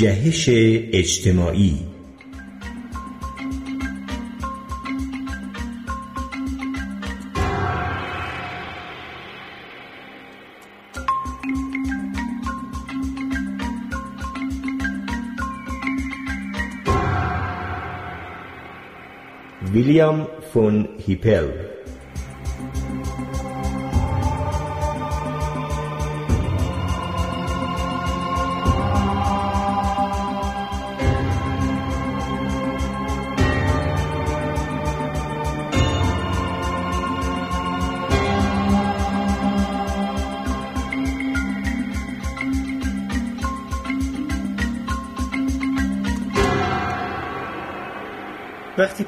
جهش اجتماعی. ویلیام فون هیپل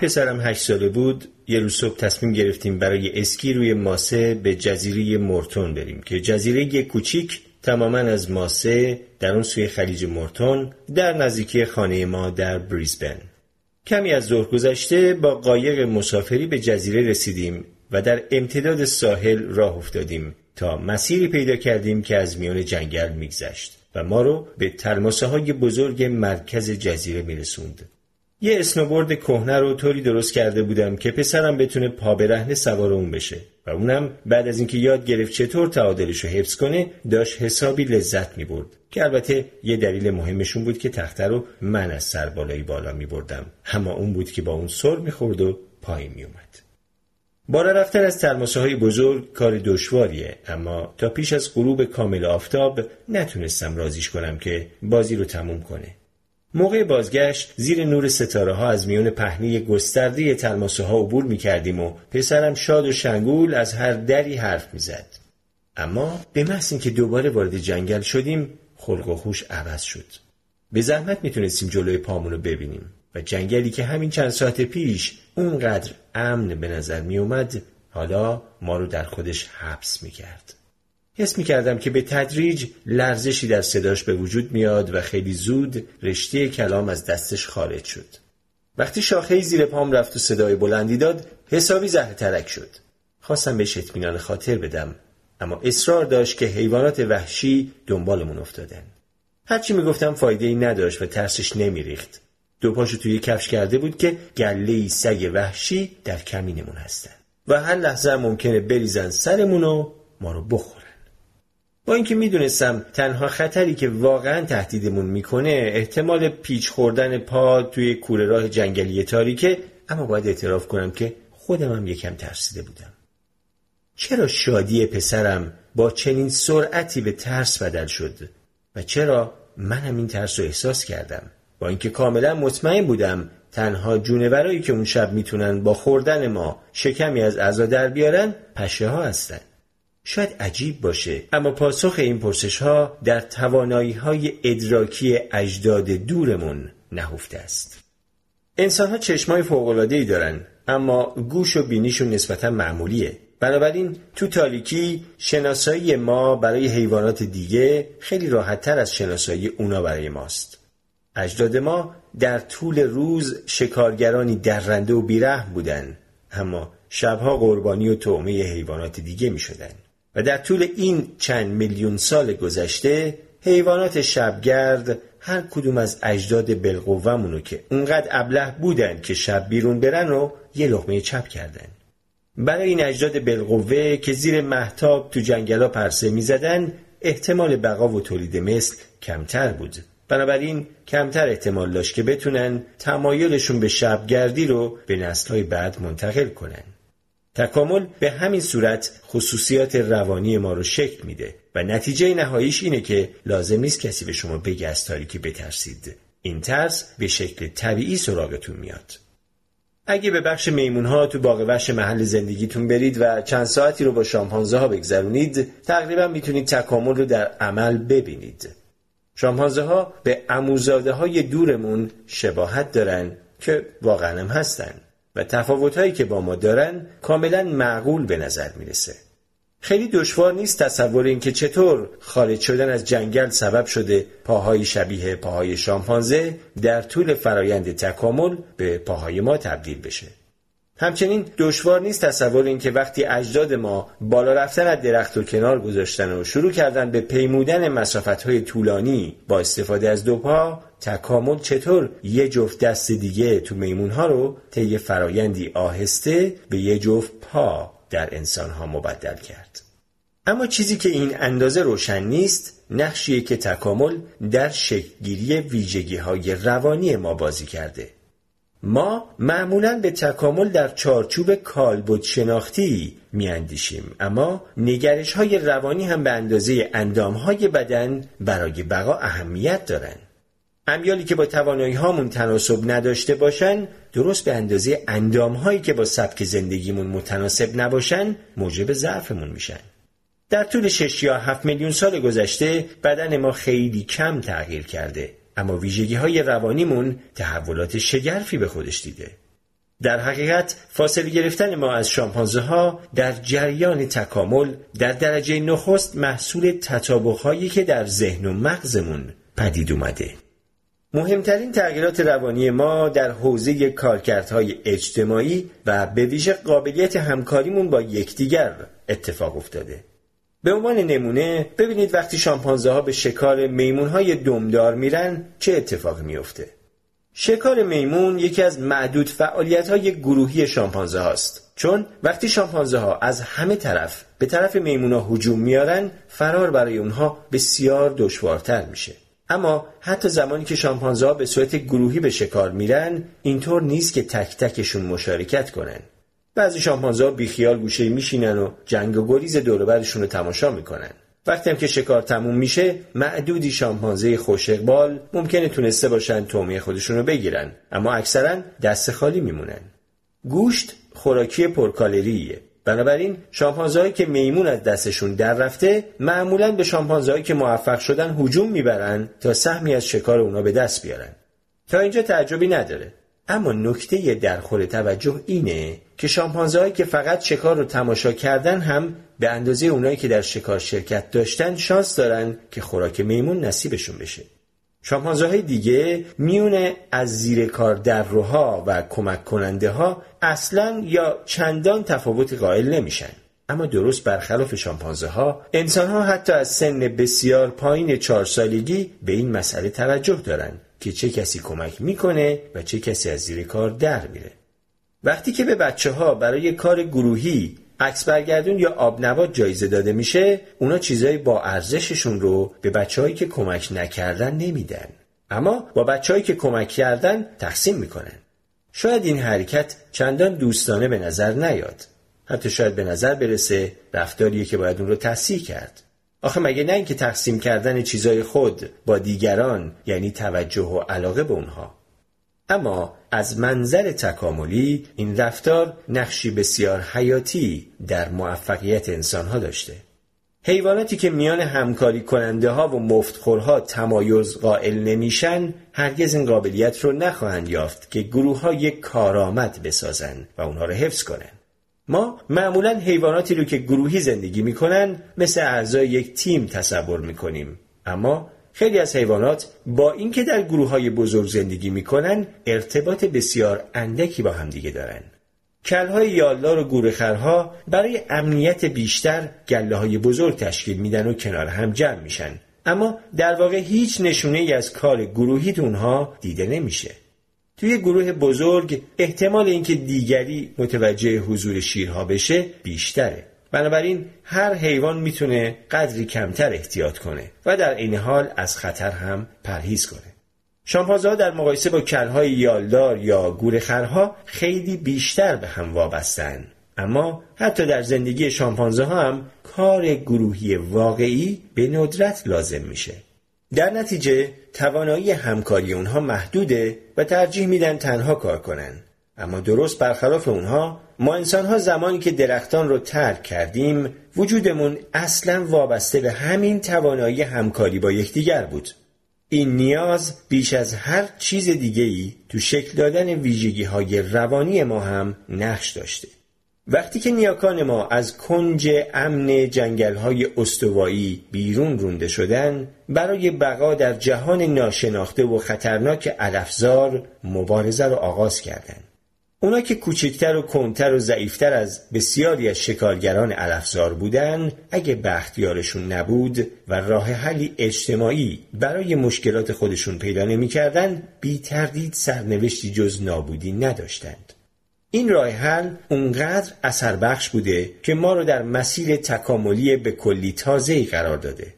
پسرم هشت ساله بود یه روز صبح تصمیم گرفتیم برای اسکی روی ماسه به جزیره مورتون بریم که جزیره کوچیک تماما از ماسه در اون سوی خلیج مورتون در نزدیکی خانه ما در بریزبن کمی از ظهر گذشته با قایق مسافری به جزیره رسیدیم و در امتداد ساحل راه افتادیم تا مسیری پیدا کردیم که از میان جنگل میگذشت و ما رو به تلماسه های بزرگ مرکز جزیره میرسوند. یه اسنوبورد کهنه رو طوری درست کرده بودم که پسرم بتونه پا برهنه سوار اون بشه و اونم بعد از اینکه یاد گرفت چطور تعادلش رو حفظ کنه داشت حسابی لذت می برد که البته یه دلیل مهمشون بود که تخته رو من از سر بالایی بالا می بردم اما اون بود که با اون سر می خورد و پایین می اومد. بالا رفتن از ترماسه های بزرگ کار دشواریه. اما تا پیش از غروب کامل آفتاب نتونستم رازیش کنم که بازی رو تموم کنه. موقع بازگشت زیر نور ستاره ها از میون پهنی گسترده تلماسه ها عبور می کردیم و پسرم شاد و شنگول از هر دری حرف می زد. اما به محض اینکه دوباره وارد جنگل شدیم خلق و خوش عوض شد. به زحمت می‌تونستیم جلوی پامونو ببینیم و جنگلی که همین چند ساعت پیش اونقدر امن به نظر می اومد حالا ما رو در خودش حبس می کرد. حس می کردم که به تدریج لرزشی در صداش به وجود میاد و خیلی زود رشته کلام از دستش خارج شد. وقتی شاخه زیر پام رفت و صدای بلندی داد حسابی زهر ترک شد. خواستم بهش اطمینان خاطر بدم اما اصرار داشت که حیوانات وحشی دنبالمون افتادن. هرچی می‌گفتم فایده ای نداشت و ترسش نمیریخت. دو پاشو توی کفش کرده بود که گله سگ وحشی در کمینمون هستن و هر لحظه ممکنه بریزن سرمون و ما رو بخورن. با اینکه می‌دونستم تنها خطری که واقعا تهدیدمون می‌کنه احتمال پیچ خوردن پا توی کوره راه جنگلی تاریکه اما باید اعتراف کنم که خودم هم یکم ترسیده بودم. چرا شادی پسرم با چنین سرعتی به ترس بدل شد؟ و چرا منم این ترس رو احساس کردم؟ با اینکه کاملا مطمئن بودم تنها جونورایی که اون شب می‌تونن با خوردن ما شکمی از اعضا در بیارن پشه ها هستن. شاید عجیب باشه. اما پاسخ این پرسش ها در توانایی های ادراکی اجداد دورمون نهفته است. انسان ها چشمای فوقلاده ای دارن اما گوش و بینیشون نسبتا معمولیه. بنابراین تو تاریکی شناسایی ما برای حیوانات دیگه خیلی راحتتر از شناسایی اونا برای ماست. اجداد ما در طول روز شکارگرانی درنده و بیرحم بودن اما شبها قربانی و تعمه حیوانات دیگه می شدن. و در طول این چند میلیون سال گذشته حیوانات شبگرد هر کدوم از اجداد بلقوهمونو که اونقدر ابله بودن که شب بیرون برن رو یه لغمه چپ کردن. برای این اجداد بلقوه که زیر محتاب تو جنگلا پرسه می‌زدن احتمال بقا و تولید مثل کمتر بود. بنابراین کمتر احتمال داشت که بتونن تمایلشون به شبگردی رو به نسلهای بعد منتقل کنن. تکامل به همین صورت خصوصیات روانی ما رو شکل میده و نتیجه نهاییش اینه که لازم نیست کسی به شما بگه از تاریکی بترسید. این ترس به شکل طبیعی سراغتون میاد. اگه به بخش میمون ها تو باغ وحش محل زندگیتون برید و چند ساعتی رو با شامپانزه ها بگذرونید تقریبا می‌تونید تکامل رو در عمل ببینید. شامپانزه ها به اموزاده های دورمون شباهت دارن که واقعا هم هستن. و تفاوتهایی که با ما دارن کاملا معقول به نظر می‌رسه. خیلی دشوار نیست تصور اینکه چطور خارج شدن از جنگل سبب شده پاهای شبیه پاهای شامپانزه در طول فرایند تکامل به پاهای ما تبدیل بشه. همچنین دشوار نیست تصور این که وقتی اجداد ما بالا رفتن از درخت و کنار گذاشتن و شروع کردن به پیمودن مسافت های طولانی با استفاده از دو پا تکامل چطور یه جفت دست دیگه تو میمون ها رو طی فرایندی آهسته به یه جفت پا در انسان ها مبدل کرد. اما چیزی که این اندازه روشن نیست نقشیه که تکامل در شکلگیری ویژگی های روانی ما بازی کرده. ما معمولا به تکامل در چارچوب کالبد شناختی میاندیشیم اما نگرش های روانی هم به اندازه اندام های بدن برای بقا اهمیت دارند. امیالی که با توانایی هامون تناسب نداشته باشن درست به اندازه اندام هایی که با سبک زندگیمون متناسب نباشن موجب ضعفمون میشن در طول 6 یا 7 میلیون سال گذشته بدن ما خیلی کم تغییر کرده اما ویژگی های روانیمون تحولات شگرفی به خودش دیده. در حقیقت فاصله گرفتن ما از شامپانزه ها در جریان تکامل در درجه نخست محصول تطابق هایی که در ذهن و مغزمون پدید اومده. مهمترین تغییرات روانی ما در حوزه کارکردهای اجتماعی و به ویژه قابلیت همکاریمون با یکدیگر اتفاق افتاده. به عنوان نمونه ببینید وقتی شامپانزه ها به شکار میمون های دمدار میرن چه اتفاقی میفته. شکار میمون یکی از معدود فعالیت های گروهی شامپانزه هاست چون وقتی شامپانزه ها از همه طرف به طرف میمون ها هجوم میارن فرار برای اونها بسیار دشوارتر میشه. اما حتی زمانی که شامپانزه ها به صورت گروهی به شکار میرن اینطور نیست که تک تکشون مشارکت کنن بعضی شامپانزه ها بیخیال گوشه میشینن و جنگ و گریز دوربرشون رو تماشا می‌کنن. وقتی هم که شکار تموم میشه معدودی شامپانزه خوش اقبال ممکنه تونسته باشن تومی خودشون رو بگیرن. اما اکثرا دست خالی میمونن. گوشت خوراکی پرکالریه. بنابراین شامپانزهایی که میمون از دستشون در رفته معمولا به شامپانزهایی که موفق شدن هجوم می‌برن تا سهمی از شکار اونا به دست بیارن. تا اینجا تعجبی نداره. اما نکته درخور توجه اینه که شامپانزهایی که فقط شکار رو تماشا کردن هم به اندازه اونایی که در شکار شرکت داشتن شانس دارن که خوراک میمون نصیبشون بشه. شامپانزه های دیگه میونه از زیر کار درروها و کمک کننده ها اصلا یا چندان تفاوت قائل نمیشن. اما درست برخلاف شامپانزه ها انسان ها حتی از سن بسیار پایین چهار سالگی به این مسئله توجه دارن که چه کسی کمک می‌کنه و چه کسی از زیر کار در میره. وقتی که به بچه ها برای کار گروهی عکس برگردون یا آبنبات جایزه داده میشه اونا چیزای با ارزششون رو به بچههایی که کمک نکردن نمیدن. اما با بچههایی که کمک کردن تقسیم می‌کنن. شاید این حرکت چندان دوستانه به نظر نیاد. حتی شاید به نظر برسه رفتاریه که باید اون رو تصحیح کرد. آخه مگه نه اینکه تقسیم کردن چیزای خود با دیگران یعنی توجه و علاقه به اونها اما از منظر تکاملی این رفتار نقشی بسیار حیاتی در موفقیت انسانها داشته. حیواناتی که میان همکاری کننده ها و مفتخورها تمایز قائل نمیشن هرگز این قابلیت رو نخواهند یافت که گروه ها یک کارآمد بسازن و اونها رو حفظ کنن. ما معمولا حیواناتی رو که گروهی زندگی می‌کنن مثل اعضای یک تیم تصور می‌کنیم اما خیلی از حیوانات با اینکه در گروه های بزرگ زندگی می‌کنن ارتباط بسیار اندکی با همدیگه دارن. کلهای یالدار و گورخرها برای امنیت بیشتر گله های بزرگ تشکیل میدن و کنار هم جمع میشن. اما در واقع هیچ نشونه ای از کار گروهی اونها دیده نمیشه. توی گروه بزرگ احتمال اینکه دیگری متوجه حضور شیرها بشه بیشتره. بنابراین هر حیوان می‌تونه قدری کمتر احتیاط کنه و در این حال از خطر هم پرهیز کنه. شامپانزه در مقایسه با کلهای یالدار یا گورخرها خیلی بیشتر به هم وابستن. اما حتی در زندگی شامپانزه ها هم کار گروهی واقعی به ندرت لازم میشه. در نتیجه توانایی همکاری اونها محدوده و ترجیح میدن تنها کار کنن. اما درست برخلاف اونها ما انسان ها زمانی که درختان رو ترک کردیم وجودمون اصلا وابسته به همین توانایی همکاری با یکدیگر بود این نیاز بیش از هر چیز دیگه ای تو شکل دادن ویژگی های روانی ما هم نقش داشته وقتی که نیاکان ما از کنج امن جنگل های استوایی بیرون رونده شدن برای بقا در جهان ناشناخته و خطرناک علفزار مبارزه را آغاز کردند. اونا که کوچکتر و کنتر و ضعیفتر از بسیاری از شکارگران علفزار بودن اگه بختیارشون نبود و راه حلی اجتماعی برای مشکلات خودشون پیدا نمی‌کردن بی تردید سرنوشتی جز نابودی نداشتند. این راه حل اونقدر اثر بخش بوده که ما رو در مسیر تکاملی به کلی تازه قرار داده.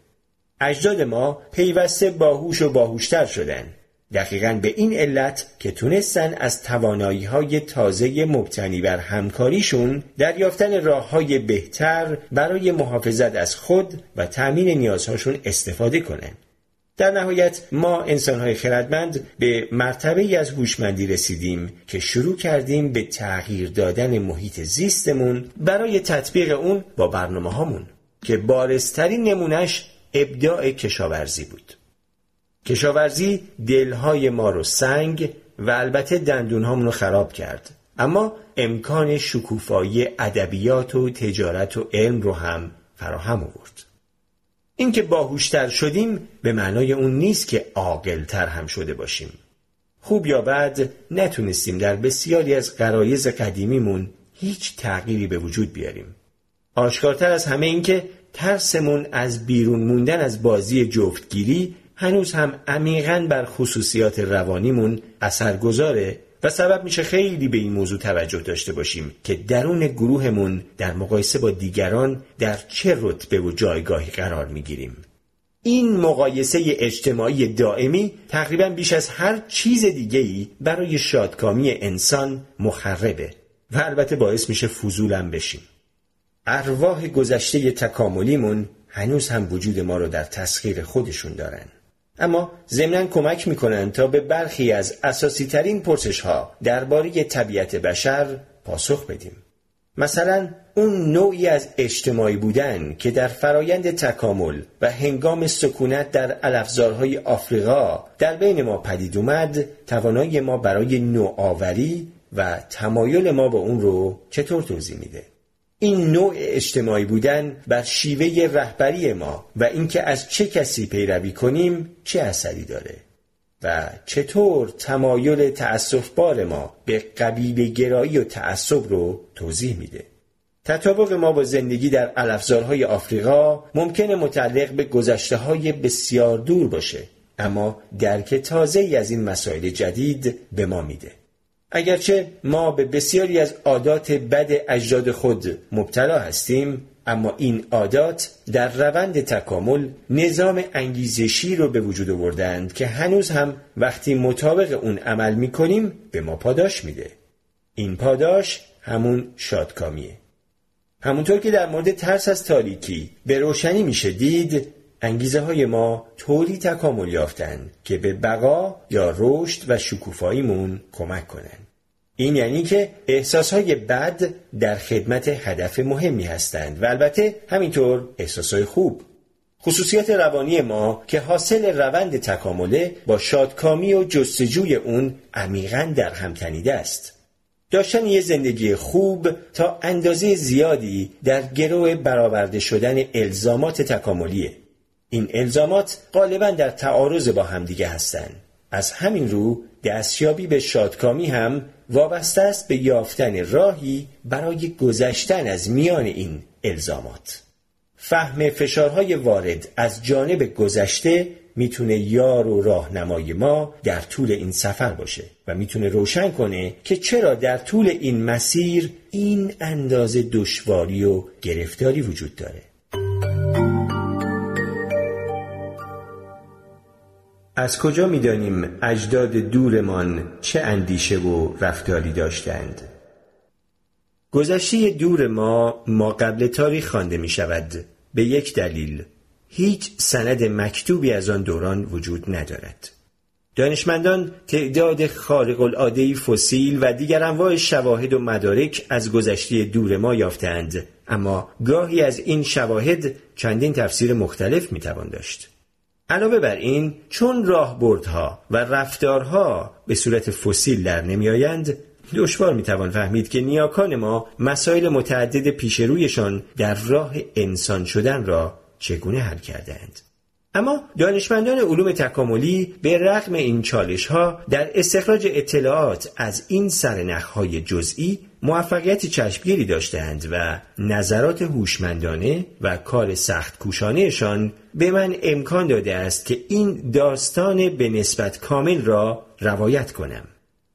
اجداد ما پیوسته باهوش و باهوشتر شدن دقیقا به این علت که تونستن از توانایی های تازه مبتنی بر همکاریشون در یافتن راه های بهتر برای محافظت از خود و تأمین نیازهاشون استفاده کنند. در نهایت ما انسانهای خردمند به مرتبه ای از هوشمندی رسیدیم که شروع کردیم به تغییر دادن محیط زیستمون برای تطبیق اون با برنامه هامون که بارسترین نمونش ابداع کشاورزی بود. کشاورزی دلهای ما رو سنگ و البته دندونهامون رو خراب کرد اما امکان شکوفایی ادبیات و تجارت و علم رو هم فراهم آورد اینکه باهوشتر شدیم به معنای اون نیست که عاقلتر هم شده باشیم. خوب یا بد نتونستیم در بسیاری از قرایز قدیمیمون هیچ تغییری به وجود بیاریم. آشکارتر از همه اینکه ترسمون از بیرون موندن از بازی جفتگیری هنوز هم عمیقا بر خصوصیات روانیمون اثر گذاره و سبب میشه خیلی به این موضوع توجه داشته باشیم که درون گروهمون در مقایسه با دیگران در چه رتبه و جایگاهی قرار می‌گیریم. این مقایسه اجتماعی دائمی تقریبا بیش از هر چیز دیگهی برای شادکامی انسان مخربه و البته باعث میشه فضولم بشیم. ارواح گذشته تکاملیمون هنوز هم وجود ما رو در تسخیر خودشون دارن. اما ضمنا کمک می‌کنند تا به برخی از اساسی ترین پرسش ها درباره طبیعت بشر پاسخ بدیم. مثلا اون نوعی از اجتماعی بودن که در فرایند تکامل و هنگام سکونت در علفزارهای آفریقا در بین ما پدید اومد توانایی ما برای نوآوری و تمایل ما با اون رو چطور توضیح میده؟ این نوع اجتماعی بودن بر شیوه رهبری ما و اینکه از چه کسی پیروی کنیم چه اثری داره و چطور تمایل تأصف بار ما به قبیل گرایی و تعصب رو توضیح میده. تطابق ما با زندگی در علفزارهای آفریقا ممکن متعلق به گذشته های بسیار دور باشه اما درک تازه ای از این مسائل جدید به ما میده. اگرچه ما به بسیاری از عادات بد اجداد خود مبتلا هستیم اما این عادات در روند تکامل نظام انگیزشی رو به وجود آوردند که هنوز هم وقتی مطابق اون عمل می کنیم به ما پاداش میده. این پاداش همون شادکامیه. همونطور که در مورد ترس از تاریکی به روشنی میشه دید انگیزه های ما طوری تکامل یافتن که به بقا یا رشد و شکوفاییمون کمک کنن این یعنی که احساسهای بد در خدمت هدف مهمی هستند و البته همینطور احساسهای خوب. خصوصیت روانی ما که حاصل روند تکامله با شادکامی و جستجوی اون عمیقا در هم تنیده است. داشتن یه زندگی خوب تا اندازه زیادی در گروه برآورده شدن الزامات تکاملیه. این الزامات غالبا در تعارض با همدیگه هستند از همین رو دستیابی به شادکامی هم وابسته است به یافتن راهی برای گذشتن از میان این الزامات. فهم فشارهای وارد از جانب گذشته می‌تونه یار و راهنمای ما در طول این سفر باشه و می‌تونه روشن کنه که چرا در طول این مسیر این اندازه دشواری و گرفتاری وجود داره. از کجا می‌دانیم اجداد دورمان چه اندیشه و رفتاری داشتند؟ گذشته دور ما ما قبل تاریخ خوانده می شود به یک دلیل هیچ سند مکتوبی از آن دوران وجود ندارد. دانشمندان تعداد خارق العاده فسیل و دیگر انواع شواهد و مدارک از گذشته دور ما یافتند اما گاهی از این شواهد چندین تفسیر مختلف می توان داشت. علاوه بر این چون راهبردها و رفتارها به صورت فسیل در نمیآیند دشوار می‌توان فهمید که نیاکان ما مسائل متعدد پیش رویشان در راه انسان شدن را چگونه حل کردند اما دانشمندان علوم تکاملی به رغم این چالش ها در استخراج اطلاعات از این سرنخ های جزئی موفقیت چشمگیری داشتند و نظرات هوشمندانه و کار سخت کوشانهشان به من امکان داده است که این داستان به نسبت کامل را روایت کنم.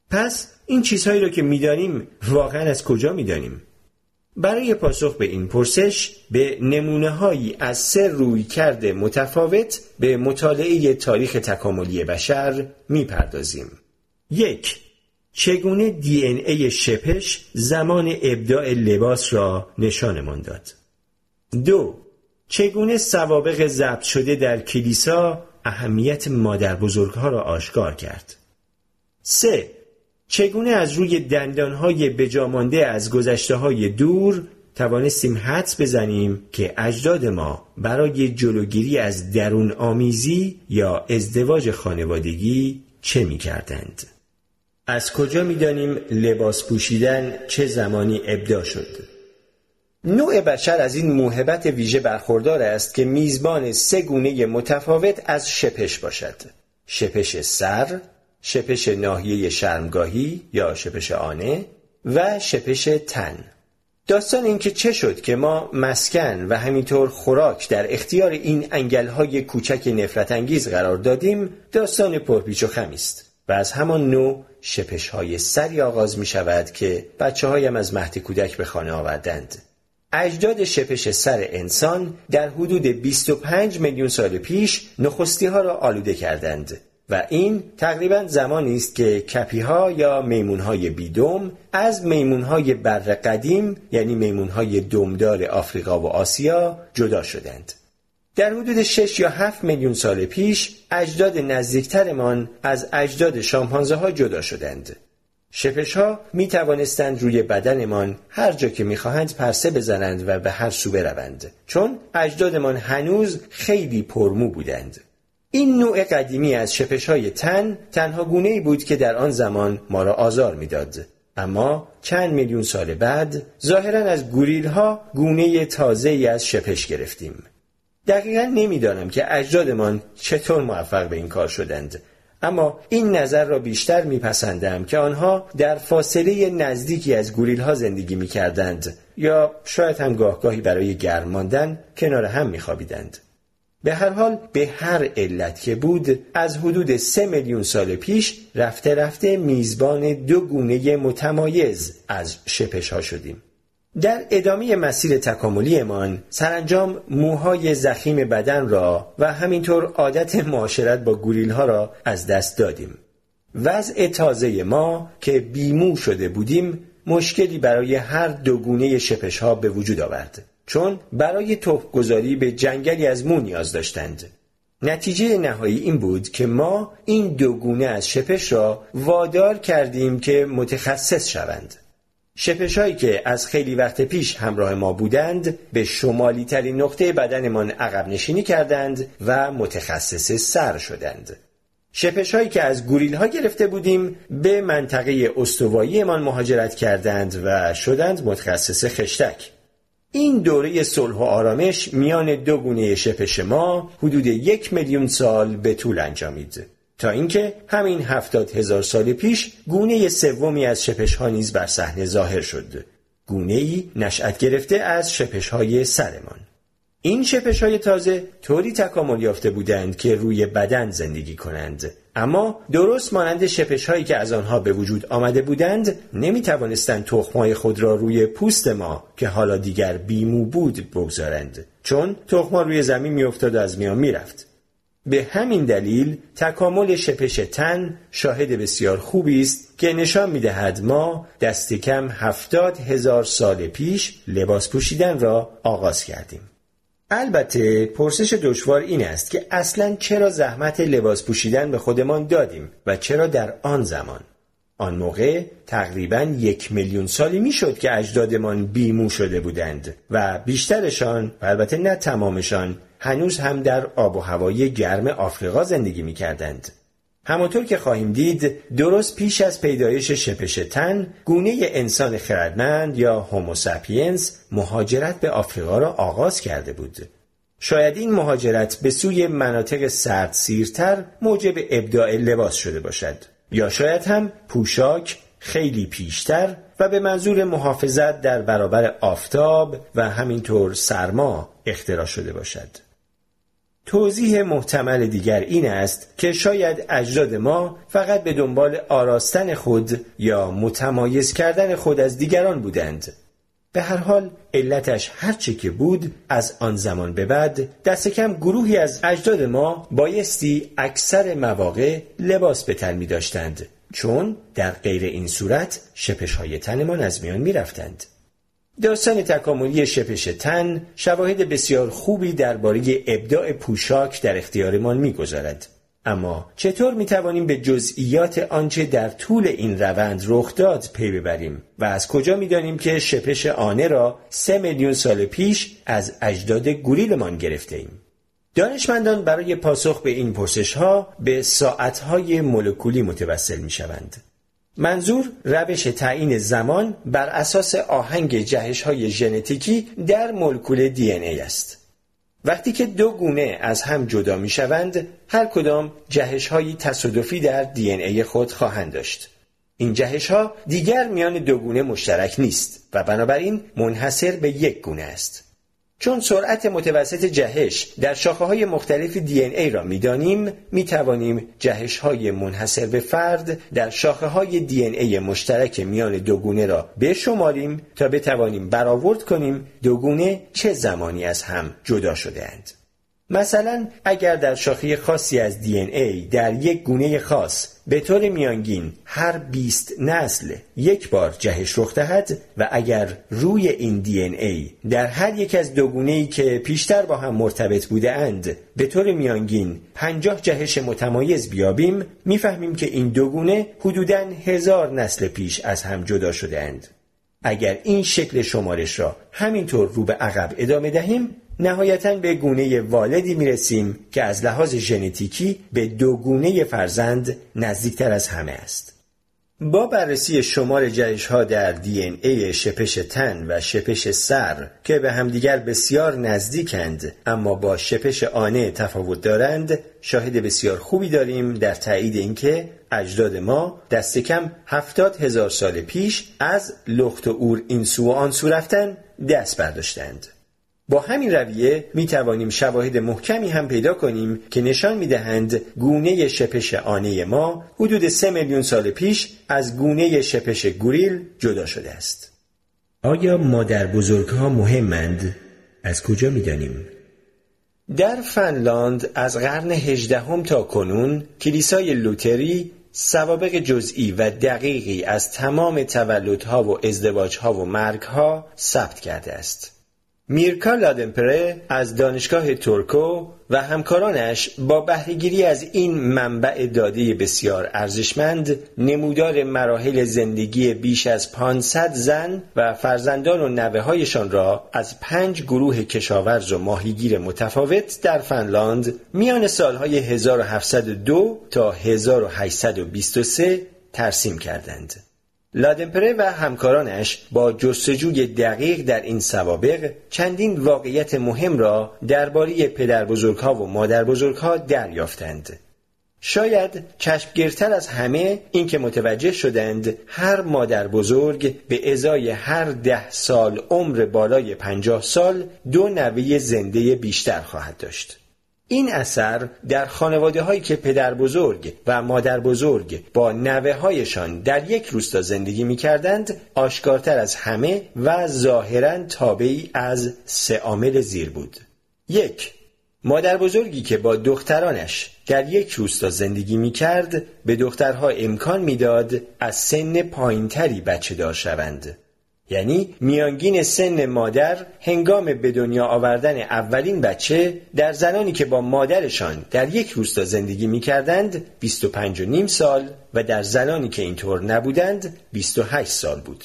پس این چیزهایی را که می‌دانیم واقعا از کجا می‌دانیم؟ برای پاسخ به این پرسش به نمونه هایی از سه روی کرده متفاوت به مطالعه تاریخ تکاملی بشر می‌پردازیم. یک چگونه دی این ای شپش زمان ابداع لباس را نشانمان داد. دو چگونه سوابق ضبط شده در کلیسا اهمیت مادر بزرگها را آشکار کرد. سه چگونه از روی دندانهای بجامانده از گذشته های دور توانستیم حدس بزنیم که اجداد ما برای جلوگیری از درون آمیزی یا ازدواج خانوادگی چه می کردند؟ از کجا می دانیم لباس پوشیدن چه زمانی ابدا شد؟ نوع بشر از این موهبت ویژه برخوردار است که میزبان سه گونه متفاوت از شپش باشد. شپش سر، شپش ناحیه شرمگاهی یا شپش آنه و شپش تن داستان اینکه چه شد که ما مسکن و همینطور خوراک در اختیار این انگلهای کوچک نفرت انگیز قرار دادیم داستان پرپیچ و خمی است و از همان نوع شپش های سری آغاز می شود که بچه هایم از مهد کودک به خانه آوردند اجداد شپش سر انسان در حدود 25 میلیون سال پیش نخستی ها را آلوده کردند و این تقریبا زمانی است که کپیها یا میمونهای بیدم از میمونهای بر قدیم یعنی میمونهای دمدار آفریقا و آسیا جدا شدند. در حدود 6 یا 7 میلیون سال پیش اجداد نزدیکترمان از اجداد شامپانزه ها جدا شدند. شپش ها می توانستند روی بدنمان هر جا که می‌خواهند پرسه بزنند و به هر سو بروند چون اجدادمان هنوز خیلی پرمو بودند. این نوع قدیمی از شپش های تن تنها گونه ای بود که در آن زمان ما را آزار می‌داد. اما چند میلیون سال بعد ظاهرا از گوریل ها گونه تازه ای از شپش گرفتیم. دقیقا نمی‌دانم که اجدادمان چطور موفق به این کار شدند اما این نظر را بیشتر میپسندم که آنها در فاصله نزدیکی از گوریل ها زندگی می‌کردند یا شاید هم گاهگاهی برای گرم ماندن کنار هم میخوابیدند. به هر حال به هر علت که بود از حدود سه میلیون سال پیش رفته رفته میزبان دو گونه متمایز از شپش ها شدیم. در ادامه مسیر تکاملیمان سرانجام موهای زخیم بدن را و همینطور عادت معاشرت با گوریل ها را از دست دادیم. وضع تازه ما که بیمو شده بودیم مشکلی برای هر دو گونه شپش ها به وجود آورد. چون برای گذاری به جنگلی از مو نیاز داشتند. نتیجه نهایی این بود که ما این دو گونه از شپش را وادار کردیم که متخصص شوند. شپش هایی که از خیلی وقت پیش همراه ما بودند به شمالی ترین نقطه بدنمان عقب نشینی کردند و متخصص سر شدند. شپش هایی که از گوریل ها گرفته بودیم به منطقه استواییمان مهاجرت کردند و شدند متخصص خشتک. این دوره صلح و آرامش میان دو گونه شپش ما حدود یک میلیون سال به طول انجامید تا اینکه همین هفتاد هزار سال پیش گونه سومی از شپش ها نیز بر صحنه ظاهر شد. گونه ای نشأت گرفته از شپش های سرمان. این شپش های تازه طوری تکامل یافته بودند که روی بدن زندگی کنند. اما درست مانند شپش هایی که از آنها به وجود آمده بودند نمی توانستند تخمای خود را روی پوست ما که حالا دیگر بیمو بود بگذارند. چون تخما روی زمین میافتاد و از میان می‌رفت. به همین دلیل تکامل شپش تن شاهد بسیار خوبی است که نشان می دهد ما دست کم هفتاد هزار سال پیش لباس پوشیدن را آغاز کردیم. البته پرسش دشوار این است که اصلا چرا زحمت لباس پوشیدن به خودمان دادیم و چرا در آن زمان آن موقع تقریبا یک میلیون سالی می‌شد که اجدادمان بیمو شده بودند و بیشترشان و البته نه تمامشان هنوز هم در آب و هوای گرم آفریقا زندگی می کردند. همانطور که خواهیم دید درست پیش از پیدایش شپش تن گونه انسان خردمند یا هوموساپینس مهاجرت به آفریقا را آغاز کرده بود شاید این مهاجرت به سوی مناطق سرد سیرتر موجب ابداع لباس شده باشد یا شاید هم پوشاک خیلی پیشتر و به منظور محافظت در برابر آفتاب و همینطور سرما اختراع شده باشد. توضیح محتمل دیگر این است که شاید اجداد ما فقط به دنبال آراستن خود یا متمایز کردن خود از دیگران بودند. به هر حال علتش هرچه که بود از آن زمان به بعد دست کم گروهی از اجداد ما بایستی اکثر مواقع لباس به تن می داشتند چون در غیر این صورت شپش های تنمان از میان می رفتند. داستان تکاملی شپش تن شواهد بسیار خوبی درباره ابداع پوشاک در اختیارمان می‌گذارد اما چطور می توانیم به جزئیات آنچه در طول این روند رخ داد پی ببریم و از کجا می دانیم که شپش آنه را سه میلیون سال پیش از اجداد گوریلمان گرفته ایم؟ دانشمندان برای پاسخ به این پرسش ها به ساعت های مولکولی متوسل می شوند. منظور روش تعیین زمان بر اساس آهنگ جهش های ژنتیکی در مولکول دی ای است. وقتی که دو گونه از هم جدا می شوند، هر کدام جهش های تصادفی در دی ای خود خواهند داشت. این جهش ها دیگر میان دو گونه مشترک نیست و بنابراین منحصر به یک گونه است. چون سرعت متوسط جهش در شاخه های مختلف دی ای را می‌دانیم می توانیم جهش های منحصر به فرد در شاخه های دی ای مشترک میان دو گونه را بشماریم تا بتوانیم برآورد کنیم دو گونه چه زمانی از هم جدا شده اند. مثلا اگر در شاخه خاصی از دی ای در یک گونه خاص به طور میانگین هر 20 نسل یک بار جهش رخ دهد و اگر روی این دی ای در هر یک از دو گونه ای که پیشتر با هم مرتبط بوده اند به طور میانگین 50 جهش متمایز بیابیم می‌فهمیم که این دو گونه حدوداً هزار نسل پیش از هم جدا شده اند. اگر این شکل شمارش را همینطور رو به عقب ادامه دهیم نهایتا به گونه والدی می رسیم که از لحاظ ژنتیکی به دو گونه فرزند نزدیکتر از همه است. با بررسی شمار جهش ها در دی این ای شپش تن و شپش سر که به همدیگر بسیار نزدیکند اما با شپش آنه تفاوت دارند شاهد بسیار خوبی داریم در تایید اینکه اجداد ما دست کم هفتاد هزار سال پیش از لخت و اور این سو و آن سو رفتن دست برداشتند. با همین رویه می توانیم شواهد محکمی هم پیدا کنیم که نشان می دهند گونه شپش آنه ما حدود سه میلیون سال پیش از گونه شپش گوریل جدا شده است. آیا مادر بزرگ ها مهمند؟ از کجا می دانیم؟ در فنلاند از قرن هجدهم تا کنون کلیسای لوتری سوابق جزئی و دقیقی از تمام تولدها و ازدواجها و مرگها ثبت کرده است. میرکا لادنپره از دانشگاه تورکو و همکارانش با بهرهگیری از این منبع داده بسیار ارزشمند نمودار مراحل زندگی بیش از 500 زن و فرزندان و نوه هایشان را از پنج گروه کشاورز و ماهیگیر متفاوت در فنلاند میان سالهای 1702 تا 1823 ترسیم کردند. لادنپره و همکارانش با جستجوی دقیق در این سوابق چندین واقعیت مهم را درباره پدر ها و مادر ها دریافتند. شاید چشمگیرتر از همه اینکه متوجه شدند هر مادر بزرگ به ازای هر ده سال عمر بالای پنجاه سال دو نوه زنده بیشتر خواهد داشت. این اثر در خانواده هایی که پدر بزرگ و مادر بزرگ با نوه هایشان در یک روستا زندگی می کردند آشکارتر از همه و ظاهرا تابعی از سه عامل زیر بود. یک مادر بزرگی که با دخترانش در یک روستا زندگی می کرد به دخترها امکان می‌داد از سن پایینتری بچه دار شوند. یعنی میانگین سن مادر هنگام به دنیا آوردن اولین بچه در زنانی که با مادرشان در یک روستا زندگی می کردند 25 و نیم سال و در زنانی که اینطور نبودند 28 سال بود.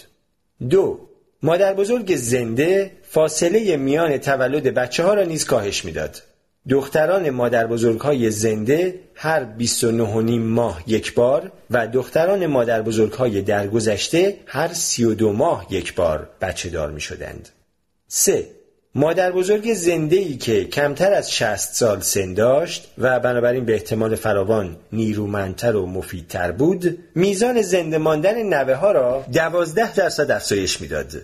دو مادر بزرگ زنده فاصله میان تولد بچه ها را نیز کاهش می‌داد. دختران مادر بزرگ های زنده هر 29 ماه یک بار و دختران مادر بزرگ های درگذشته هر 32 ماه یک بار بچه دار می شدند. 3. مادر بزرگ زنده ای که کمتر از 60 سال سن داشت و بنابراین به احتمال فراوان نیرومندتر و مفیدتر بود میزان زنده ماندن نوه ها را دوازده درصد افزایش می‌داد.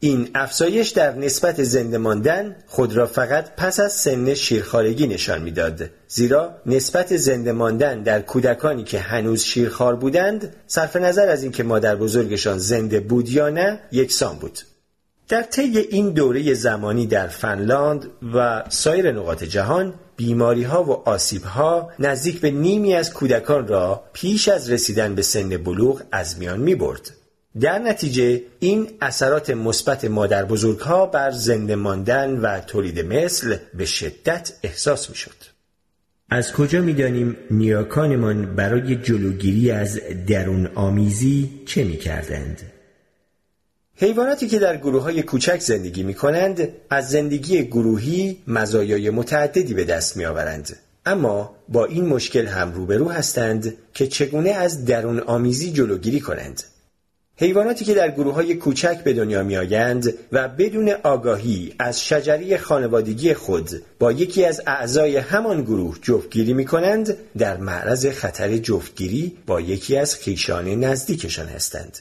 این افزایش در نسبت زنده ماندن خود را فقط پس از سن شیرخارگی نشان می‌داد زیرا نسبت زنده ماندن در کودکانی که هنوز شیرخوار بودند صرف نظر از اینکه مادر بزرگشان زنده بود یا نه یکسان بود در طی این دوره زمانی در فنلاند و سایر نقاط جهان بیماری ها و آسیب ها نزدیک به نیمی از کودکان را پیش از رسیدن به سن بلوغ از میان می برد. در نتیجه این اثرات مثبت مادر بزرگ ها بر زنده ماندن و تولید مثل به شدت احساس می شد. از کجا می دانیم نیاکانمان برای جلوگیری از درون آمیزی چه می کردند؟ حیواناتی که در گروه های کوچک زندگی می کنند از زندگی گروهی مزایای متعددی به دست می آورند. اما با این مشکل هم روبرو هستند که چگونه از درون آمیزی جلوگیری کنند. حیواناتی که در گروه های کوچک به دنیا می آیند و بدون آگاهی از شجری خانوادگی خود با یکی از اعضای همان گروه جفتگیری می کنند در معرض خطر جفتگیری با یکی از خیشان نزدیکشان هستند.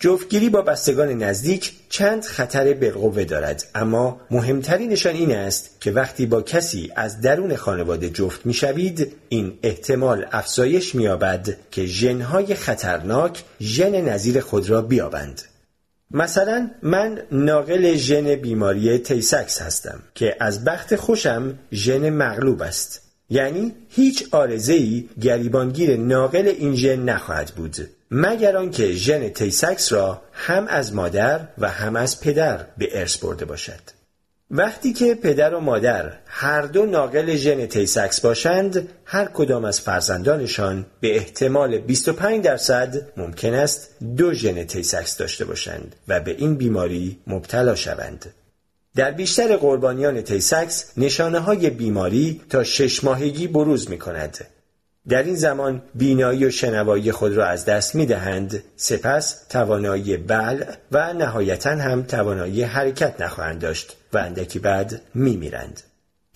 جفتگیری با بستگان نزدیک چند خطر بالقوه دارد اما مهمترینشان این است که وقتی با کسی از درون خانواده جفت می‌شوید این احتمال افزایش مییابد که ژنهای خطرناک ژن نظیر خود را بیابند. مثلا من ناقل ژن بیماری تیسکس هستم که از بخت خوشم ژن مغلوب است. یعنی هیچ عارضه‌ای گریبانگیر ناقل این ژن نخواهد بود. مگر آنکه ژن تیسکس را هم از مادر و هم از پدر به ارث برده باشد. وقتی که پدر و مادر هر دو ناقل ژن تیسکس باشند هر کدام از فرزندانشان به احتمال 25 درصد ممکن است دو ژن تیسکس داشته باشند و به این بیماری مبتلا شوند. در بیشتر قربانیان تیسکس نشانه های بیماری تا شش ماهگی بروز می کند در این زمان بینایی و شنوایی خود را از دست می دهند سپس توانایی بلع و نهایتا هم توانایی حرکت نخواهند داشت و اندکی بعد می میرند.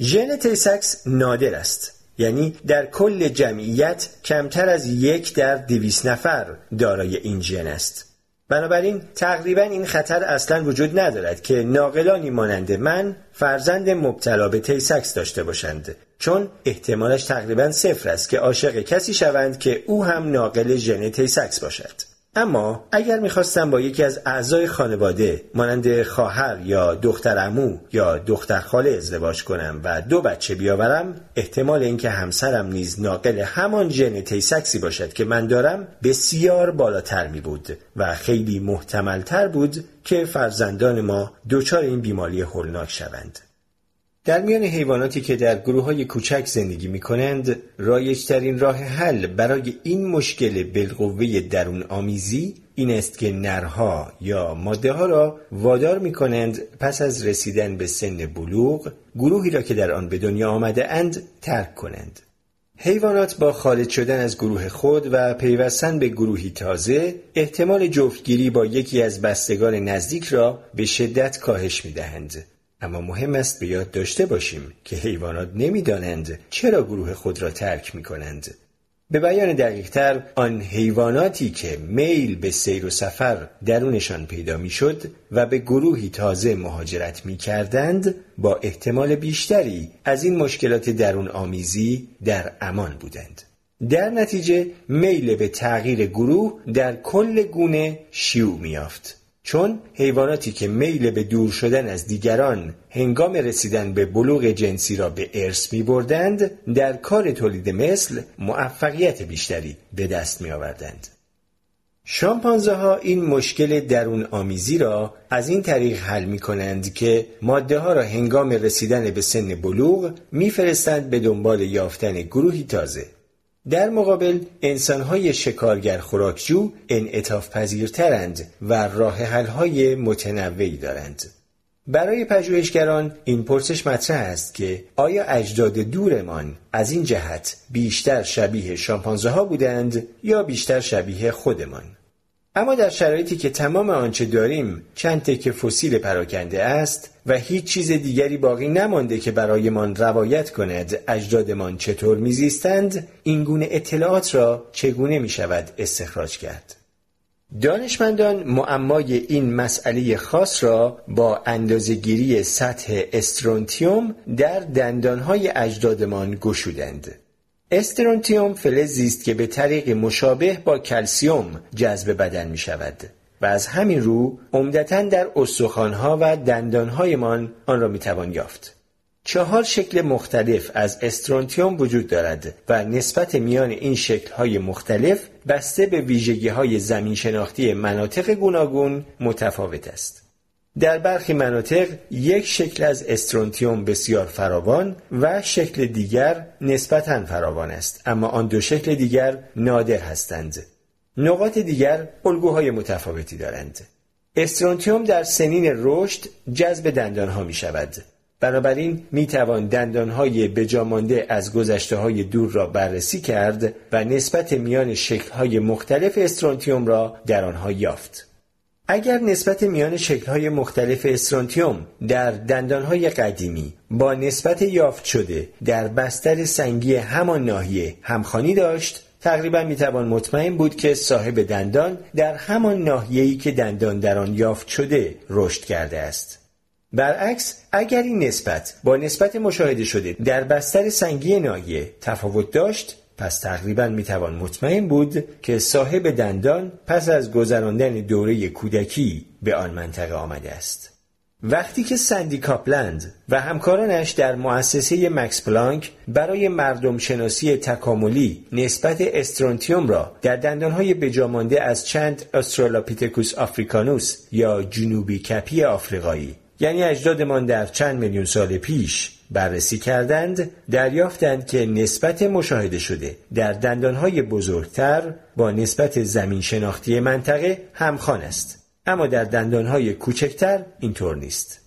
ژن تیسکس نادر است یعنی در کل جمعیت کمتر از یک در دویست نفر دارای این ژن است بنابراین تقریبا این خطر اصلا وجود ندارد که ناقلانی مانند من فرزند مبتلا به تیسکس داشته باشند چون احتمالش تقریبا صفر است که عاشق کسی شوند که او هم ناقل ژن تیسکس باشد. اما اگر می‌خواستم با یکی از اعضای خانواده مانند خواهر یا دختر عمو یا دختر خاله ازدواج کنم و دو بچه بیاورم احتمال اینکه همسرم نیز ناقل همان ژن تیسکسی باشد که من دارم بسیار بالاتر می بود و خیلی محتملتر بود که فرزندان ما دچار این بیماری هولناک شوند. در میان حیواناتی که در گروه های کوچک زندگی می کنند رایجترین راه حل برای این مشکل بالقوه درون آمیزی این است که نرها یا ماده ها را وادار می کنند پس از رسیدن به سن بلوغ گروهی را که در آن به دنیا آمده اند ترک کنند. حیوانات با خارج شدن از گروه خود و پیوستن به گروهی تازه احتمال جفتگیری با یکی از بستگان نزدیک را به شدت کاهش می دهند. اما مهم است به یاد داشته باشیم که حیوانات نمی‌دانند چرا گروه خود را ترک می کنند. به بیان دقیقتر آن حیواناتی که میل به سیر و سفر درونشان پیدا می شد و به گروهی تازه مهاجرت می کردند با احتمال بیشتری از این مشکلات درون آمیزی در امان بودند. در نتیجه میل به تغییر گروه در کل گونه شیوع می یافت. چون حیواناتی که میل به دور شدن از دیگران هنگام رسیدن به بلوغ جنسی را به ارث می بردند در کار تولید مثل موفقیت بیشتری به دست می آوردند. شامپانزه ها این مشکل درون آمیزی را از این طریق حل می کنند که ماده ها را هنگام رسیدن به سن بلوغ میفرستند به دنبال یافتن گروهی تازه در مقابل انسانهای شکارگر خوراکجو انعطاف پذیرترند و راه حلهای متنوعی دارند. برای پژوهشگران این پرسش مطرح است که آیا اجداد دورمان از این جهت بیشتر شبیه شامپانزه ها بودند یا بیشتر شبیه خودمان؟ اما در شرایطی که تمام آنچه داریم چند تکه فسیل پراکنده است و هیچ چیز دیگری باقی نمانده که برایمان روایت کند اجدادمان چطور میزیستند این گونه اطلاعات را چگونه می شود استخراج کرد دانشمندان معمای این مسئله خاص را با اندازهگیری سطح استرونتیوم در دندانهای اجدادمان گشودند. استرونتیوم فلزی است که به طریق مشابه با کلسیوم جذب بدن می شود و از همین رو عمدتا در استخوانها و دندانهایمان آن را می توان یافت. چهار شکل مختلف از استرونتیوم وجود دارد و نسبت میان این شکل‌های مختلف بسته به ویژگی‌های زمین شناختی مناطق گوناگون متفاوت است. در برخی مناطق یک شکل از استرونتیوم بسیار فراوان و شکل دیگر نسبتا فراوان است اما آن دو شکل دیگر نادر هستند. نقاط دیگر الگوهای متفاوتی دارند. استرونتیوم در سنین رشد جذب دندانها می شود. بنابراین می توان دندانهای بجامانده از گذشته های دور را بررسی کرد و نسبت میان شکلهای مختلف استرونتیوم را در آنها یافت. اگر نسبت میان شکلهای مختلف استرونتیوم در دندانهای قدیمی با نسبت یافت شده در بستر سنگی همان ناحیه همخانی داشت تقریبا می‌توان مطمئن بود که صاحب دندان در همان ناحیه‌ای که دندان در آن یافت شده رشد کرده است. برعکس اگر این نسبت با نسبت مشاهده شده در بستر سنگی ناحیه تفاوت داشت پس تقریبا می‌توان مطمئن بود که صاحب دندان پس از گذراندن دوره کودکی به آن منطقه آمده است. وقتی که سندی کاپلند و همکارانش در مؤسسه مکس پلانک برای مردم شناسی تکاملی نسبت استرونتیوم را در دندانهای بجامانده از چند استرالوپیتکوس آفریکانوس یا جنوبی کپی آفریقایی یعنی اجدادمان در چند میلیون سال پیش بررسی کردند دریافتند که نسبت مشاهده شده در دندانهای بزرگتر با نسبت زمین شناختی منطقه همخوان است. اما در دندانهای کوچکتر اینطور نیست.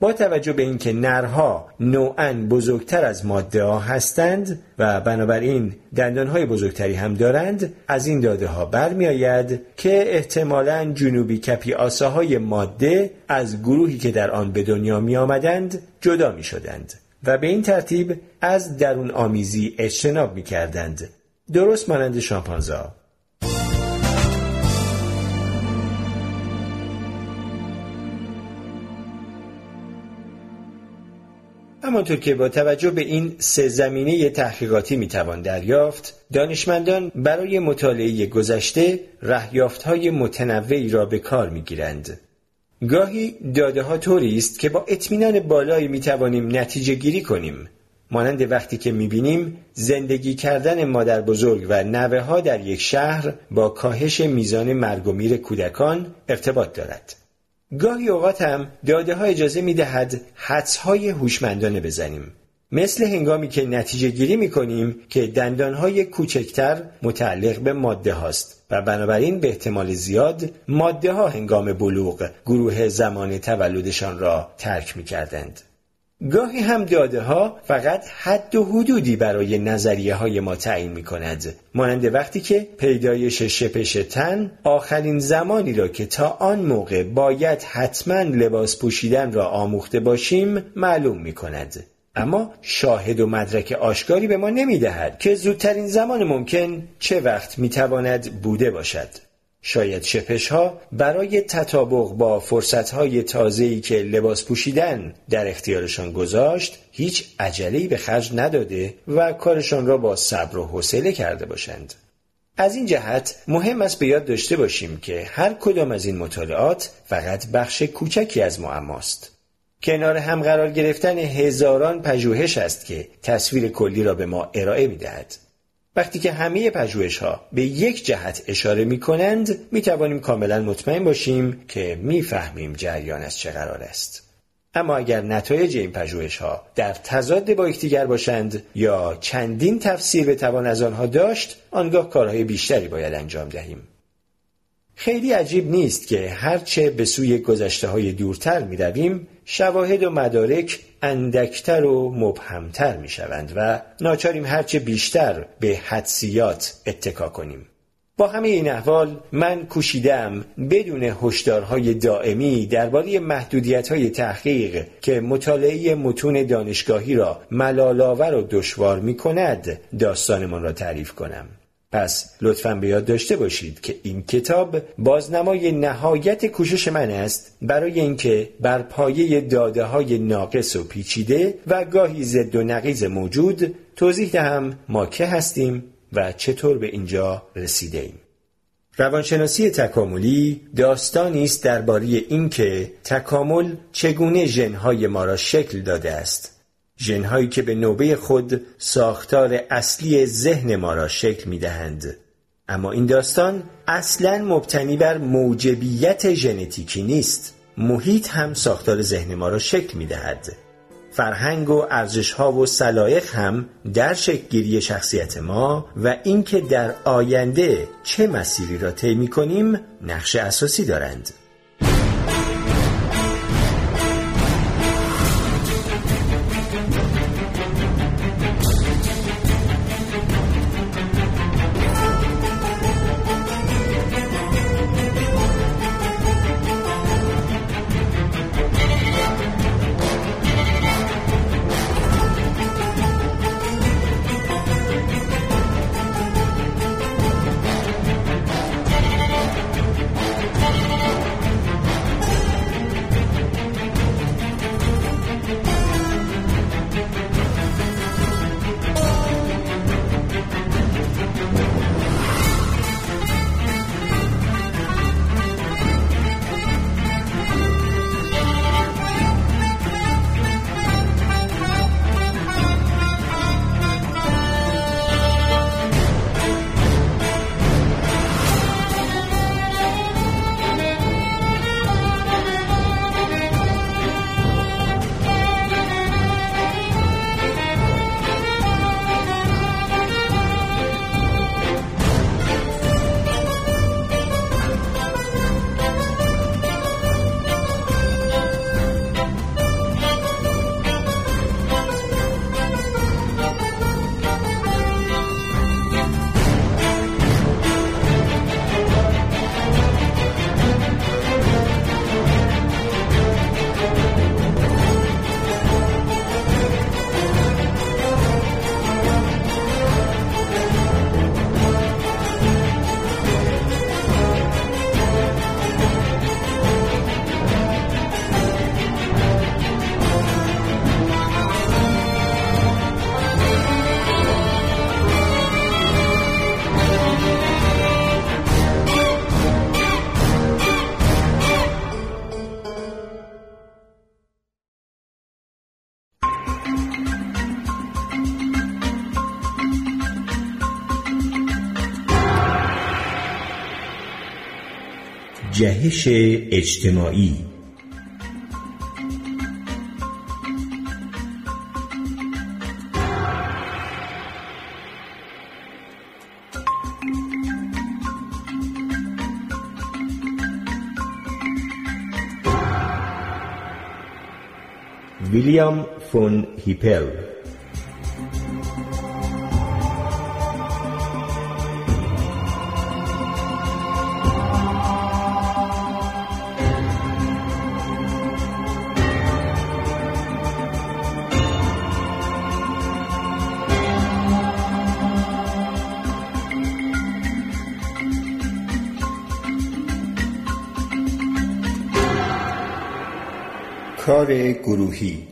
با توجه به اینکه نرها نوعا بزرگتر از ماده ها هستند و بنابراین دندانهای بزرگتری هم دارند از این داده ها برمی آید که احتمالا جنوبی کپی آساهای ماده از گروهی که در آن به دنیا می آمدند جدا می شدند و به این ترتیب از درون آمیزی اجتناب می کردند. درست مانند شامپانزا همانطور که با توجه به این سه زمینه تحقیقاتی می‌توان دریافت دانشمندان برای مطالعه گذشته های متنوعی را به کار می‌گیرند گاهی داده ها طوری است که با اطمینان بالایی می توانیم نتیجه گیری کنیم. مانند وقتی که می بینیم زندگی کردن مادر بزرگ و نوه ها در یک شهر با کاهش میزان مرگ و میر کودکان ارتباط دارد. گاهی اوقات هم داده ها اجازه می دهد حدس های هوشمندانه بزنیم. مثل هنگامی که نتیجه گیری می کنیم که دندان های کوچکتر متعلق به ماده هاست و بنابراین به احتمال زیاد ماده ها هنگام بلوغ گروه زمان تولدشان را ترک می کردند. گاهی هم داده ها فقط حد و حدودی برای نظریه های ما تعیین می کند مانند وقتی که پیدایش شپش تن آخرین زمانی را که تا آن موقع باید حتما لباس پوشیدن را آموخته باشیم معلوم می کند اما شاهد و مدرک آشکاری به ما نمی دهد که زودترین زمان ممکن چه وقت می تواند بوده باشد. شاید شپش ها برای تطابق با فرصت های تازه‌ای که لباس پوشیدن در اختیارشان گذاشت هیچ عجله‌ای به خرج نداده و کارشان را با صبر و حوصله کرده باشند. از این جهت مهم است به یاد داشته باشیم که هر کدام از این مطالعات فقط بخش کوچکی از معماست. کنار هم قرار گرفتن هزاران پژوهش است که تصویر کلی را به ما ارائه می دهد. وقتی که همه پژوهش ها به یک جهت اشاره می کنند می توانیم کاملا مطمئن باشیم که می‌فهمیم جریان از چه قرار است. اما اگر نتایج این پژوهش ها در تضاد با یکدیگر باشند یا چندین تفسیر بتوان از آنها داشت آنگاه کارهای بیشتری باید انجام دهیم خیلی عجیب نیست که هرچه به سوی گذشته های دورتر می رویم شواهد و مدارک اندکتر و مبهمتر می شوند و ناچاریم هرچه بیشتر به حدسیات اتکا کنیم. با همه این احوال من کوشیدم بدون هشدارهای دائمی درباره محدودیت‌های تحقیق که مطالعه متون دانشگاهی را ملالآور و دشوار می‌کند داستانمان را تعریف کنم پس لطفا به یاد داشته باشید که این کتاب بازنمای نهایت کوشش من است برای اینکه بر پایه داده های ناقص و پیچیده و گاهی ضد و نقیز موجود توضیح دهم ما که هستیم و چطور به اینجا رسیده ایم. روانشناسی تکاملی داستانی است درباره اینکه تکامل چگونه ژنهای ما را شکل داده است ژنهایی که به نوبه خود ساختار اصلی ذهن ما را شکل می دهند. اما این داستان اصلا مبتنی بر موجبیت ژنتیکی نیست. محیط هم ساختار ذهن ما را شکل می دهد. فرهنگ و ارزش ها و سلایق هم در شکلگیری شخصیت ما و اینکه در آینده چه مسیری را طی می کنیم نقش اساسی دارند. جهش اجتماعی. ویلیام فون هیپل کار گروهی.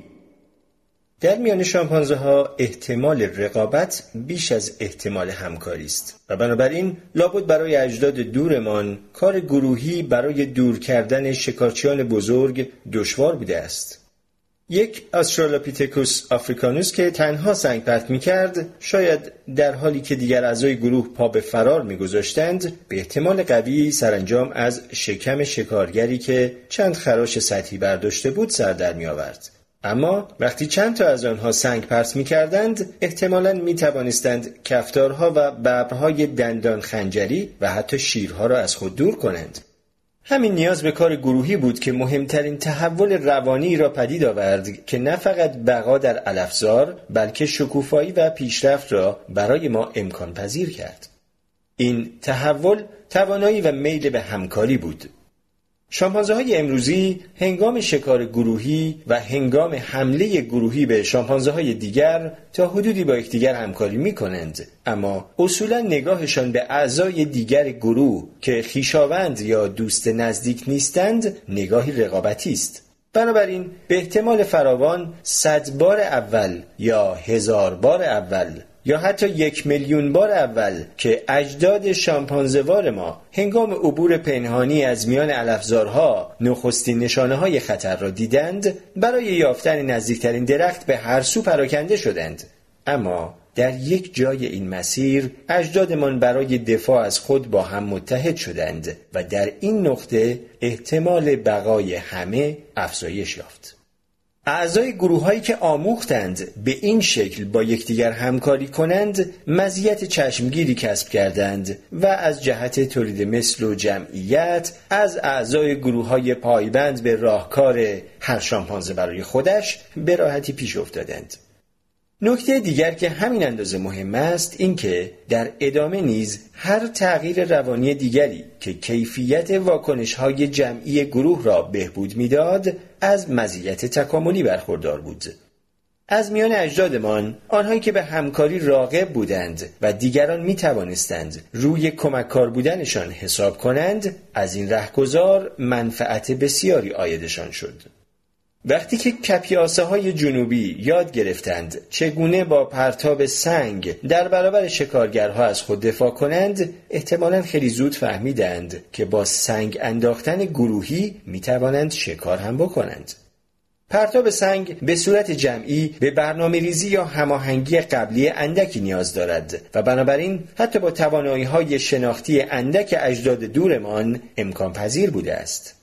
در میان شامپانزه ها احتمال رقابت بیش از احتمال همکاری است و بنابراین لابد برای اجداد دورمان کار گروهی برای دور کردن شکارچیان بزرگ دشوار بوده است. یک آسترالوپیتکوس آفریکانوس که تنها سنگ پرت می کرد شاید در حالی که دیگر اعضای گروه پا به فرار می گذاشتند به احتمال قوی سرانجام از شکم شکارگری که چند خراش سطحی برداشته بود سر در می آورد. اما وقتی چند تا از آنها سنگ پرت می کردند احتمالا می توانستند کفتارها و ببرهای دندان خنجری و حتی شیرها را از خود دور کنند. همین نیاز به کار گروهی بود که مهمترین تحول روانی را پدید آورد که نه فقط بقا در علفزار بلکه شکوفایی و پیشرفت را برای ما امکان پذیر کرد. این تحول توانایی و میل به همکاری بود شامپانزه های امروزی هنگام شکار گروهی و هنگام حمله گروهی به شامپانزه های دیگر تا حدودی با یکدیگر همکاری می کنند اما اصولا نگاهشان به اعضای دیگر گروه که خیشاوند یا دوست نزدیک نیستند نگاهی رقابتی است. بنابراین به احتمال فراوان صد بار اول یا هزار بار اول یا حتی یک میلیون بار اول که اجداد شامپانزوار ما هنگام عبور پنهانی از میان علفزارها نخستین نشانه های خطر را دیدند برای یافتن نزدیکترین درخت به هر سو پراکنده شدند. اما در یک جای این مسیر اجدادمان برای دفاع از خود با هم متحد شدند و در این نقطه احتمال بقای همه افزایش یافت. اعضای گروه هایی که آموختند به این شکل با یکدیگر همکاری کنند مزیت چشمگیری کسب کردند و از جهت تولید مثل و جمعیت از اعضای گروه های پایبند به راهکار هر شامپانزه برای خودش به راحتی پیش افتادند. نکته دیگر که همین اندازه مهم است اینکه در ادامه نیز هر تغییر روانی دیگری که کیفیت واکنش های جمعی گروه را بهبود می‌داد از مزیت تکاملی برخوردار بود. از میان اجدادمان آنهایی که به همکاری راغب بودند و دیگران می توانستند روی کمککار بودنشان حساب کنند از این رهگذار منفعت بسیاری آیدشان شد. وقتی که کپیاسه های جنوبی یاد گرفتند چگونه با پرتاب سنگ در برابر شکارگرها از خود دفاع کنند احتمالا خیلی زود فهمیدند که با سنگ انداختن گروهی می توانند شکار هم بکنند پرتاب سنگ به صورت جمعی به برنامه ریزی یا هماهنگی قبلی اندکی نیاز دارد و بنابراین حتی با توانایی های شناختی اندک اجداد دورمان امکان پذیر بوده است.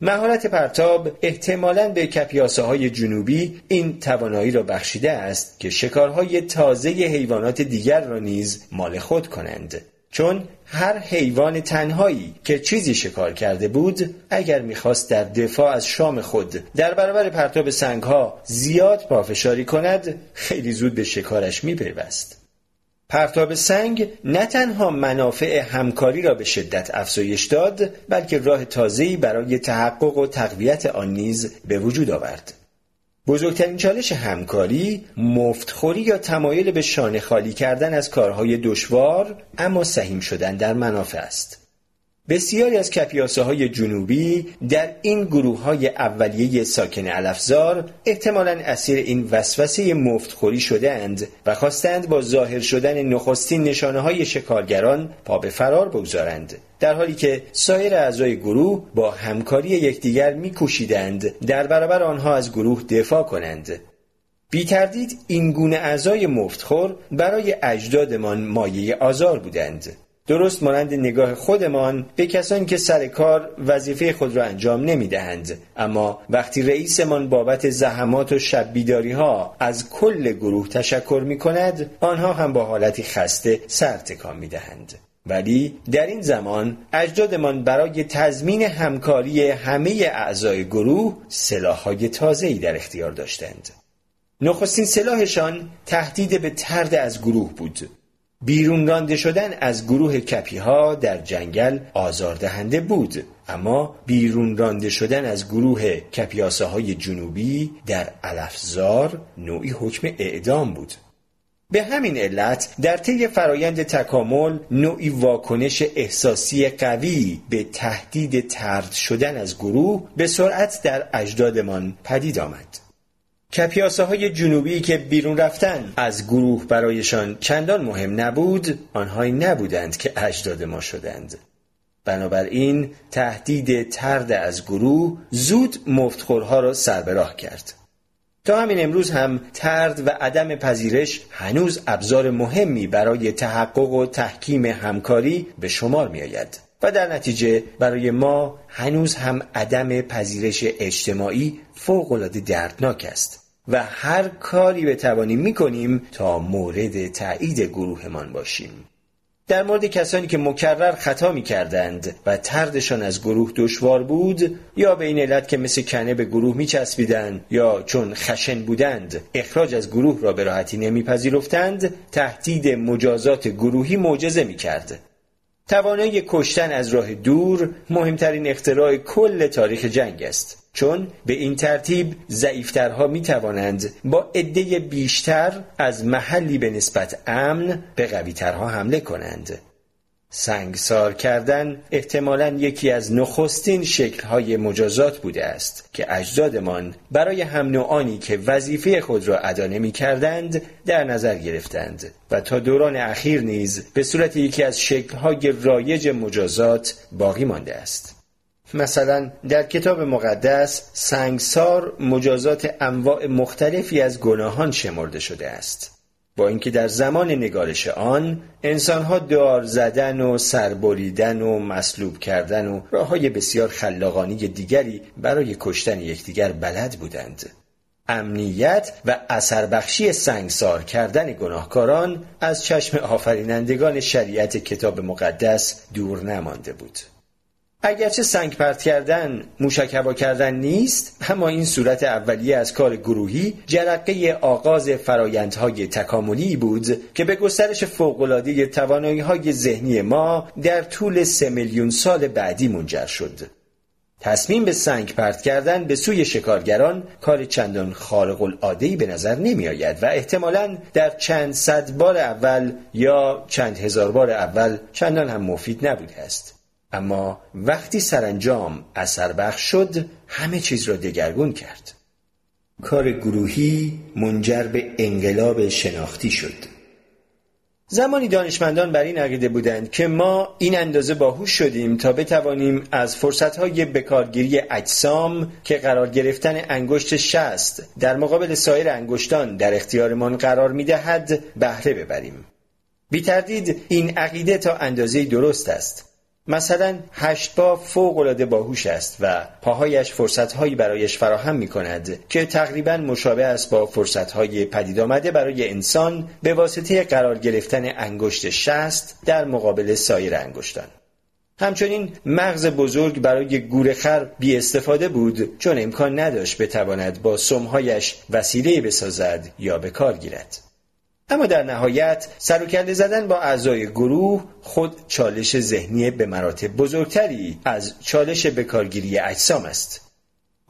مهارت پرتاب احتمالاً به کپیاسه های جنوبی این توانایی را بخشیده است که شکارهای تازه حیوانات دیگر را نیز مال خود کنند. چون هر حیوان تنهایی که چیزی شکار کرده بود اگر می‌خواست در دفاع از شام خود در برابر پرتاب سنگها زیاد پافشاری کند خیلی زود به شکارش میپیوست. پرتاب سنگ نه تنها منافع همکاری را به شدت افزایش داد بلکه راه تازه‌ای برای تحقق و تقویت آن نیز به وجود آورد. بزرگترین چالش همکاری مفتخوری یا تمایل به شانه خالی کردن از کارهای دشوار اما سهیم شدن در منافع است. بسیاری از کپیاسه های جنوبی در این گروه های اولیه ساکن علفزار احتمالا اسیر این وسوسه مفتخوری شده اند و خواستند با ظاهر شدن نخستین نشانه های شکارگران پا به فرار بگذارند در حالی که سایر اعضای گروه با همکاری یکدیگر میکوشیدند در برابر آنها از گروه دفاع کنند. بی تردید این گونه اعضای مفتخور برای اجدادمان مایه آزار بودند. درست مانند نگاه خودمان به کسانی که سر کار وظیفه خود را انجام نمی دهند. اما وقتی رئیسمان بابت زحمات و شب ها از کل گروه تشکر می کند آنها هم با حالتی خسته سر تکان می دهند. ولی در این زمان اجدادمان برای تضمین همکاری همه اعضای گروه سلاحهای تازه‌ای در اختیار داشتند. نخستین سلاحشان تهدید به ترد از گروه بود بیرون رانده شدن از گروه کپی ها در جنگل آزاردهنده بود. اما بیرون رانده شدن از گروه کپیاسه های جنوبی در علفزار نوعی حکم اعدام بود. به همین علت در طی فرایند تکامل نوعی واکنش احساسی قوی به تهدید ترد شدن از گروه به سرعت در اجدادمان پدید آمد. کپیاسه های جنوبی که بیرون رفتن. از گروه برایشان چندان مهم نبود آنهایی نبودند که اجداد ما شدند. بنابراین تهدید ترد از گروه زود مفتخورها را سربراه کرد. تا همین امروز هم ترد و عدم پذیرش هنوز ابزار مهمی برای تحقق و تحکیم همکاری به شمار می آید و در نتیجه برای ما هنوز هم عدم پذیرش اجتماعی فوقالعاده دردناک است. و هر کاری بتوانیم می‌کنیم تا مورد تایید گروهمان باشیم. در مورد کسانی که مکرر خطا می کردند و تردشان از گروه دشوار بود یا به این علت که مثل کنه به گروه می چسبیدند یا چون خشن بودند اخراج از گروه را به راحتی نمیپذیرفتند تهدید مجازات گروهی معجزه می کرد توانایی کشتن از راه دور مهمترین اختراع کل تاریخ جنگ است. چون به این ترتیب ضعیفترها می توانند با عده بیشتر از محلی به نسبت امن به قویترها حمله کنند سنگسار کردن احتمالا یکی از نخستین شکلهای مجازات بوده است که اجدادمان برای هم نوعانی که وظیفه خود را ادا نمی کردند در نظر گرفتند و تا دوران اخیر نیز به صورت یکی از شکلهای رایج مجازات باقی مانده است. مثلا در کتاب مقدس سنگسار مجازات انواع مختلفی از گناهان شمرده شده است. با اینکه در زمان نگارش آن انسانها دار زدن و سربریدن و مصلوب کردن و راه های بسیار خلاقانی دیگری برای کشتن یکدیگر بلد بودند امنیت و اثر بخشی سنگسار کردن گناهکاران از چشم آفرینندگان شریعت کتاب مقدس دور نمانده بود اگرچه سنگ پرت کردن موشک هوا کردن نیست اما این صورت اولیه از کار گروهی جرقه آغاز فرایندهای تکاملی بود که به گسترش فوقالعاده توانایی های ذهنی ما در طول سه میلیون سال بعدی منجر شد. تصمیم به سنگ پرت کردن به سوی شکارگران کار چندان خارق العاده به نظر نمی آید و احتمالا در چند صد بار اول یا چند هزار بار اول چندان هم مفید نبوده است. اما وقتی سرانجام اثر بخش شد همه چیز را دگرگون کرد. کار گروهی منجر به انقلاب شناختی شد. زمانی دانشمندان بر این عقیده بودند که ما این اندازه باهوش شدیم تا بتوانیم از فرصتهای بکارگیری اجسام که قرار گرفتن انگشت شست در مقابل سایر انگشتان در اختیارمان قرار می‌دهد بهره ببریم. بی تردید این عقیده تا اندازه درست است. مثلا هشت با فوق العاده باهوش است و پاهایش فرصتهایی برایش فراهم می کند که تقریبا مشابه است با فرصتهای پدید آمده برای انسان به واسطه قرار گرفتن انگشت شست در مقابل سایر انگشتان. همچنین مغز بزرگ برای گورخر بی استفاده بود چون امکان نداشت بتواند با سمهایش وسیله بسازد یا به کار گیرد. اما در نهایت سر زدن با اعضای گروه خود چالش ذهنی به مراتب بزرگتری از چالش بکارگیری اجسام است.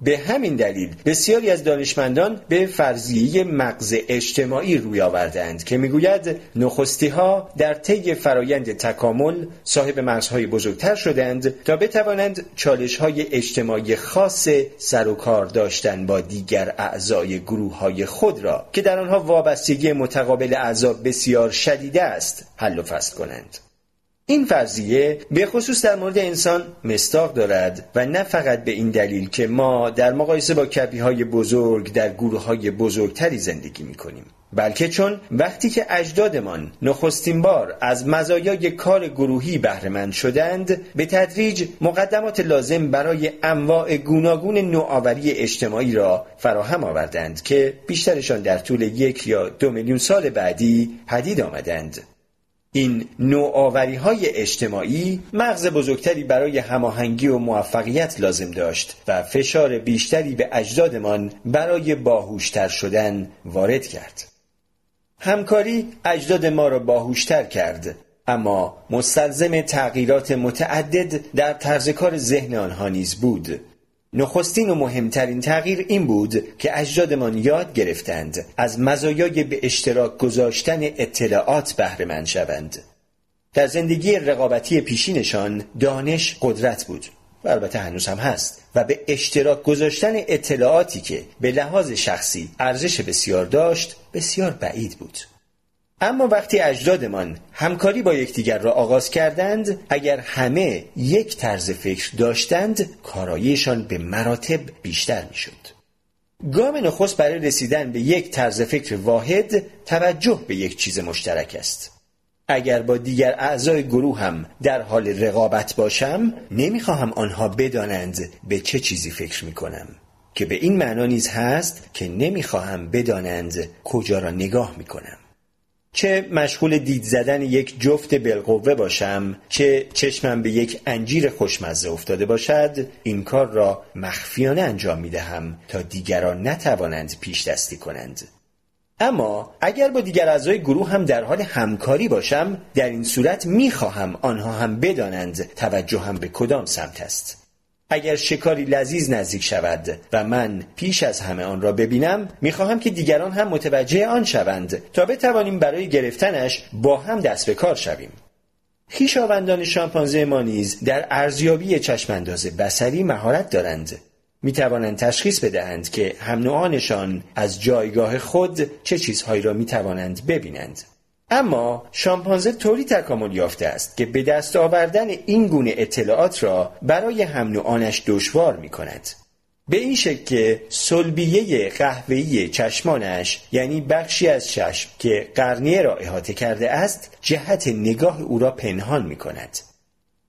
به همین دلیل بسیاری از دانشمندان به فرضیه مغز اجتماعی روی آوردند که می‌گوید نخستی ها در طی فرایند تکامل صاحب مغزهای بزرگتر شدند تا بتوانند چالش های اجتماعی خاص سر و کار داشتن با دیگر اعضای گروه های خود را که در آنها وابستگی متقابل اعضا بسیار شدیده است حل و فصل کنند. این فرضیه به خصوص در مورد انسان مستاق دارد و نه فقط به این دلیل که ما در مقایسه با کپی های بزرگ در گروه های بزرگتری زندگی می کنیم. بلکه چون وقتی که اجدادمان نخستین بار از مزایای کار گروهی بهرهمند شدند به تدریج مقدمات لازم برای انواع گوناگون نوآوری اجتماعی را فراهم آوردند که بیشترشان در طول یک یا دو میلیون سال بعدی پدید آمدند این نوآوری های اجتماعی مغز بزرگتری برای هماهنگی و موفقیت لازم داشت و فشار بیشتری به اجدادمان برای باهوشتر شدن وارد کرد. همکاری اجداد ما را باهوشتر کرد اما مستلزم تغییرات متعدد در طرز کار ذهن آنها نیز بود نخستین و مهمترین تغییر این بود که اجدادمان یاد گرفتند از مزایای به اشتراک گذاشتن اطلاعات بهره شوند. در زندگی رقابتی پیشینشان دانش قدرت بود و البته هنوز هم هست و به اشتراک گذاشتن اطلاعاتی که به لحاظ شخصی ارزش بسیار داشت بسیار بعید بود. اما وقتی اجدادمان همکاری با یکدیگر را آغاز کردند اگر همه یک طرز فکر داشتند کارایشان به مراتب بیشتر می‌شد. گام نخست برای رسیدن به یک طرز فکر واحد توجه به یک چیز مشترک است. اگر با دیگر اعضای گروه هم در حال رقابت باشم نمی‌خواهم آنها بدانند به چه چیزی فکر می‌کنم. که به این معنا نیز هست که نمی‌خواهم بدانند کجا را نگاه می‌کنم. چه مشغول دید زدن یک جفت بالقوه باشم چه چشمم به یک انجیر خوشمزه افتاده باشد این کار را مخفیانه انجام می دهم تا دیگران نتوانند پیش دستی کنند. اما اگر با دیگر اعضای گروه هم در حال همکاری باشم در این صورت می‌خواهم آنها هم بدانند توجه هم به کدام سمت است. اگر شکاری لذیذ نزدیک شود و من پیش از همه آن را ببینم می‌خواهم که دیگران هم متوجه آن شوند تا بتوانیم برای گرفتنش با هم دست به کار شویم. خویشاوندان شامپانزه ما نیز در ارزیابی چشمانداز بسری مهارت دارند. می توانند تشخیص بدهند که هم نوعانشان از جایگاه خود چه چیزهایی را می توانند ببینند. اما شامپانزه طوری تکامل یافته است که به دست آوردن این گونه اطلاعات را برای هم نوعانش دشوار می کند به این شکل که سلبیه قهوه‌ای چشمانش یعنی بخشی از چشم که قرنیه را احاطه کرده است جهت نگاه او را پنهان می کند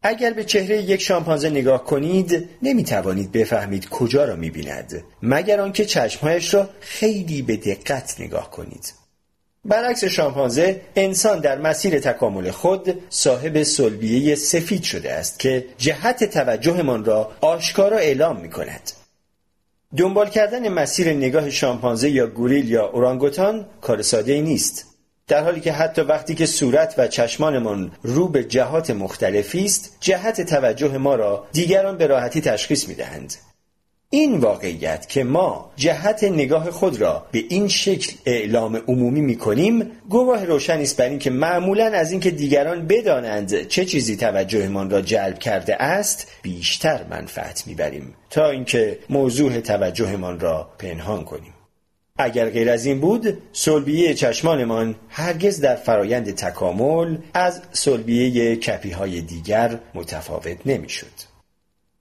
اگر به چهره یک شامپانزه نگاه کنید نمی توانید بفهمید کجا را می بیند مگر آنکه چشمهایش را خیلی به دقت نگاه کنید. برعکس شامپانزه انسان در مسیر تکامل خود صاحب سلبیه سفید شده است که جهت توجهمان را آشکارا اعلام می کند دنبال کردن مسیر نگاه شامپانزه یا گوریل یا اورانگوتان کار ساده ای نیست در حالی که حتی وقتی که صورت و چشمانمان رو به جهات مختلفی است جهت توجه ما را دیگران به راحتی تشخیص می دهند. این واقعیت که ما جهت نگاه خود را به این شکل اعلام عمومی می کنیم گواه روشنی است بر اینکه معمولا از اینکه دیگران بدانند چه چیزی توجهمان را جلب کرده است بیشتر منفعت می‌بریم تا اینکه موضوع توجهمان را پنهان کنیم اگر غیر از این بود سلبیه چشمانمان هرگز در فرایند تکامل از سلبیه کپی های دیگر متفاوت نمی‌شد.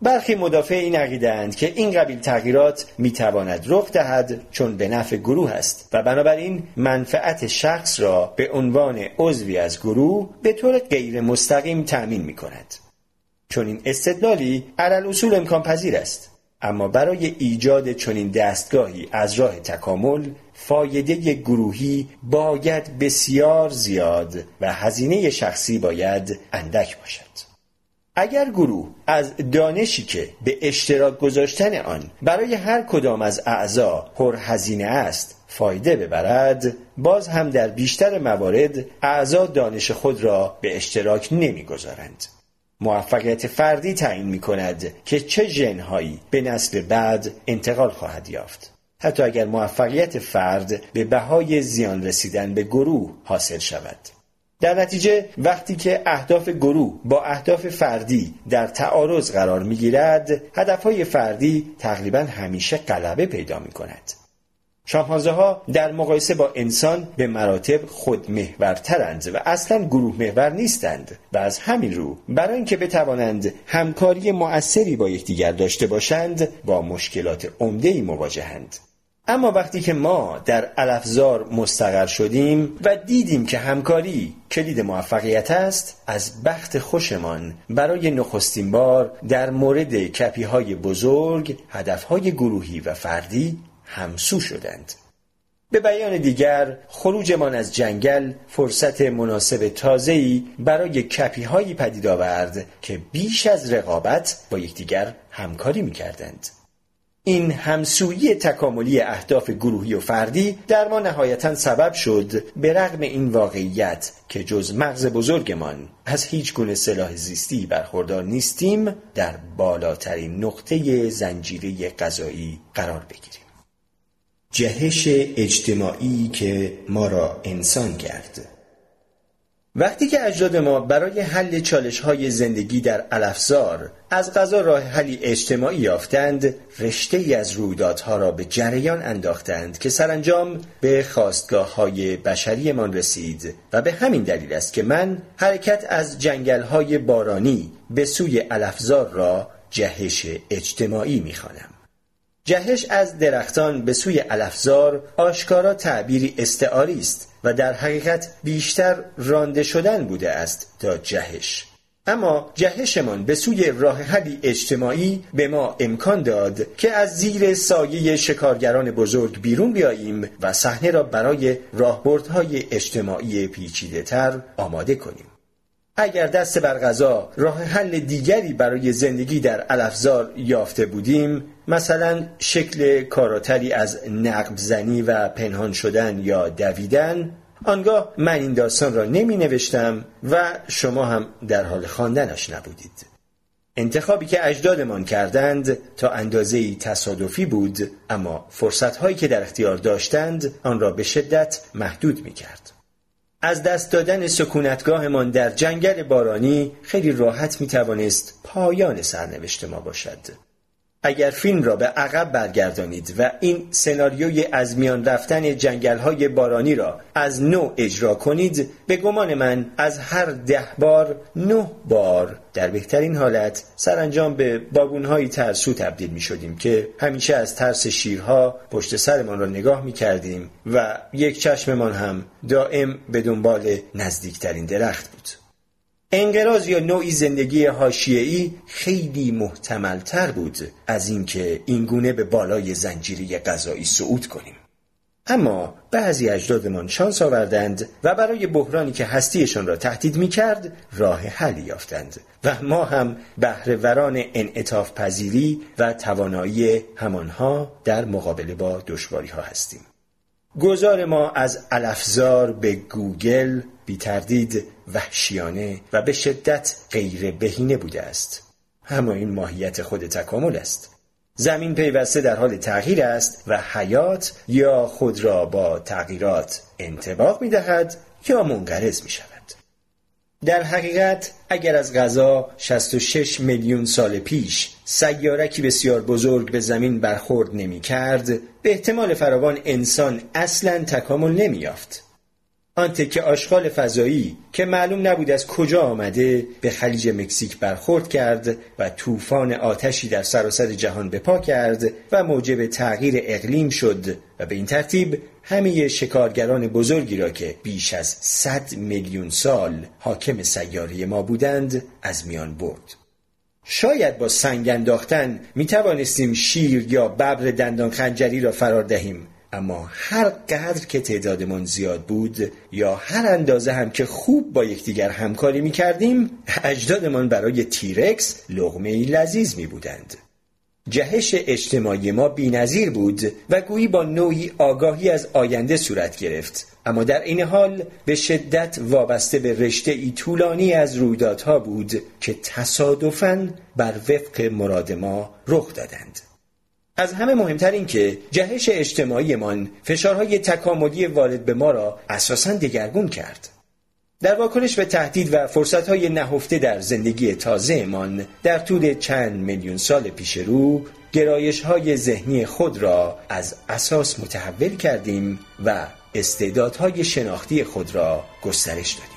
برخی مدافع این عقیدند که این قبیل تغییرات می‌تواند رخ دهد چون به نفع گروه است و بنابراین منفعت شخص را به عنوان عضوی از گروه به طور غیر مستقیم تأمین می کند. چون این استدلالی علل اصول امکان پذیر است اما برای ایجاد چنین دستگاهی از راه تکامل فایده گروهی باید بسیار زیاد و هزینه شخصی باید اندک باشد اگر گروه از دانشی که به اشتراک گذاشتن آن برای هر کدام از اعضا پرهزینه است فایده ببرد باز هم در بیشتر موارد اعضا دانش خود را به اشتراک نمی‌گذارند. موفقیت فردی تعیین می کند که چه ژنهایی به نسل بعد انتقال خواهد یافت. حتی اگر موفقیت فرد به بهای زیان رسیدن به گروه حاصل شود. در نتیجه وقتی که اهداف گروه با اهداف فردی در تعارض قرار می گیرد هدفهای فردی تقریبا همیشه غلبه پیدا می کند شامپانزه ها در مقایسه با انسان به مراتب خودمحورترند و اصلا گروه محور نیستند و از همین رو برای اینکه بتوانند همکاری مؤثری با یکدیگر داشته باشند با مشکلات عمده مواجهند. اما وقتی که ما در الافزار مستقر شدیم و دیدیم که همکاری کلید موفقیت است از بخت خوشمان برای نخستین بار در مورد کپی های بزرگ هدفهای گروهی و فردی همسو شدند به بیان دیگر خروجمان از جنگل فرصت مناسب تازه‌ای برای کپی هایی پدید آورد که بیش از رقابت با یکدیگر همکاری می‌کردند. این همسویی تکاملی اهداف گروهی و فردی در ما نهایتا سبب شد به رغم این واقعیت که جز مغز بزرگمان از هیچ گونه سلاح زیستی برخوردار نیستیم در بالاترین نقطه زنجیره غذایی قرار بگیریم. جهش اجتماعی که ما را انسان کرد. وقتی که اجداد ما برای حل چالش های زندگی در الافزار از غذا راه حلی اجتماعی یافتند رشته ای از رویدادها را به جریان انداختند که سرانجام به خواستگاه های بشری من رسید و به همین دلیل است که من حرکت از جنگل های بارانی به سوی الافزار را جهش اجتماعی می‌خوانم. جهش از درختان به سوی الافزار آشکارا تعبیری استعاری است و در حقیقت بیشتر رانده شدن بوده است تا جهش. اما جهشمان به سوی راه حلی اجتماعی به ما امکان داد که از زیر سایه شکارگران بزرگ بیرون بیاییم و صحنه را برای راهبردهای اجتماعی پیچیده تر آماده کنیم. اگر دست بر غذا راه حل دیگری برای زندگی در الافزار یافته بودیم مثلا شکل کاراتری از نقب زنی و پنهان شدن یا دویدن آنگاه من این داستان را نمی نوشتم و شما هم در حال خواندنش نبودید انتخابی که اجدادمان کردند تا اندازه تصادفی بود اما فرصتهایی که در اختیار داشتند آن را به شدت محدود می کرد. از دست دادن سکونتگاهمان در جنگل بارانی خیلی راحت می توانست پایان سرنوشت ما باشد. اگر فیلم را به عقب برگردانید و این سناریوی از میان رفتن جنگل های بارانی را از نو اجرا کنید به گمان من از هر ده بار نه بار در بهترین حالت سرانجام به های ترسو تبدیل می شدیم که همیشه از ترس شیرها پشت سرمان را نگاه می کردیم و یک چشممان هم دائم به دنبال نزدیکترین درخت بود. انقراض یا نوعی زندگی حاشیه‌ای خیلی محتملتر بود از اینکه اینگونه به بالای زنجیره غذایی صعود کنیم. اما بعضی اجدادمان شانس آوردند و برای بحرانی که هستیشان را تهدید می کرد راه حلی یافتند و ما هم بهرهوران انعطاف پذیری و توانایی همانها در مقابله با دشواری ها هستیم. گذار ما از الافزار به گوگل بی تردید وحشیانه و به شدت غیر بهینه بوده است. اما این ماهیت خود تکامل است. زمین پیوسته در حال تغییر است و حیات یا خود را با تغییرات انتباق می دهد یا منقرض می شود در حقیقت اگر از غذا 66 میلیون سال پیش سیارکی بسیار بزرگ به زمین برخورد نمی کرد به احتمال فراوان انسان اصلا تکامل نمی یافت آن تکه آشغال فضایی که معلوم نبود از کجا آمده به خلیج مکزیک برخورد کرد و طوفان آتشی در سراسر جهان به پا کرد و موجب تغییر اقلیم شد و به این ترتیب همه شکارگران بزرگی را که بیش از 100 میلیون سال حاکم سیاره ما بودند از میان برد. شاید با سنگ انداختن می توانستیم شیر یا ببر دندان خنجری را فرار دهیم اما هر قدر که تعدادمان زیاد بود یا هر اندازه هم که خوب با یکدیگر همکاری می کردیم اجدادمان برای تیرکس لغمه لذیذ می بودند. جهش اجتماعی ما بینظیر بود و گویی با نوعی آگاهی از آینده صورت گرفت اما در این حال به شدت وابسته به رشته ای طولانی از رویدادها بود که تصادفاً بر وفق مراد ما رخ دادند از همه مهمتر این که جهش اجتماعیمان فشارهای تکاملی وارد به ما را اساسا دگرگون کرد. در واکنش به تهدید و فرصتهای نهفته در زندگی تازهمان در طول چند میلیون سال پیش رو گرایش های ذهنی خود را از اساس متحول کردیم و استعدادهای شناختی خود را گسترش دادیم.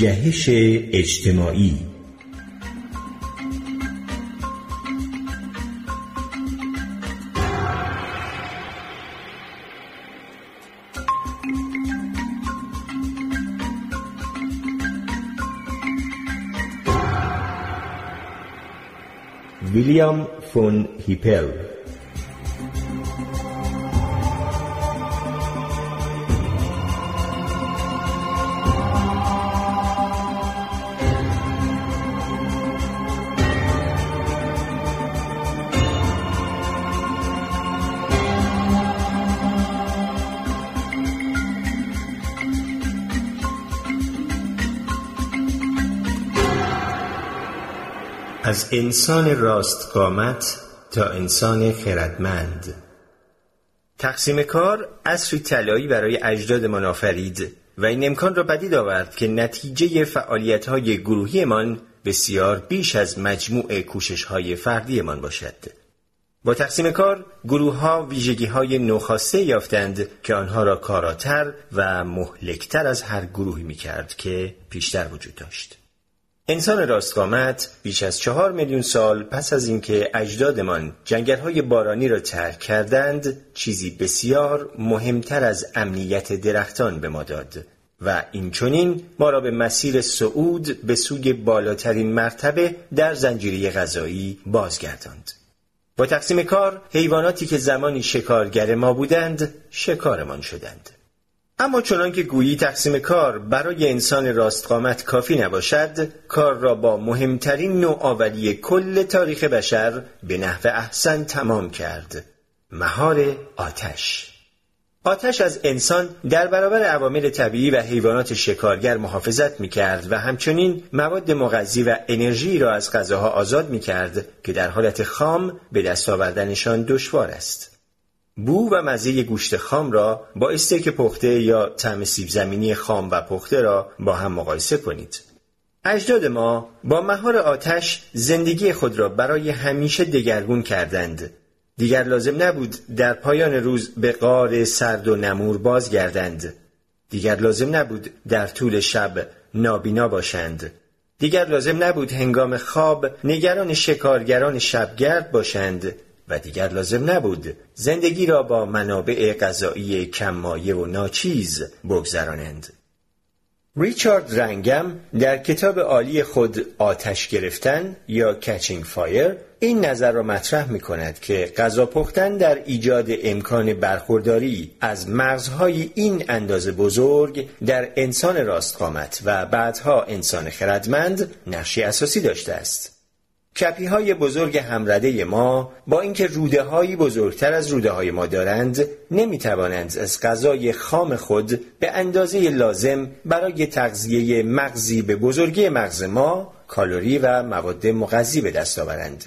جهش اجتماعی. ویلیام فون هیپل از انسان راستقامت تا انسان خردمند تقسیم کار اصری طلایی برای اجدادمان آفرید و این امکان را بدید آورد که نتیجه فعالیت های گروهیمان بسیار بیش از مجموع کوشش های فردیمان باشد. با تقسیم کار گروه ها ویژگی های نوخاسته یافتند که آنها را کاراتر و مهلکتر از هر گروهی می کرد که پیشتر وجود داشت. انسان راستقامت بیش از چهار میلیون سال پس از اینکه اجدادمان جنگلهای بارانی را ترک کردند چیزی بسیار مهمتر از امنیت درختان به ما داد و این چونین ما را به مسیر صعود به سوی بالاترین مرتبه در زنجیره غذایی بازگرداند. با تقسیم کار حیواناتی که زمانی شکارگر ما بودند شکارمان شدند. اما چنان که گویی تقسیم کار برای انسان راستقامت کافی نباشد کار را با مهمترین نوآوری کل تاریخ بشر به نحو احسن تمام کرد مهار آتش آتش از انسان در برابر عوامل طبیعی و حیوانات شکارگر محافظت می کرد و همچنین مواد مغذی و انرژی را از غذاها آزاد می کرد که در حالت خام به دست آوردنشان دشوار است. بو و مزه گوشت خام را با استیک پخته یا طعم سیب زمینی خام و پخته را با هم مقایسه کنید. اجداد ما با مهار آتش زندگی خود را برای همیشه دگرگون کردند. دیگر لازم نبود در پایان روز به غار سرد و نمور بازگردند. دیگر لازم نبود در طول شب نابینا باشند. دیگر لازم نبود هنگام خواب نگران شکارگران شبگرد باشند و دیگر لازم نبود زندگی را با منابع غذایی کممایه و ناچیز بگذرانند. ریچارد رنگم در کتاب عالی خود آتش گرفتن یا کچینگ فایر این نظر را مطرح می کند که غذا پختن در ایجاد امکان برخورداری از مرزهای این اندازه بزرگ در انسان راستقامت و بعدها انسان خردمند نقشی اساسی داشته است. کپی های بزرگ همرده ما با اینکه روده هایی بزرگتر از روده های ما دارند نمی توانند از غذای خام خود به اندازه لازم برای تغذیه مغزی به بزرگی مغز ما کالری و مواد مغذی به دست آورند.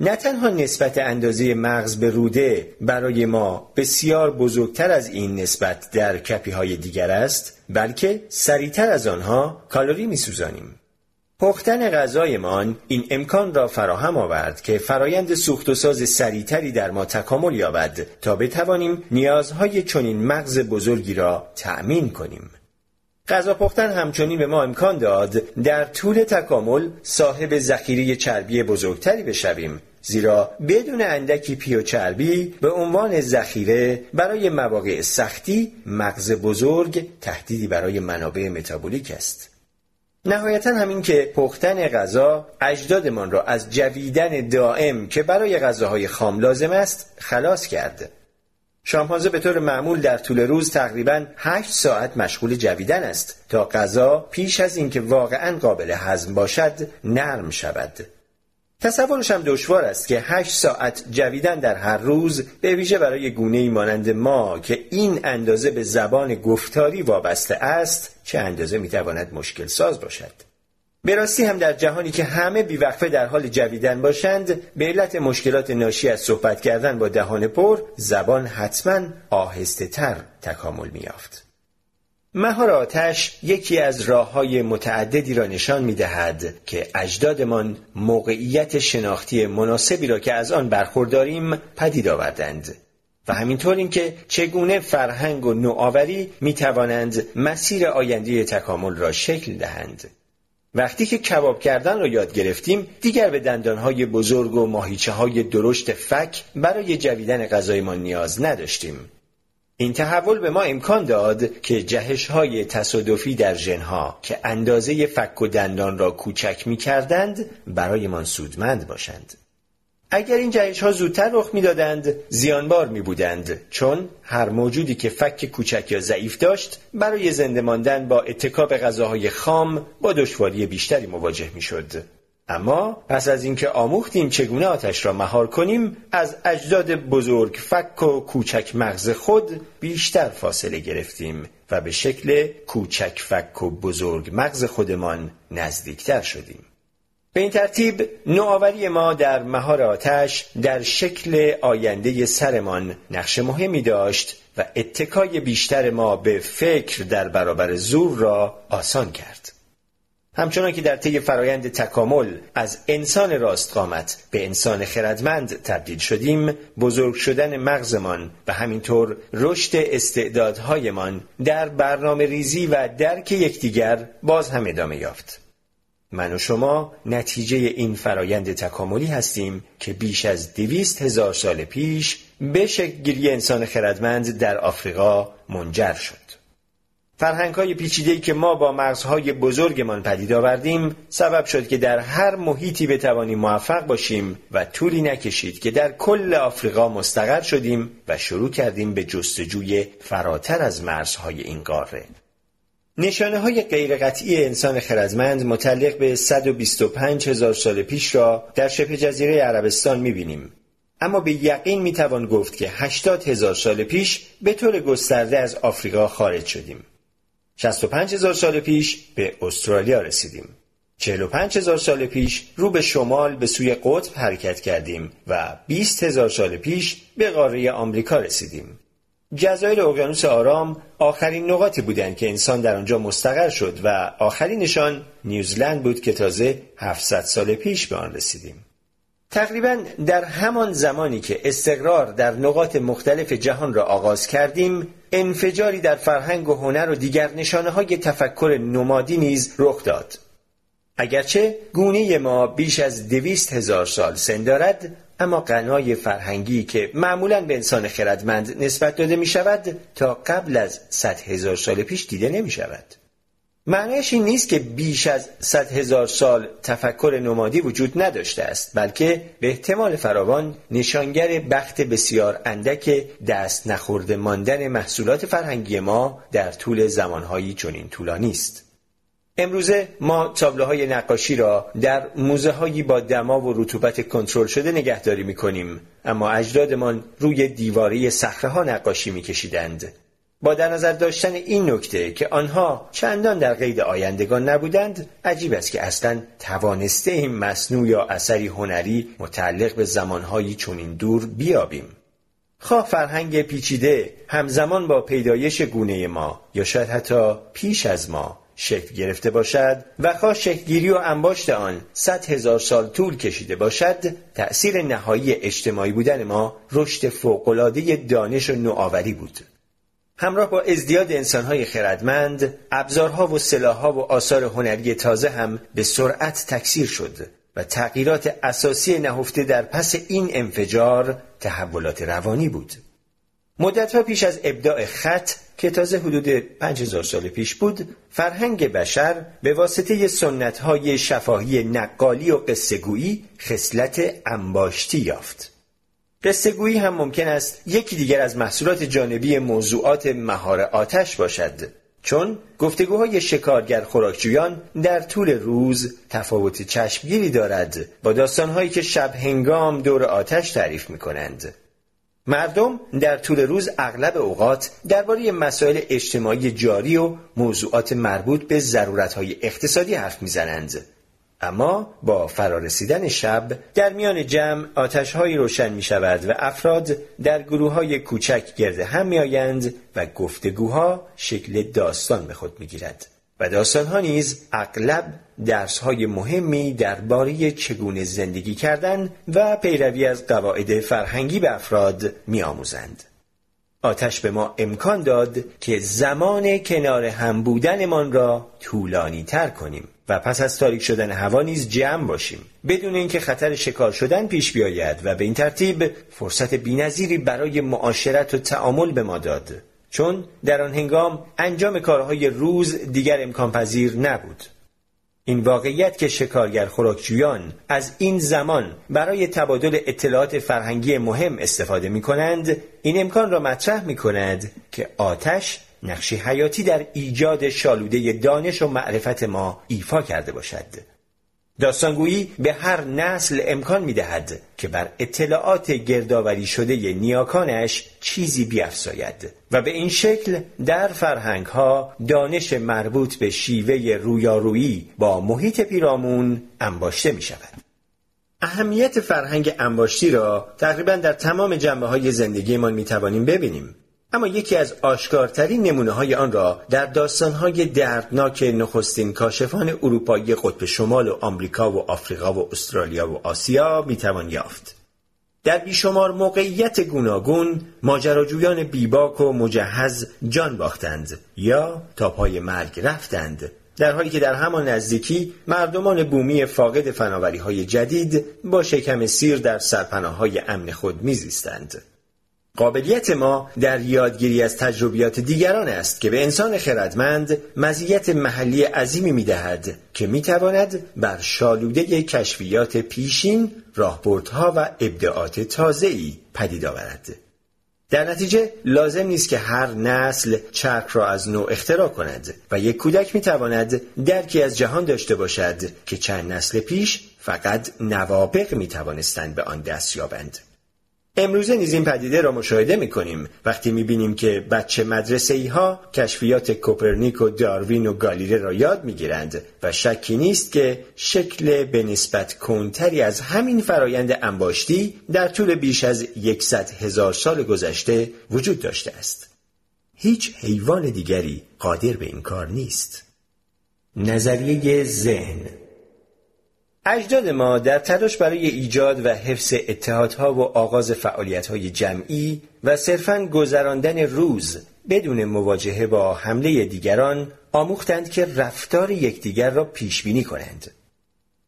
نه تنها نسبت اندازه مغز به روده برای ما بسیار بزرگتر از این نسبت در کپی های دیگر است بلکه سریعتر از آنها کالری می سوزانیم. پختن غذایمان این امکان را فراهم آورد که فرایند سوخت و ساز سریعتری در ما تکامل یابد تا بتوانیم نیازهای چنین مغز بزرگی را تأمین کنیم. غذا پختن همچنین به ما امکان داد در طول تکامل صاحب ذخیره چربی بزرگتری بشویم زیرا بدون اندکی پی و چربی به عنوان ذخیره برای مواقع سختی مغز بزرگ تهدیدی برای منابع متابولیک است. نهایتا همین که پختن غذا اجدادمان را از جویدن دائم که برای غذاهای خام لازم است خلاص کرد. شامپانزه به طور معمول در طول روز تقریبا 8 ساعت مشغول جویدن است تا غذا پیش از اینکه واقعا قابل هضم باشد نرم شود. تصورش هم دشوار است که هشت ساعت جویدن در هر روز به ویژه برای گونه مانند ما که این اندازه به زبان گفتاری وابسته است چه اندازه می‌تواند مشکل ساز باشد به راستی هم در جهانی که همه بیوقفه در حال جویدن باشند به علت مشکلات ناشی از صحبت کردن با دهان پر زبان حتما آهسته تر تکامل میافت. مهار آتش یکی از راه های متعددی را نشان می دهد که اجدادمان موقعیت شناختی مناسبی را که از آن برخورداریم پدید آوردند و همینطور اینکه چگونه فرهنگ و نوآوری می توانند مسیر آینده تکامل را شکل دهند. وقتی که کباب کردن را یاد گرفتیم دیگر به دندانهای بزرگ و ماهیچه های درشت فک برای جویدن غذایمان نیاز نداشتیم. این تحول به ما امکان داد که جهش های تصادفی در ژنها که اندازه فک و دندان را کوچک می کردند برایمان سودمند باشند. اگر این جهش ها زودتر رخ می‌دادند زیانبار می بودند چون هر موجودی که فک کوچک یا ضعیف داشت برای زنده ماندن با اتکاب غذاهای خام با دشواری بیشتری مواجه می شد. اما پس از اینکه آموختیم چگونه آتش را مهار کنیم از اجداد بزرگ فک و کوچک مغز خود بیشتر فاصله گرفتیم و به شکل کوچک فک و بزرگ مغز خودمان نزدیکتر شدیم به این ترتیب نوآوری ما در مهار آتش در شکل آینده سرمان نقش مهمی داشت و اتکای بیشتر ما به فکر در برابر زور را آسان کرد. همچنان که در طی فرایند تکامل از انسان راستقامت به انسان خردمند تبدیل شدیم بزرگ شدن مغزمان و همینطور رشد استعدادهایمان در برنامه ریزی و درک یکدیگر باز هم ادامه یافت من و شما نتیجه این فرایند تکاملی هستیم که بیش از دویست هزار سال پیش به شکلگیری انسان خردمند در آفریقا منجر شد. فرهنگ های پیچیده که ما با مغزهای بزرگمان پدید آوردیم سبب شد که در هر محیطی بتوانیم موفق باشیم و طولی نکشید که در کل آفریقا مستقر شدیم و شروع کردیم به جستجوی فراتر از مرزهای این قاره. نشانه های غیرقطعی انسان خردمند متعلق به 125 هزار سال پیش را در شبه جزیره عربستان می‌بینیم. اما به یقین می‌توان گفت که 80 هزار سال پیش به طور گسترده از آفریقا خارج شدیم. 65 هزار سال پیش به استرالیا رسیدیم. 45 هزار سال پیش رو به شمال به سوی قطب حرکت کردیم و 20 هزار سال پیش به قاره آمریکا رسیدیم. جزایر اقیانوس آرام آخرین نقاطی بودند که انسان در آنجا مستقر شد و آخرینشان نیوزلند بود که تازه 700 سال پیش به آن رسیدیم. تقریبا در همان زمانی که استقرار در نقاط مختلف جهان را آغاز کردیم انفجاری در فرهنگ و هنر و دیگر نشانه های تفکر نمادی نیز رخ داد اگرچه گونه ما بیش از دویست هزار سال سن دارد اما غنای فرهنگی که معمولا به انسان خردمند نسبت داده می شود تا قبل از صد هزار سال پیش دیده نمی شود. معنیش این نیست که بیش از صد هزار سال تفکر نمادی وجود نداشته است بلکه به احتمال فراوان نشانگر بخت بسیار اندک دست نخورده ماندن محصولات فرهنگی ما در طول زمانهایی چنین طولانی است. امروزه ما تابلوهای نقاشی را در موزه هایی با دما و رطوبت کنترل شده نگهداری می کنیم اما اجدادمان روی دیواره صخره ها نقاشی می کشیدند. با در نظر داشتن این نکته که آنها چندان در قید آیندگان نبودند عجیب است که اصلا توانسته این مصنوع یا اثری هنری متعلق به زمانهایی چنین دور بیابیم. خواه فرهنگ پیچیده همزمان با پیدایش گونه ما یا شاید حتی پیش از ما شکل گرفته باشد و خواه شکلگیری و انباشت آن صد هزار سال طول کشیده باشد تأثیر نهایی اجتماعی بودن ما رشد فوقالعاده دانش و نوآوری بود. همراه با ازدیاد انسانهای خردمند ابزارها و سلاحها و آثار هنری تازه هم به سرعت تکثیر شد و تغییرات اساسی نهفته در پس این انفجار تحولات روانی بود. مدتها پیش از ابداع خط که تازه حدود 5000 سال پیش بود فرهنگ بشر به واسطه سنتهای شفاهی نقالی و قصهگویی خصلت انباشتی یافت. قصهگویی هم ممکن است یکی دیگر از محصولات جانبی موضوعات مهار آتش باشد چون گفتگوهای شکارگر خوراکجویان در طول روز تفاوت چشمگیری دارد با داستانهایی که شب هنگام دور آتش تعریف می کنند. مردم در طول روز اغلب اوقات درباره مسائل اجتماعی جاری و موضوعات مربوط به ضرورتهای اقتصادی حرف می‌زنند اما با فرارسیدن شب در میان جمع آتشهایی روشن می شود و افراد در گروه های کوچک گرد هم می آیند و گفتگوها شکل داستان به خود می گیرد. و داستانها نیز اغلب درسهای مهمی درباره چگونه زندگی کردن و پیروی از قواعد فرهنگی به افراد می آموزند. آتش به ما امکان داد که زمان کنار هم بودنمان را طولانی تر کنیم و پس از تاریک شدن هوا نیز جمع باشیم. بدون اینکه خطر شکار شدن پیش بیاید و به این ترتیب فرصت بینظیری برای معاشرت و تعامل به ما داد. چون در آن هنگام انجام کارهای روز دیگر امکان پذیر نبود. این واقعیت که شکارگر خوراکجویان از این زمان برای تبادل اطلاعات فرهنگی مهم استفاده می کنند این امکان را مطرح می کند که آتش نقشی حیاتی در ایجاد شالوده دانش و معرفت ما ایفا کرده باشد داستانگویی به هر نسل امکان می دهد که بر اطلاعات گردآوری شده نیاکانش چیزی بیافزاید و به این شکل در فرهنگ ها دانش مربوط به شیوه رویارویی با محیط پیرامون انباشته می شود. اهمیت فرهنگ انباشتی را تقریبا در تمام جنبه های زندگیمان می توانیم ببینیم. اما یکی از آشکارترین نمونه های آن را در داستانهای دردناک نخستین کاشفان اروپایی قطب شمال و آمریکا و آفریقا و استرالیا و آسیا می‌توان یافت. در بیشمار موقعیت گوناگون ماجراجویان بیباک و مجهز جان باختند یا تا پای مرگ رفتند در حالی که در همان نزدیکی مردمان بومی فاقد فناوری های جدید با شکم سیر در سرپناه های امن خود میزیستند. قابلیت ما در یادگیری از تجربیات دیگران است که به انسان خردمند مزیت محلی عظیمی می‌دهد که می‌تواند بر شالوده کشفیات پیشین راهبردها و ابداعات تازه‌ای پدید آورد. در نتیجه لازم نیست که هر نسل چرک را از نوع اختراع کند و یک کودک می‌تواند درکی از جهان داشته باشد که چند نسل پیش فقط نوابق می توانستند به آن دست یابند. امروزه نیز این پدیده را مشاهده می کنیم وقتی می بینیم که بچه مدرسه ای ها کشفیات کوپرنیک و داروین و گالیله را یاد می گیرند و شکی نیست که شکل به نسبت کنتری از همین فرایند انباشتی در طول بیش از یکصد هزار سال گذشته وجود داشته است. هیچ حیوان دیگری قادر به این کار نیست. نظریه ذهن اجداد ما در تلاش برای ایجاد و حفظ اتحادها و آغاز فعالیتهای جمعی و صرفاً گذراندن روز بدون مواجهه با حمله دیگران آموختند که رفتار یکدیگر را پیش بینی کنند.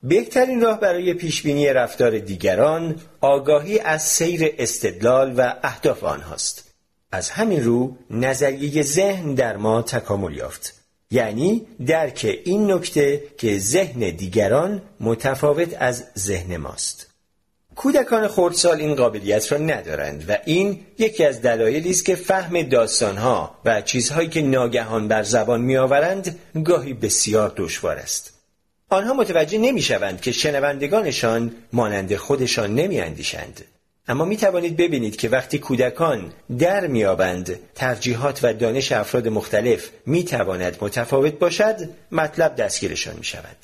بهترین راه برای پیشبینی رفتار دیگران آگاهی از سیر استدلال و اهداف آنهاست. از همین رو نظریه ذهن در ما تکامل یافت. یعنی درک این نکته که ذهن دیگران متفاوت از ذهن ماست. کودکان خردسال این قابلیت را ندارند و این یکی از دلایلی است که فهم داستانها و چیزهایی که ناگهان بر زبان میآورند گاهی بسیار دشوار است. آنها متوجه نمی‌شوند که شنوندگانشان مانند خودشان نمیاندیشند. اما می توانید ببینید که وقتی کودکان در میابند ترجیحات و دانش افراد مختلف می تواند متفاوت باشد مطلب دستگیرشان می شود.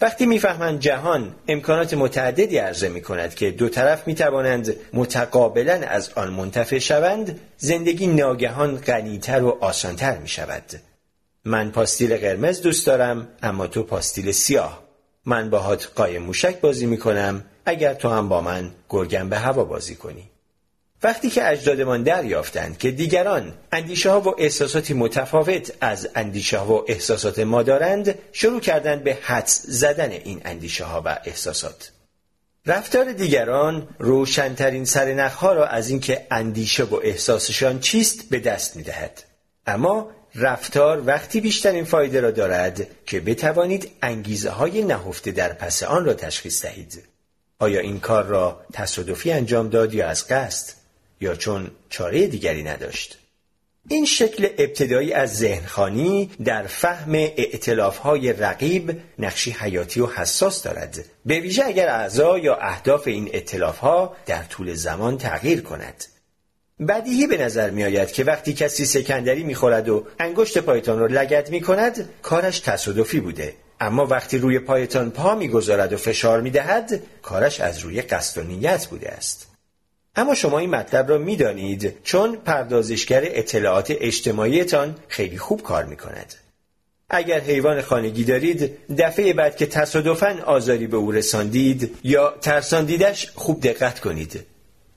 وقتی می‌فهمند جهان امکانات متعددی عرضه می کند که دو طرف می توانند متقابلا از آن منتفع شوند زندگی ناگهان غنیتر و آسانتر می شود. من پاستیل قرمز دوست دارم اما تو پاستیل سیاه من باهات قایم موشک بازی می کنم اگر تو هم با من گرگم به هوا بازی کنی وقتی که اجدادمان دریافتند که دیگران اندیشه ها و احساساتی متفاوت از اندیشه ها و احساسات ما دارند شروع کردند به حدس زدن این اندیشه ها و احساسات رفتار دیگران روشنترین سرنخها را از اینکه اندیشه و احساسشان چیست به دست می دهد. اما رفتار وقتی بیشترین فایده را دارد که بتوانید انگیزه های نهفته در پس آن را تشخیص دهید. آیا این کار را تصادفی انجام داد یا از قصد یا چون چاره دیگری نداشت؟ این شکل ابتدایی از ذهنخانی در فهم های رقیب نقشی حیاتی و حساس دارد. به ویژه اگر اعضا یا اهداف این ها در طول زمان تغییر کند. بدیهی به نظر می آید که وقتی کسی سکندری می خورد و انگشت پایتان را لگد می کند کارش تصادفی بوده. اما وقتی روی پایتان پا می‌گذارد و فشار می‌دهد کارش از روی قصد و نیت بوده است. اما شما این مطلب را می‌دانید چون پردازشگر اطلاعات اجتماعیتان خیلی خوب کار می کند. اگر حیوان خانگی دارید دفعه بعد که تصادفاً آزاری به او رساندید یا ترساندیدش خوب دقت کنید.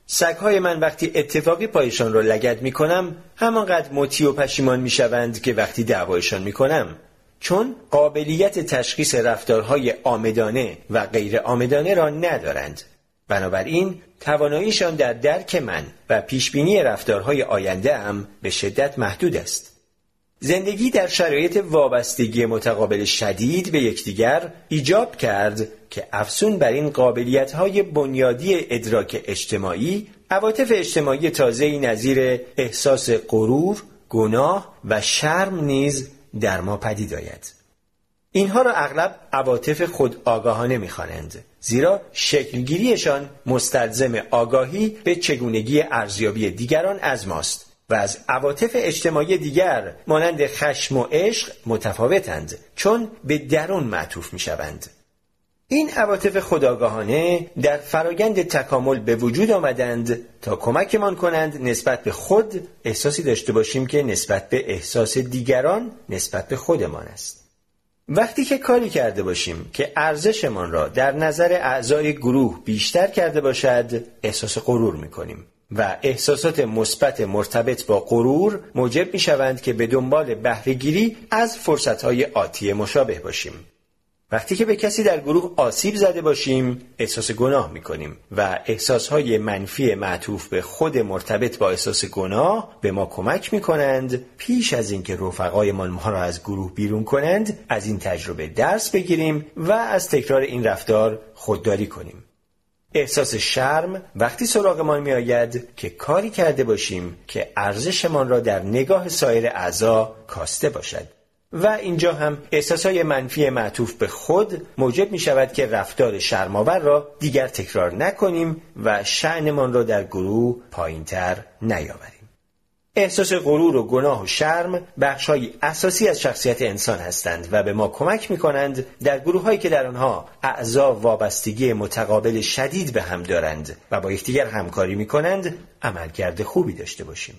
سگهای من وقتی اتفاقی پایشان را لگد می کنم همانقدر مطیع و پشیمان می شوند که وقتی دعوایشان می کنم چون قابلیت تشخیص رفتارهای آمدانه و غیر آمدانه را ندارند. بنابراین تواناییشان در درک من و پیشبینی رفتارهای آینده هم به شدت محدود است. زندگی در شرایط وابستگی متقابل شدید به یکدیگر ایجاب کرد که افسون بر این قابلیت های بنیادی ادراک اجتماعی عواطف اجتماعی تازه‌ای نظیر احساس غرور، گناه و شرم نیز در ما پدید آید. اینها را اغلب عواطف خود آگاهانه می‌خوانند زیرا شکلگیریشان مستلزم آگاهی به چگونگی ارزیابی دیگران از ماست و از عواطف اجتماعی دیگر مانند خشم و عشق متفاوتند چون به درون معطوف می شوند. این عواطف خداگاهانه در فرایند تکامل به وجود آمدند تا کمکمان کنند نسبت به خود احساسی داشته باشیم که نسبت به احساس دیگران نسبت به خودمان است. وقتی که کاری کرده باشیم که ارزشمان را در نظر اعضای گروه بیشتر کرده باشد احساس غرور می کنیم. و احساسات مثبت مرتبط با غرور موجب می شوند که به دنبال بهرهگیری از فرصتهای آتی مشابه باشیم. وقتی که به کسی در گروه آسیب زده باشیم احساس گناه می کنیم و احساسهای منفی معطوف به خود مرتبط با احساس گناه به ما کمک می کنند پیش از اینکه رفقایمان ما را از گروه بیرون کنند از این تجربه درس بگیریم و از تکرار این رفتار خودداری کنیم. احساس شرم وقتی سراغمان می آید که کاری کرده باشیم که ارزشمان را در نگاه سایر اعضا کاسته باشد و اینجا هم های منفی معطوف به خود موجب می شود که رفتار شرماور را دیگر تکرار نکنیم و شعنمان را در گروه پایینتر نیاوریم. احساس غرور و گناه و شرم بخشهایی اساسی از شخصیت انسان هستند و به ما کمک می کنند در گروه هایی که در آنها اعضا وابستگی متقابل شدید به هم دارند و با یکدیگر همکاری می کنند عملکرد خوبی داشته باشیم.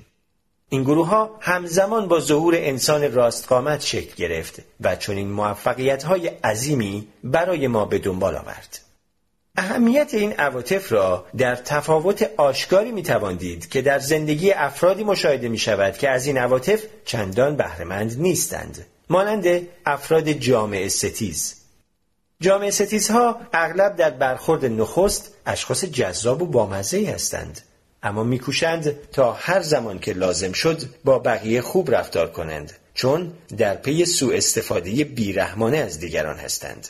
این گروه ها همزمان با ظهور انسان راستقامت شکل گرفت و چنین موفقیت های عظیمی برای ما به دنبال آورد. اهمیت این عواطف را در تفاوت آشکاری می دید که در زندگی افرادی مشاهده می شود که از این عواطف چندان بهرهمند نیستند. مانند افراد جامعه ستیز. جامعه ستیزها اغلب در برخورد نخست اشخاص جذاب و بامزه هستند. اما میکوشند تا هر زمان که لازم شد با بقیه خوب رفتار کنند چون در پی سوء استفاده بیرحمانه از دیگران هستند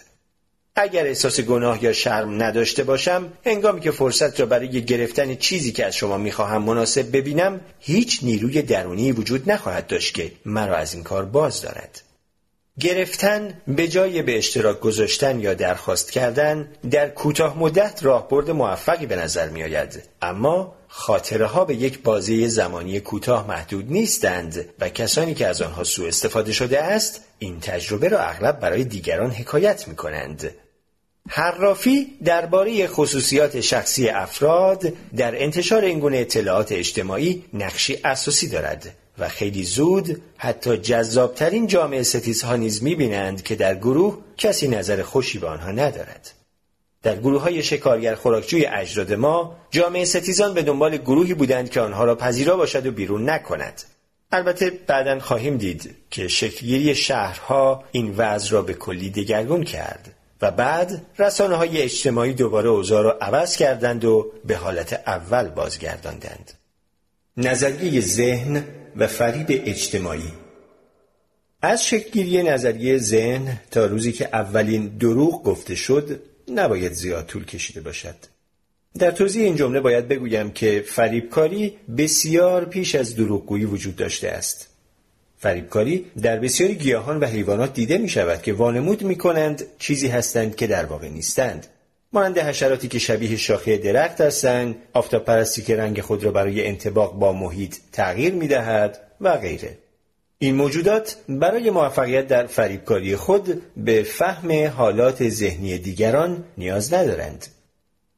اگر احساس گناه یا شرم نداشته باشم هنگامی که فرصت را برای گرفتن چیزی که از شما می‌خواهم مناسب ببینم هیچ نیروی درونی وجود نخواهد داشت که مرا از این کار باز دارد گرفتن به جای به اشتراک گذاشتن یا درخواست کردن در کوتاه مدت راهبرد موفقی به نظر می آید. اما خاطره ها به یک بازی زمانی کوتاه محدود نیستند و کسانی که از آنها سوء استفاده شده است این تجربه را اغلب برای دیگران حکایت می کنند. حرافی درباره خصوصیات شخصی افراد در انتشار این گونه اطلاعات اجتماعی نقشی اساسی دارد و خیلی زود حتی جذابترین جامعه ستیزها نیز می‌بینند که در گروه کسی نظر خوشی به آنها ندارد. در گروه های شکارگر خوراکجوی اجداد ما جامعه ستیزان به دنبال گروهی بودند که آنها را پذیرا باشد و بیرون نکند. البته بعدا خواهیم دید که شکلگیری شهرها این وضع را به کلی دگرگون کرد. و بعد رسانه های اجتماعی دوباره اوضاع را عوض کردند و به حالت اول بازگرداندند. نظریه ذهن و فریب اجتماعی از شکلگیری نظریه ذهن تا روزی که اولین دروغ گفته شد نباید زیاد طول کشیده باشد. در توضیح این جمله باید بگویم که فریبکاری بسیار پیش از دروغگویی وجود داشته است. فریبکاری در بسیاری گیاهان و حیوانات دیده می شود که وانمود می کنند چیزی هستند که در واقع نیستند. مانند حشراتی که شبیه شاخه درخت هستند، آفتاب پرستی که رنگ خود را برای انتباق با محیط تغییر می دهد و غیره. این موجودات برای موفقیت در فریبکاری خود به فهم حالات ذهنی دیگران نیاز ندارند.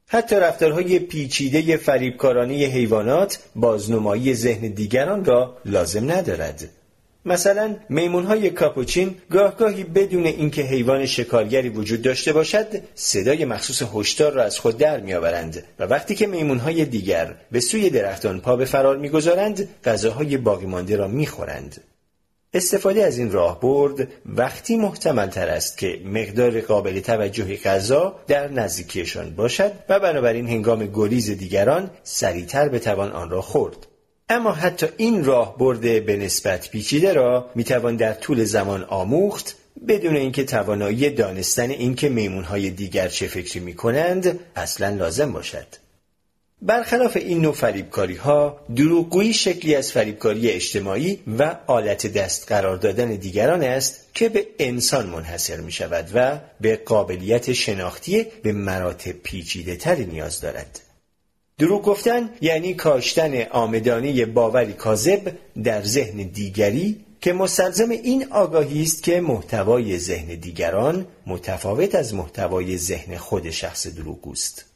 حتی رفتارهای پیچیده فریبکارانه حیوانات بازنمایی ذهن دیگران را لازم ندارد. مثلا میمون های کاپوچین گاهگاهی بدون اینکه حیوان شکارگری وجود داشته باشد صدای مخصوص هشدار را از خود در میآورند و وقتی که میمون های دیگر به سوی درختان پا به فرار می‌گذارند غذاهای باقی مانده را می‌خورند استفاده از این راه برد وقتی محتمل تر است که مقدار قابل توجه غذا در نزدیکیشان باشد و بنابراین هنگام گریز دیگران سریعتر بتوان آن را خورد. اما حتی این راه برده به نسبت پیچیده را می‌توان در طول زمان آموخت بدون اینکه توانایی دانستن اینکه میمونهای دیگر چه فکری می کنند اصلا لازم باشد. برخلاف این نوع فریبکاری ها دروغگویی شکلی از فریبکاری اجتماعی و آلت دست قرار دادن دیگران است که به انسان منحصر می شود و به قابلیت شناختی به مراتب پیچیده تری نیاز دارد. دروغ گفتن یعنی کاشتن آمدانی باوری کاذب در ذهن دیگری که مستلزم این آگاهی است که محتوای ذهن دیگران متفاوت از محتوای ذهن خود شخص دروغگوست.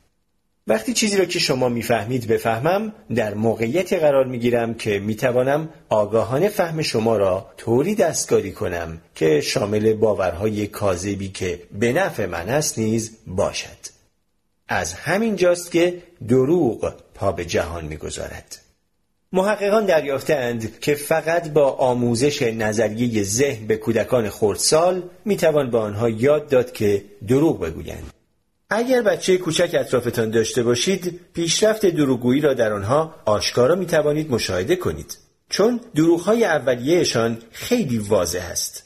وقتی چیزی را که شما می‌فهمید بفهمم در موقعیتی قرار می‌گیرم که می‌توانم آگاهانه فهم شما را طوری دستکاری کنم که شامل باورهای کاذبی که به نفع من است نیز باشد. از همین جاست که دروغ پا به جهان می‌گذارد. محققان دریافتند که فقط با آموزش نظریه ذهن به کودکان خردسال می‌توان به آنها یاد داد که دروغ بگویند. اگر بچه کوچک اطرافتان داشته باشید پیشرفت دروغگویی را در آنها آشکارا می توانید مشاهده کنید. چون دروغهای اولیهشان خیلی واضح است.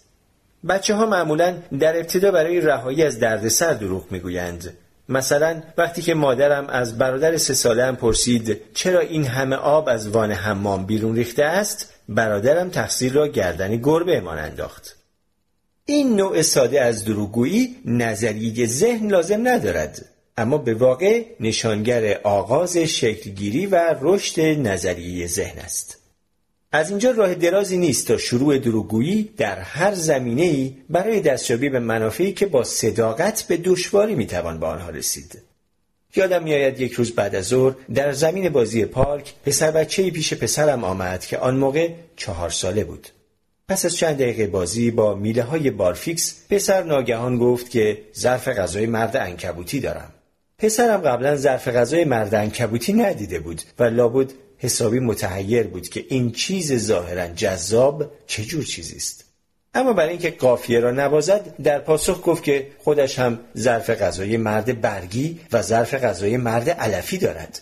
بچه ها معمولا در ابتدا برای رهایی از دردسر دروغ می‌گویند. مثلا وقتی که مادرم از برادر سه ساله هم پرسید چرا این همه آب از وان حمام بیرون ریخته است؟ برادرم تقصیر را گردن گربه امان انداخت. این نوع ساده از دروغگویی نظریه ذهن لازم ندارد. اما به واقع نشانگر آغاز شکلگیری و رشد نظریه ذهن است. از اینجا راه درازی نیست تا شروع دروغگویی در هر زمینه ای برای دستیابی به منافعی که با صداقت به دشواری می‌توان به آنها رسید. یادم میآید یک روز بعد از ظهر در زمین بازی پارک پسر بچه پیش پسرم آمد که آن موقع چهار ساله بود. پس از چند دقیقه بازی با میله های بارفیکس پسر ناگهان گفت که ظرف غذای مرد انکبوتی دارم. پسرم قبلا ظرف غذای مرد انکبوتی ندیده بود و لابد حسابی متحیر بود که این چیز ظاهرا جذاب چجور چیزی است. اما برای اینکه قافیه را نوازد در پاسخ گفت که خودش هم ظرف غذای مرد برگی و ظرف غذای مرد علفی دارد.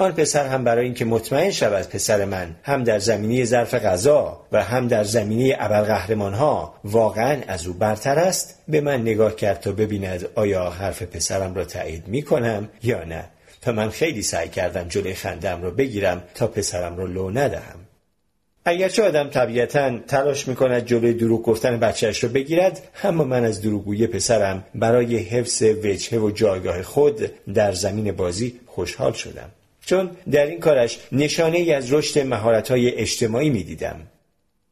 آن پسر هم برای اینکه مطمئن شود پسر من هم در زمینه ظرف غذا و هم در زمینه ابرقهرمان ها واقعا از او برتر است به من نگاه کرد تا ببیند آیا حرف پسرم را تایید می کنم یا نه. تا من خیلی سعی کردم جلوی خندم را بگیرم تا پسرم را لو ندهم. اگرچه آدم طبیعتا تلاش می کند جلوی دروغ گفتن بچهش را بگیرد اما من از دروغگویی پسرم برای حفظ وجهه و جایگاه خود در زمین بازی خوشحال شدم. چون در این کارش نشانه ای از رشد مهارت‌های اجتماعی می‌دیدم.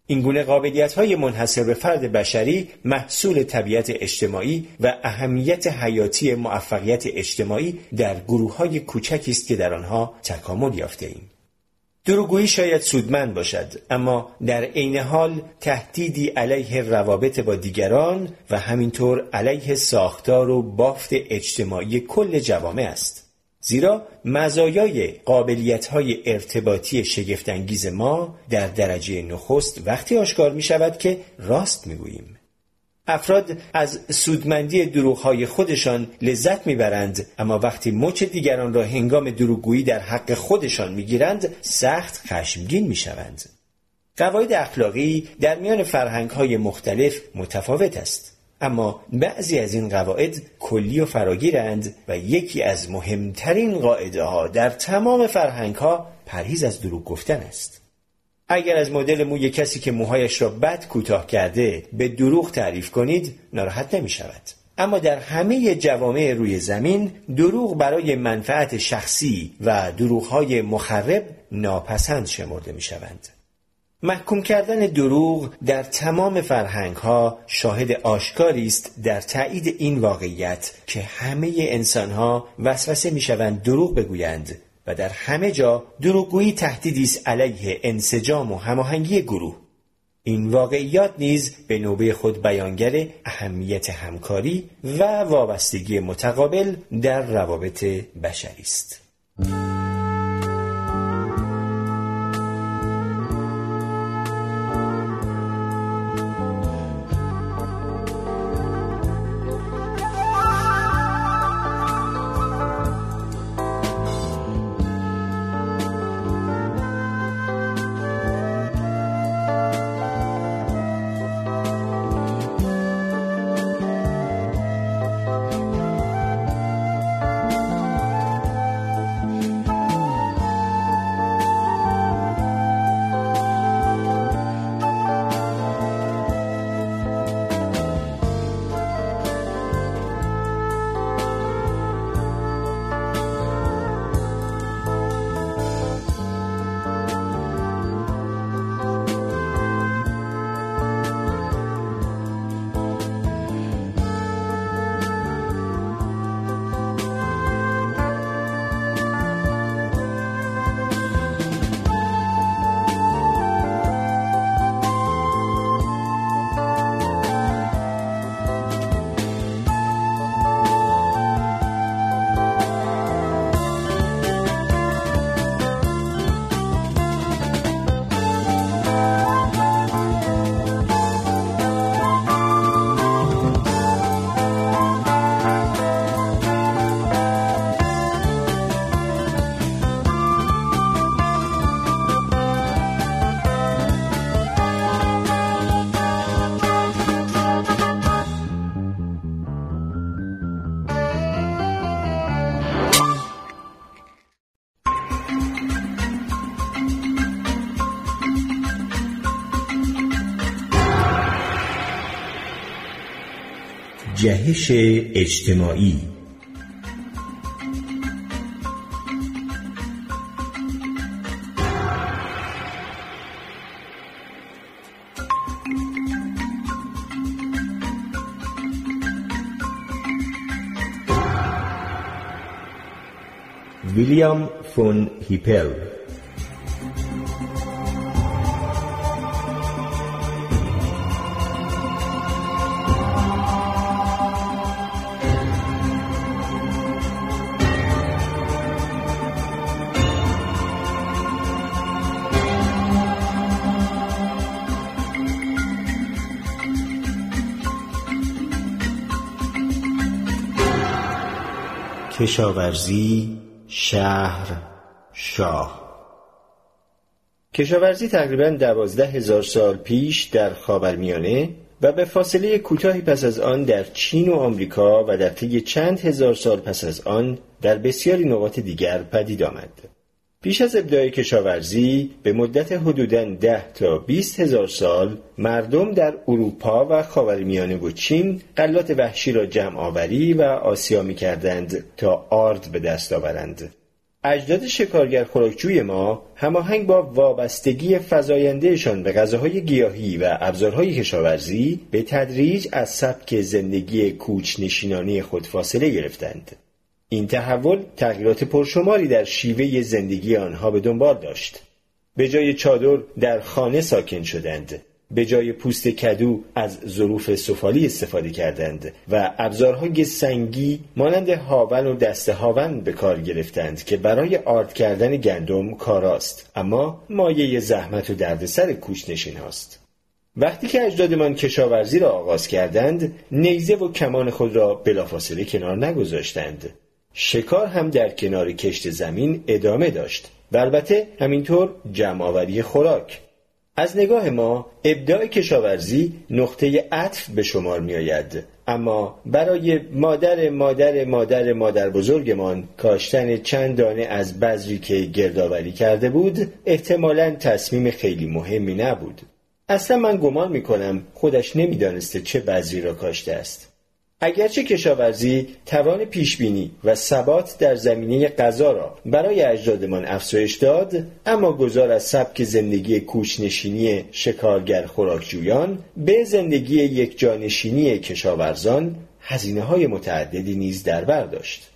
این گونه قابلیت های منحصر به فرد بشری محصول طبیعت اجتماعی و اهمیت حیاتی موفقیت اجتماعی در گروه های کوچکی است که در آنها تکامل یافته ایم. دروگویی شاید سودمند باشد اما در عین حال تهدیدی علیه روابط با دیگران و همینطور علیه ساختار و بافت اجتماعی کل جوامع است. زیرا مزایای قابلیت های ارتباطی شگفتانگیز ما در درجه نخست وقتی آشکار می شود که راست می گوییم. افراد از سودمندی دروغهای خودشان لذت می‌برند اما وقتی مچ دیگران را هنگام دروغگویی در حق خودشان می‌گیرند سخت خشمگین می‌شوند قواعد اخلاقی در میان فرهنگ های مختلف متفاوت است اما بعضی از این قواعد کلی و فراگیرند و یکی از مهمترین قاعده ها در تمام فرهنگ ها پرهیز از دروغ گفتن است اگر از مدل موی کسی که موهایش را بد کوتاه کرده به دروغ تعریف کنید ناراحت نمی شود اما در همه جوامع روی زمین دروغ برای منفعت شخصی و دروغهای مخرب ناپسند شمرده می شوند. محکوم کردن دروغ در تمام فرهنگ ها شاهد آشکاری است در تایید این واقعیت که همه انسان ها وسوسه می شوند دروغ بگویند و در همه جا دروغگویی تهدیدی است علیه انسجام و هماهنگی گروه این واقعیات نیز به نوبه خود بیانگر اهمیت همکاری و وابستگی متقابل در روابط بشری است. جهش اجتماعی. ویلیام فون هیپل کشاورزی شهر شاه کشاورزی تقریبا دوازده هزار سال پیش در خاورمیانه و به فاصله کوتاهی پس از آن در چین و آمریکا و در طی چند هزار سال پس از آن در بسیاری نقاط دیگر پدید آمد. پیش از ابداع کشاورزی به مدت حدوداً ده تا 20 هزار سال مردم در اروپا و خاورمیانه و چین قلات وحشی را جمع آوری و آسیا می کردند تا آرد به دست آورند. اجداد شکارگر خوراکجوی ما هماهنگ با وابستگی فزایندهشان به غذاهای گیاهی و ابزارهای کشاورزی به تدریج از سبک زندگی کوچنشینانی خود فاصله گرفتند. این تحول تغییرات پرشماری در شیوه زندگی آنها به دنبال داشت. به جای چادر در خانه ساکن شدند. به جای پوست کدو از ظروف سفالی استفاده کردند و ابزارهای سنگی مانند هاون و دست هاون به کار گرفتند که برای آرد کردن گندم کاراست اما مایه زحمت و دردسر کوچنشین هاست. وقتی که اجدادمان کشاورزی را آغاز کردند نیزه و کمان خود را بلافاصله کنار نگذاشتند شکار هم در کنار کشت زمین ادامه داشت و البته همینطور جمعآوری خوراک. از نگاه ما ابداع کشاورزی نقطه عطف به شمار می آید اما برای مادر مادر مادر مادر بزرگمان کاشتن چند دانه از بذری که گردآوری کرده بود احتمالا تصمیم خیلی مهمی نبود. اصلا من گمان می کنم خودش نمی‌دانسته چه بذری را کاشته است. اگرچه کشاورزی توان پیشبینی و ثبات در زمینه غذا را برای اجدادمان افزایش داد اما گذار از سبک زندگی کوچنشینی شکارگر خوراکجویان به زندگی یک جانشینی کشاورزان هزینه های متعددی نیز در بر داشت.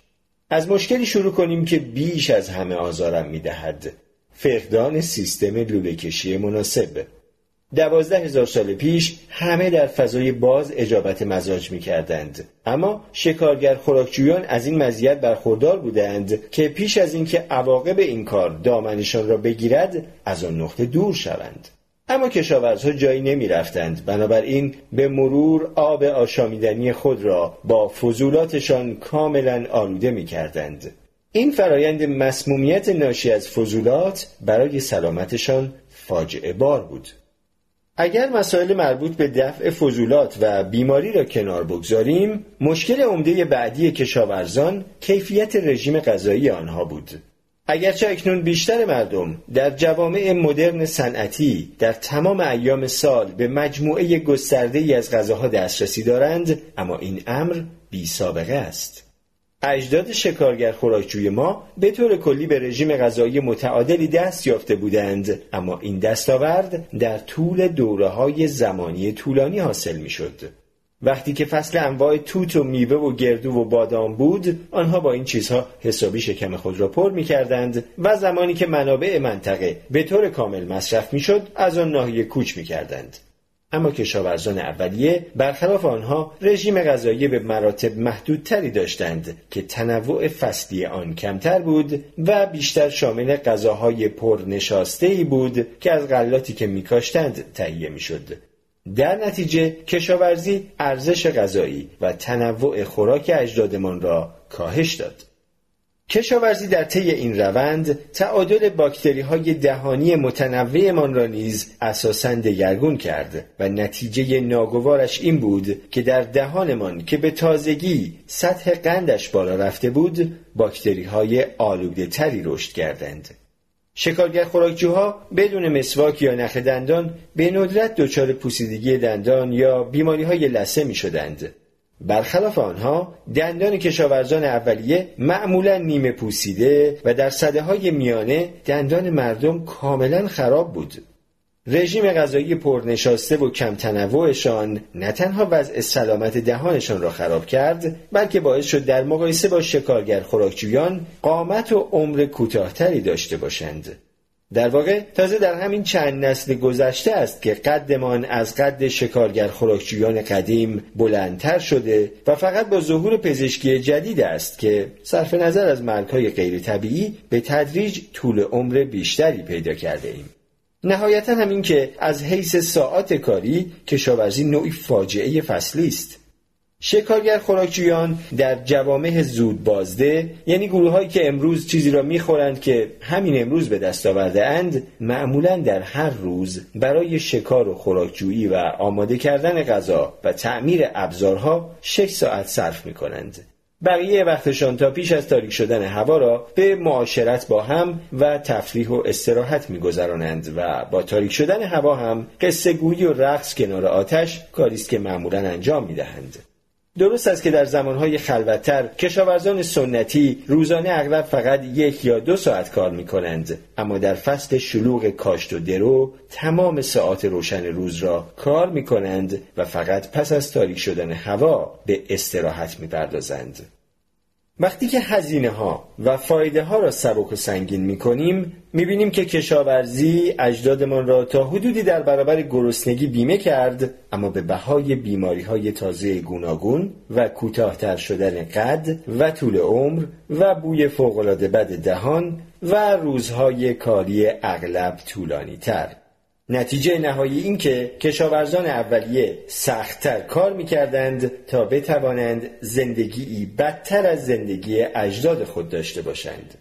از مشکلی شروع کنیم که بیش از همه آزارم می‌دهد. فقدان سیستم لوله کشی مناسب. دوازده هزار سال پیش همه در فضای باز اجابت مزاج می کردند. اما شکارگر خوراکجویان از این مزیت برخوردار بودند که پیش از اینکه عواقب این کار دامنشان را بگیرد از آن نقطه دور شوند. اما کشاورزها جایی نمی رفتند بنابراین به مرور آب آشامیدنی خود را با فضولاتشان کاملا آلوده می کردند. این فرایند مسمومیت ناشی از فضولات برای سلامتشان فاجعه بار بود. اگر مسائل مربوط به دفع فضولات و بیماری را کنار بگذاریم مشکل عمده بعدی کشاورزان کیفیت رژیم غذایی آنها بود. اگرچه اکنون بیشتر مردم در جوامع مدرن صنعتی در تمام ایام سال به مجموعه گسترده ای از غذاها دسترسی دارند اما این امر بی سابقه است. اجداد شکارگر خوراکجوی ما به طور کلی به رژیم غذایی متعادلی دست یافته بودند اما این دستاورد در طول دوره های زمانی طولانی حاصل می شد. وقتی که فصل انواع توت و میوه و گردو و بادام بود آنها با این چیزها حسابی شکم خود را پر می کردند و زمانی که منابع منطقه به طور کامل مصرف می شد از آن ناحیه کوچ می کردند. اما کشاورزان اولیه برخلاف آنها رژیم غذایی به مراتب محدودتری داشتند که تنوع فصلی آن کمتر بود و بیشتر شامل غذاهای پرنشاسته بود که از غلاتی که میکاشتند تهیه می‌شد. در نتیجه کشاورزی ارزش غذایی و تنوع خوراک اجدادمان را کاهش داد. کشاورزی در طی این روند تعادل باکتری های دهانی متنوعمان را نیز اساسا دگرگون کرد و نتیجه ناگوارش این بود که در دهانمان که به تازگی سطح قندش بالا رفته بود باکتری های آلوده تری رشد کردند. شکارگر خوراکجوها بدون مسواک یا نخ دندان به ندرت دچار پوسیدگی دندان یا بیماری های لسه می شدند. برخلاف آنها دندان کشاورزان اولیه معمولا نیمه پوسیده و در صده های میانه دندان مردم کاملا خراب بود. رژیم غذایی پرنشاسته و کم تنوعشان نه تنها وضع سلامت دهانشان را خراب کرد بلکه باعث شد در مقایسه با شکارگر خوراکجویان قامت و عمر کوتاهتری داشته باشند. در واقع تازه در همین چند نسل گذشته است که قدمان از قد شکارگر خوراکجویان قدیم بلندتر شده و فقط با ظهور پزشکی جدید است که صرف نظر از مرگهای غیر طبیعی به تدریج طول عمر بیشتری پیدا کرده ایم. نهایتا هم این که از حیث ساعات کاری کشاورزی نوعی فاجعه فصلی است شکارگر خوراکجویان در جوامع زود بازده یعنی گروه هایی که امروز چیزی را می‌خورند که همین امروز به دست آورده اند معمولا در هر روز برای شکار و خوراکجویی و آماده کردن غذا و تعمیر ابزارها شش ساعت صرف می کنند. بقیه وقتشان تا پیش از تاریک شدن هوا را به معاشرت با هم و تفریح و استراحت میگذرانند و با تاریک شدن هوا هم قصه گویی و رقص کنار آتش کاری است که معمولا انجام می‌دهند درست است که در زمانهای خلوتتر کشاورزان سنتی روزانه اغلب فقط یک یا دو ساعت کار می کنند اما در فصل شلوغ کاشت و درو تمام ساعت روشن روز را کار می کنند و فقط پس از تاریک شدن هوا به استراحت می پردازند. وقتی که هزینه ها و فایده ها را سبک و سنگین می کنیم می بینیم که کشاورزی اجدادمان را تا حدودی در برابر گرسنگی بیمه کرد اما به بهای بیماری های تازه گوناگون و کوتاهتر شدن قد و طول عمر و بوی فوقالعاده بد دهان و روزهای کاری اغلب طولانی تر نتیجه نهایی این که کشاورزان اولیه سختتر کار می‌کردند تا بتوانند زندگی بدتر از زندگی اجداد خود داشته باشند.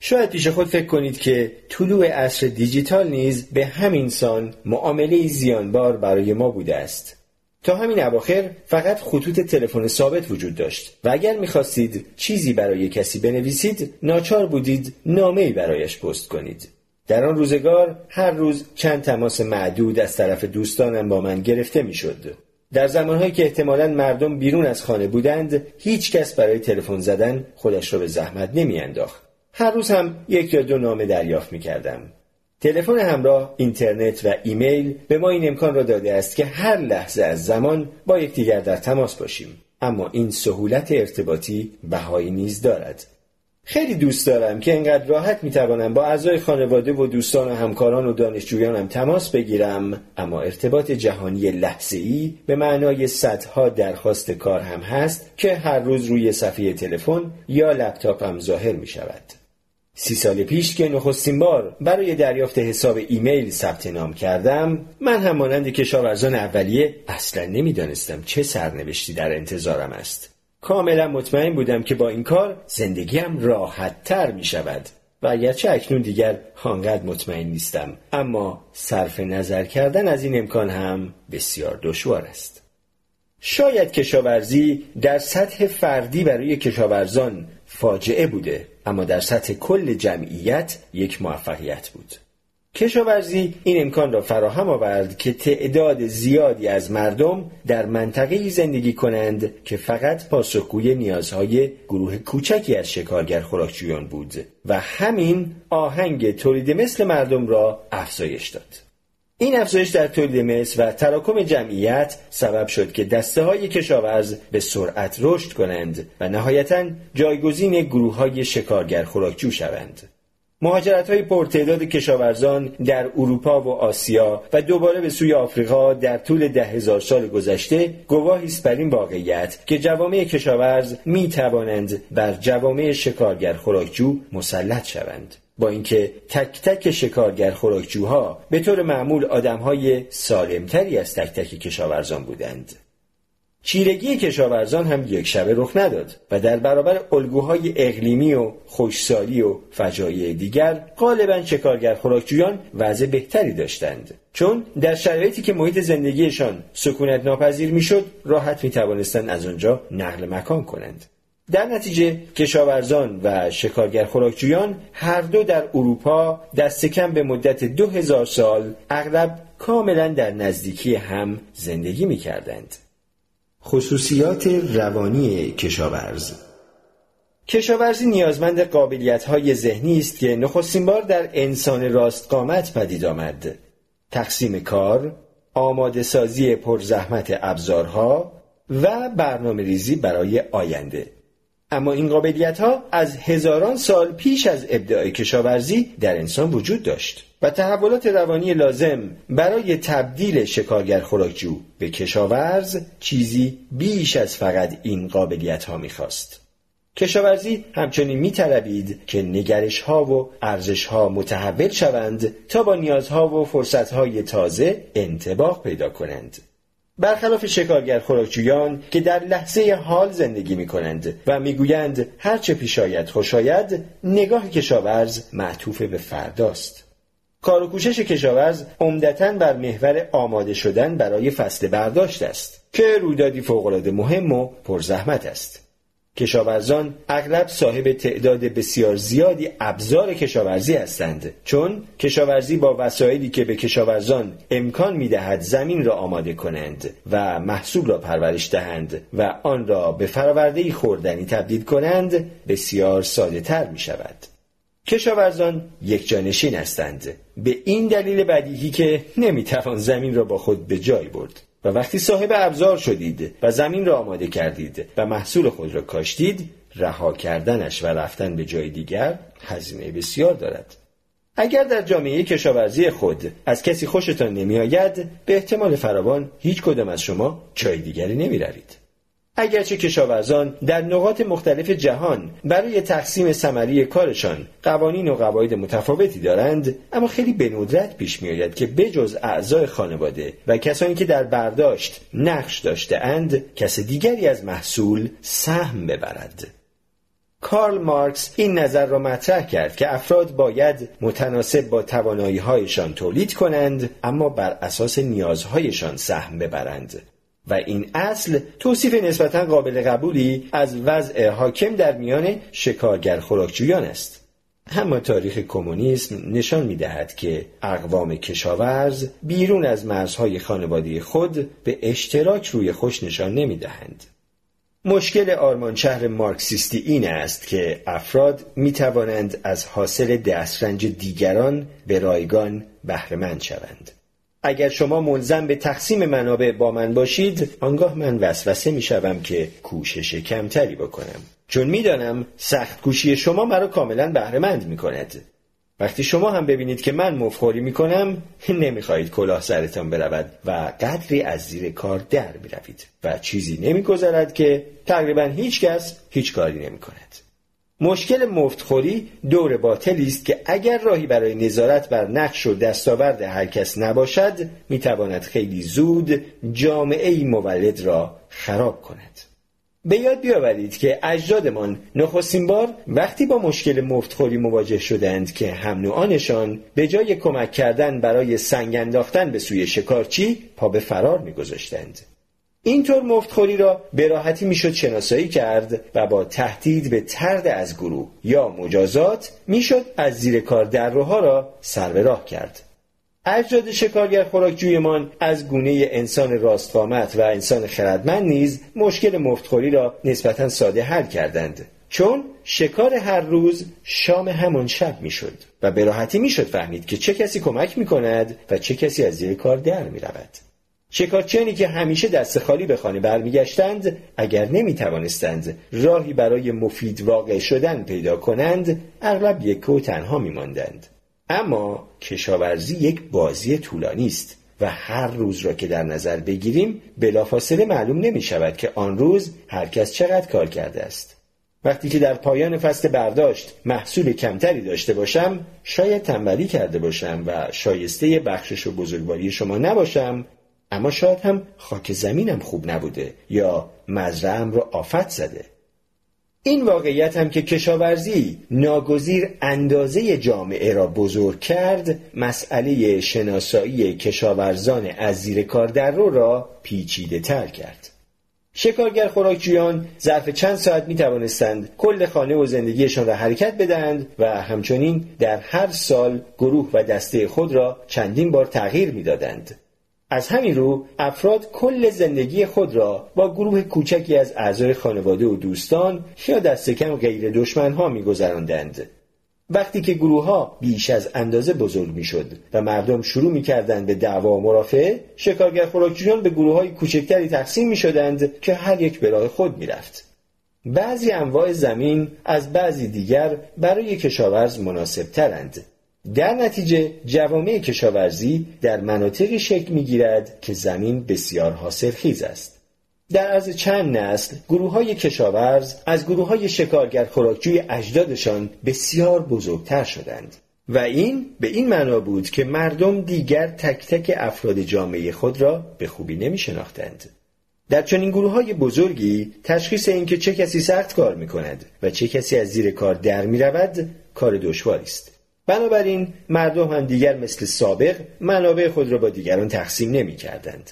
شاید پیش خود فکر کنید که طلوع عصر دیجیتال نیز به همین سان معامله زیانبار برای ما بوده است. تا همین اواخر فقط خطوط تلفن ثابت وجود داشت و اگر می‌خواستید چیزی برای کسی بنویسید ناچار بودید نامه‌ای برایش پست کنید. در آن روزگار هر روز چند تماس معدود از طرف دوستانم با من گرفته می‌شد. در زمانهایی که احتمالا مردم بیرون از خانه بودند هیچ کس برای تلفن زدن خودش را به زحمت نمیانداخت. هر روز هم یک یا دو نامه دریافت می کردم. تلفن همراه، اینترنت و ایمیل به ما این امکان را داده است که هر لحظه از زمان با یکدیگر در تماس باشیم. اما این سهولت ارتباطی بهایی نیز دارد. خیلی دوست دارم که انقدر راحت می‌توانم با اعضای خانواده و دوستان و همکاران و دانشجویانم تماس بگیرم اما ارتباط جهانی لحظه ای به معنای صدها درخواست کار هم هست که هر روز روی صفحه تلفن یا لپتاپم ظاهر می شود. سی سال پیش که نخستین بار برای دریافت حساب ایمیل ثبت نام کردم من هم مانند کشاورزان اولیه اصلا نمی‌دانستم چه سرنوشتی در انتظارم است کاملا مطمئن بودم که با این کار زندگیم راحت تر می شود و اگرچه اکنون دیگر آنقدر مطمئن نیستم. اما صرف نظر کردن از این امکان هم بسیار دشوار است. شاید کشاورزی در سطح فردی برای کشاورزان فاجعه بوده اما در سطح کل جمعیت یک موفقیت بود. کشاورزی این امکان را فراهم آورد که تعداد زیادی از مردم در منطقه زندگی کنند که فقط پاسخگوی نیازهای گروه کوچکی از شکارگر خوراکجویان بود و همین آهنگ تولید مثل مردم را افزایش داد این افزایش در تولید مثل و تراکم جمعیت سبب شد که دسته های کشاورز به سرعت رشد کنند و نهایتا جایگزین گروه های شکارگر خوراکجو شوند. مهاجرت های پرتعداد کشاورزان در اروپا و آسیا و دوباره به سوی آفریقا در طول ده هزار سال گذشته گواهی است بر این واقعیت که جوامع کشاورز می توانند بر جوامع شکارگر خوراکجو مسلط شوند. با اینکه تک تک شکارگر خوراکجوها به طور معمول آدمهای سالمتری از تک تک کشاورزان بودند. چیرگی کشاورزان هم یک شبه رخ نداد و در برابر الگوهای اقلیمی و خوشسالی و فجایع دیگر غالبا شکارگر خوراکجویان وضع بهتری داشتند چون در شرایطی که محیط زندگیشان سکونت ناپذیر می‌شد راحت می توانستند از آنجا نقل مکان کنند در نتیجه کشاورزان و شکارگر خوراکجویان هر دو در اروپا دست کم به مدت دو هزار سال اغلب کاملا در نزدیکی هم زندگی می کردند. خصوصیات روانی کشاورز کشاورزی نیازمند قابلیت های ذهنی است که نخستین بار در انسان راست قامت پدید آمد. تقسیم کار، آماده سازی پرزحمت ابزارها و برنامه ریزی برای آینده. اما این قابلیت ها از هزاران سال پیش از ابداع کشاورزی در انسان وجود داشت و تحولات روانی لازم برای تبدیل شکارگر خوراکجو به کشاورز چیزی بیش از فقط این قابلیت ها می‌خواست. کشاورزی همچنین میطلبید که نگرش ها و ارزش ها متحول شوند تا با نیازها و فرصت های تازه انتباق پیدا کنند. برخلاف شکارگر خوراکجویان که در لحظه حال زندگی می کنند و می‌گویند هرچه پیش آید خوش نگاه کشاورز معطوف به فرداست. کار و کوشش کشاورز عمدتا بر محور آماده شدن برای فصل برداشت است که رویدادی فوقالعاده مهم و پرزحمت است. کشاورزان اغلب صاحب تعداد بسیار زیادی ابزار کشاورزی هستند. چون کشاورزی با وسایلی که به کشاورزان امکان می‌دهد زمین را آماده کنند و محصول را پرورش دهند و آن را به فراورده خوردنی تبدیل کنند بسیار ساده تر می شود. کشاورزان یک جانشین هستند. به این دلیل بدیهی که نمی‌توان زمین را با خود به جای برد. و وقتی صاحب ابزار شدید و زمین را آماده کردید و محصول خود را کاشتید رها کردنش و رفتن به جای دیگر هزینه بسیار دارد اگر در جامعه کشاورزی خود از کسی خوشتان نمی آید به احتمال فراوان هیچ کدام از شما جای دیگری نمی روید. اگرچه کشاورزان در نقاط مختلف جهان برای تقسیم ثمری کارشان قوانین و قواعد متفاوتی دارند اما خیلی به ندرت پیش میآید که بجز اعضای خانواده و کسانی که در برداشت نقش داشته اند کس دیگری از محصول سهم ببرد. کارل مارکس این نظر را مطرح کرد که افراد باید متناسب با توانایی هایشان تولید کنند اما بر اساس نیازهایشان سهم ببرند. و این اصل توصیف نسبتا قابل قبولی از وضع حاکم در میان شکارگر خوراکجویان است اما تاریخ کمونیسم نشان می دهد که اقوام کشاورز بیرون از مرزهای خانواده خود به اشتراک روی خوش نشان نمی دهند. مشکل آرمان شهر مارکسیستی این است که افراد می توانند از حاصل دسترنج دیگران به رایگان بهرهمند شوند. اگر شما ملزم به تقسیم منابع با من باشید آنگاه من وسوسه می شوم که کوشش کمتری بکنم چون می‌دانم سخت کوشی شما مرا کاملا بهرهمند می کند وقتی شما هم ببینید که من مفخوری می کنم نمی‌خواهید کلاه سرتان برود و قدری از زیر کار در می روید و چیزی نمی گذارد که تقریبا هیچ کس هیچ کاری نمی کند. مشکل مفتخوری دور باطلی است که اگر راهی برای نظارت بر نقش و دستاورد هر کس نباشد می‌تواند خیلی زود جامعه مولد را خراب کند. به یاد بیاورید که اجدادمان نخستین بار وقتی با مشکل مفتخوری مواجه شدند که هم نوعانشان به جای کمک کردن برای سنگ انداختن به سوی شکارچی پا به فرار میگذاشتند. اینطور مفتخوری را به راحتی می‌شد شناسایی کرد و با تهدید به ترد از گروه یا مجازات می‌شد از زیر کار درروها را سر به راه کرد اجداد شکارگر خوراکجویمان از گونه انسان راستقامت و انسان خردمند نیز مشکل مفتخوری را نسبتا ساده حل کردند چون شکار هر روز شام همان شب می‌شد و به راحتی می‌شد فهمید که چه کسی کمک می کند و چه کسی از زیر کار در می رود. شکارچیانی که همیشه دست خالی به خانه برمیگشتند اگر نمی توانستند راهی برای مفید واقع شدن پیدا کنند اغلب یک و تنها می ماندند. اما کشاورزی یک بازی طولانی است و هر روز را که در نظر بگیریم بلافاصله معلوم نمی شود که آن روز هر کس چقدر کار کرده است. وقتی که در پایان فصل برداشت محصول کمتری داشته باشم شاید تنبلی کرده باشم و شایسته بخشش و بزرگواری شما نباشم اما شاید هم خاک زمینم خوب نبوده یا مزرعم را آفت زده این واقعیت هم که کشاورزی ناگزیر اندازه جامعه را بزرگ کرد مسئله شناسایی کشاورزان از زیر کار در را پیچیده تر کرد شکارگر خوراکجویان ظرف چند ساعت می توانستند کل خانه و زندگیشان را حرکت بدهند و همچنین در هر سال گروه و دسته خود را چندین بار تغییر می‌دادند. از همین رو افراد کل زندگی خود را با گروه کوچکی از اعضای خانواده و دوستان یا دست کم غیر دشمن ها میگذراندند. وقتی که گروه ها بیش از اندازه بزرگ می‌شد و مردم شروع می‌کردند به دعوا و مرافعه شکارگر خوراکجویان به گروه های کوچکتری تقسیم می شدند که هر یک به راه خود می‌رفت. بعضی انواع زمین از بعضی دیگر برای کشاورز مناسب ترند در نتیجه جوامع کشاورزی در مناطقی شکل می‌گیرد که زمین بسیار حاصلخیز است در عرض چند نسل گروه های کشاورز از گروه های شکارگر خوراکجوی اجدادشان بسیار بزرگتر شدند و این به این معنا بود که مردم دیگر تک تک افراد جامعه خود را به خوبی نمی شناختند. در چنین گروه های بزرگی تشخیص اینکه چه کسی سخت کار می کند و چه کسی از زیر کار در می رود کار دشواری است. بنابراین مردم هم دیگر مثل سابق منابع خود را با دیگران تقسیم نمی کردند.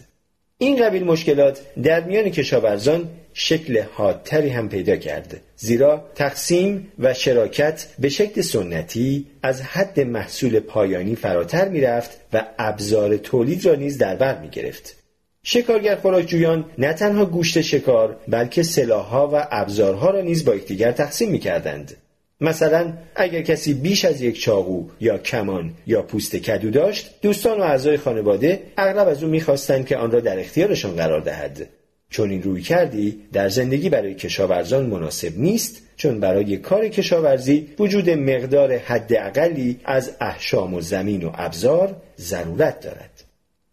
این قبیل مشکلات در میان کشاورزان شکل حادتری هم پیدا کرد زیرا تقسیم و شراکت به شکل سنتی از حد محصول پایانی فراتر می‌رفت و ابزار تولید را نیز در بر می گرفت. شکارگر خوراکجویان نه تنها گوشت شکار بلکه سلاحها و ابزارها را نیز با یکدیگر تقسیم می کردند. مثلا اگر کسی بیش از یک چاقو یا کمان یا پوست کدو داشت دوستان و اعضای خانواده اغلب از او می‌خواستند که آن را در اختیارشان قرار دهد. چون این روی کردی در زندگی برای کشاورزان مناسب نیست چون برای کار کشاورزی وجود مقدار حداقلی از احشام و زمین و ابزار ضرورت دارد.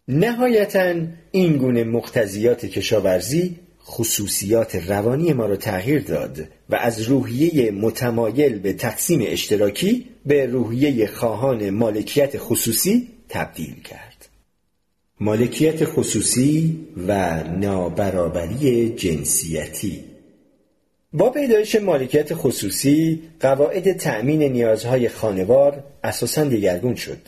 نهایتا این گونه مقتضیات کشاورزی خصوصیات روانی ما را تغییر داد. و از روحیه متمایل به تقسیم اشتراکی به روحیه خواهان مالکیت خصوصی تبدیل کرد. مالکیت خصوصی و نابرابری جنسیتی با پیدایش مالکیت خصوصی قواعد تأمین نیازهای خانوار اساسا دیگرگون شد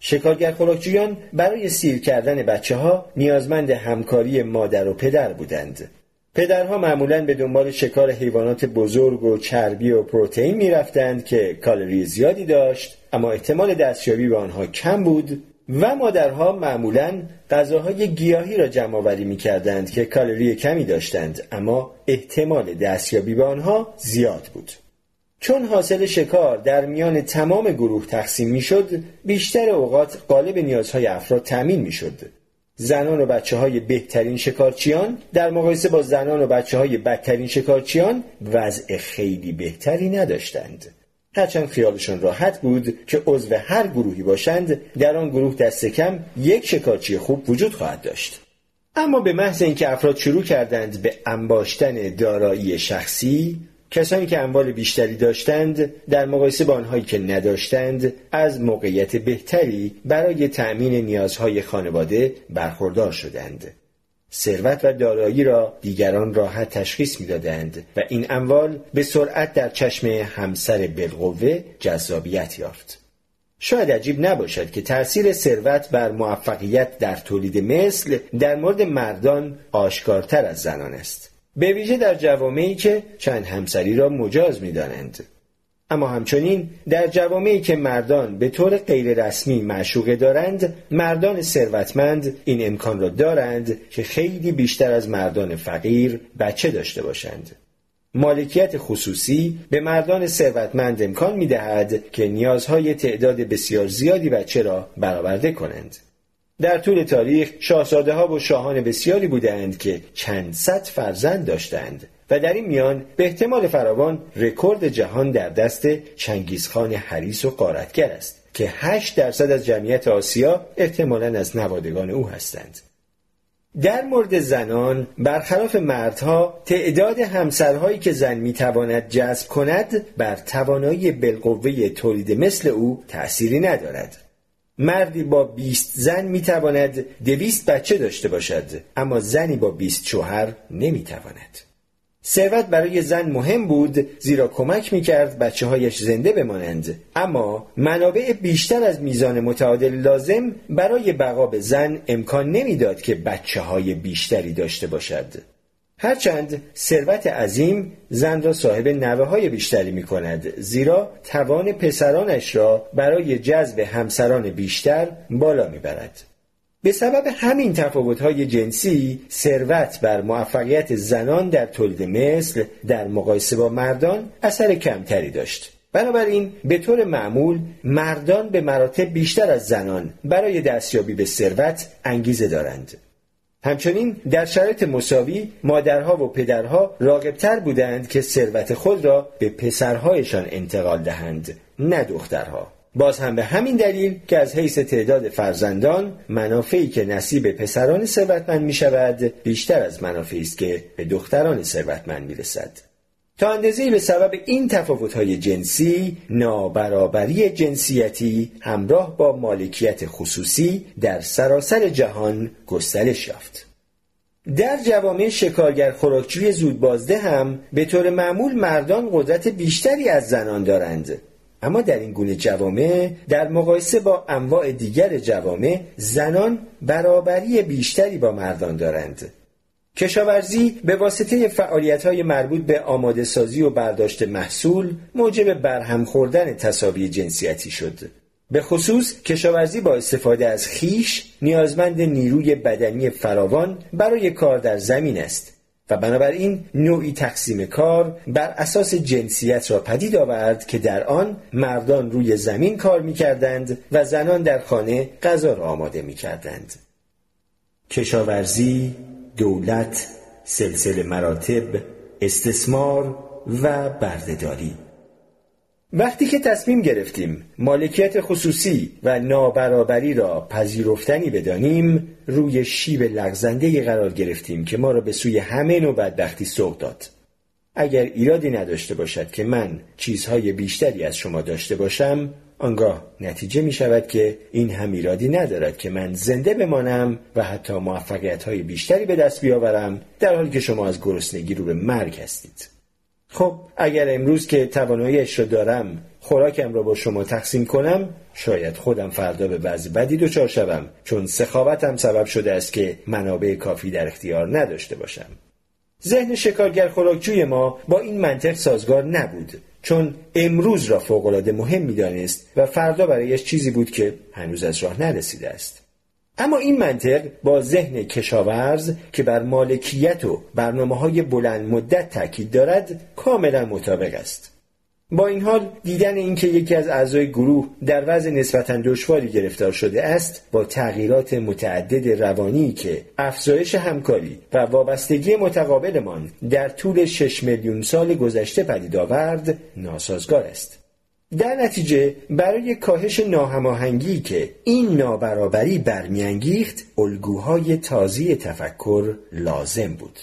شکارگر خوراکجویان برای سیر کردن بچه ها نیازمند همکاری مادر و پدر بودند. پدرها معمولا به دنبال شکار حیوانات بزرگ و چربی و پروتئین می‌رفتند که کالری زیادی داشت اما احتمال دستیابی به آنها کم بود و مادرها معمولا غذاهای گیاهی را جمع آوری می کردند که کالری کمی داشتند اما احتمال دستیابی به آنها زیاد بود. چون حاصل شکار در میان تمام گروه تقسیم می‌شد بیشتر اوقات قالب نیازهای افراد تأمین می‌شد زنان و بچه های بهترین شکارچیان در مقایسه با زنان و بچه های بدترین شکارچیان وضع خیلی بهتری نداشتند. هرچند خیالشان راحت بود که عضو هر گروهی باشند در آن گروه دست کم یک شکارچی خوب وجود خواهد داشت. اما به محض اینکه افراد شروع کردند به انباشتن دارایی شخصی کسانی که اموال بیشتری داشتند در مقایسه با آنهایی که نداشتند از موقعیت بهتری برای تأمین نیازهای خانواده برخوردار شدند. ثروت و دارایی را دیگران راحت تشخیص می‌دادند و این اموال به سرعت در چشم همسر بالقوه جذابیت یافت. شاید عجیب نباشد که تأثیر ثروت بر موفقیت در تولید مثل در مورد مردان آشکارتر از زنان است. به ویژه در جوامعی که چند همسری را مجاز می‌دانند اما همچنین در جوامعی که مردان به طور غیر رسمی معشوقه دارند مردان ثروتمند این امکان را دارند که خیلی بیشتر از مردان فقیر بچه داشته باشند مالکیت خصوصی به مردان ثروتمند امکان می دهد که نیازهای تعداد بسیار زیادی بچه را برآورده کنند. در طول تاریخ شاهزاده ها و شاهان بسیاری بودند که چند صد فرزند داشتند و در این میان به احتمال فراوان رکورد جهان در دست چنگیزخان حریس و قارتگر است که 8 درصد از جمعیت آسیا احتمالا از نوادگان او هستند. در مورد زنان برخلاف مردها تعداد همسرهایی که زن می‌تواند جذب کند بر توانایی بالقوه تولید مثل او تأثیری ندارد مردی با 20 زن می‌تواند دویست بچه داشته باشد اما زنی با 20 شوهر نمی‌تواند. ثروت برای زن مهم بود زیرا کمک می‌کرد بچه هایش زنده بمانند. اما منابع بیشتر از میزان متعادل لازم برای بقا به زن امکان نمی‌داد که بچه های بیشتری داشته باشد. هرچند ثروت عظیم زن را صاحب نوه های بیشتری می کند زیرا توان پسرانش را برای جذب همسران بیشتر بالا می برد. به سبب همین تفاوت‌های جنسی ثروت بر موفقیت زنان در تولید مثل در مقایسه با مردان اثر کمتری داشت بنابراین به طور معمول مردان به مراتب بیشتر از زنان برای دستیابی به ثروت انگیزه دارند همچنین در شرایط مساوی مادرها و پدرها راغبتر بودند که ثروت خود را به پسرهایشان انتقال دهند نه دخترها باز هم به همین دلیل که از حیث تعداد فرزندان منافعی که نصیب پسران ثروتمند می شود بیشتر از منافعی است که به دختران ثروتمند می رسد. تا اندازه به سبب این تفاوت‌های جنسی نابرابری جنسیتی همراه با مالکیت خصوصی در سراسر جهان گسترش یافت. در جوامع شکارگر خوراکجوی زودبازده هم به طور معمول مردان قدرت بیشتری از زنان دارند اما در این گونه جوامع در مقایسه با انواع دیگر جوامع زنان برابری بیشتری با مردان دارند کشاورزی به واسطه فعالیت های مربوط به آماده سازی و برداشت محصول موجب برهم خوردن تصاوی جنسیتی شد. به خصوص کشاورزی با استفاده از خیش نیازمند نیروی بدنی فراوان برای کار در زمین است و بنابراین نوعی تقسیم کار بر اساس جنسیت را پدید آورد که در آن مردان روی زمین کار می کردند و زنان در خانه غذا را آماده می کردند. کشاورزی، دولت، سلسله مراتب، استثمار و بردهداری. وقتی که تصمیم گرفتیم مالکیت خصوصی و نابرابری را پذیرفتنی بدانیم روی شیب لغزنده قرار گرفتیم که ما را به سوی همه نوع بدبختی سوق داد. اگر ایرادی نداشته باشد که من چیزهای بیشتری از شما داشته باشم آنگاه نتیجه می شود که این هم ایرادی ندارد که من زنده بمانم و حتی موفقیت های بیشتری به دست بیاورم در حالی که شما از گرسنگی رو به مرگ هستید. خب اگر امروز که تواناییش را دارم خوراکم را با شما تقسیم کنم شاید خودم فردا به بعضی بدی دچار شوم چون سخاوتم سبب شده است که منابع کافی در اختیار نداشته باشم. ذهن شکارگر خوراکجوی ما با این منطق سازگار نبود. چون امروز را فوقالعاده مهم می‌دانست و فردا برایش چیزی بود که هنوز از راه نرسیده است. اما این منطق با ذهن کشاورز که بر مالکیت و برنامه های بلند مدت تاکید دارد کاملا مطابق است. با این حال دیدن اینکه یکی از اعضای گروه در وضع نسبتا دشواری گرفتار شده است با تغییرات متعدد روانی که افزایش همکاری و وابستگی متقابلمان در طول 6 میلیون سال گذشته پدید آورد ناسازگار است. در نتیجه برای کاهش ناهماهنگی که این نابرابری برمیانگیخت الگوهای تازی تفکر لازم بود.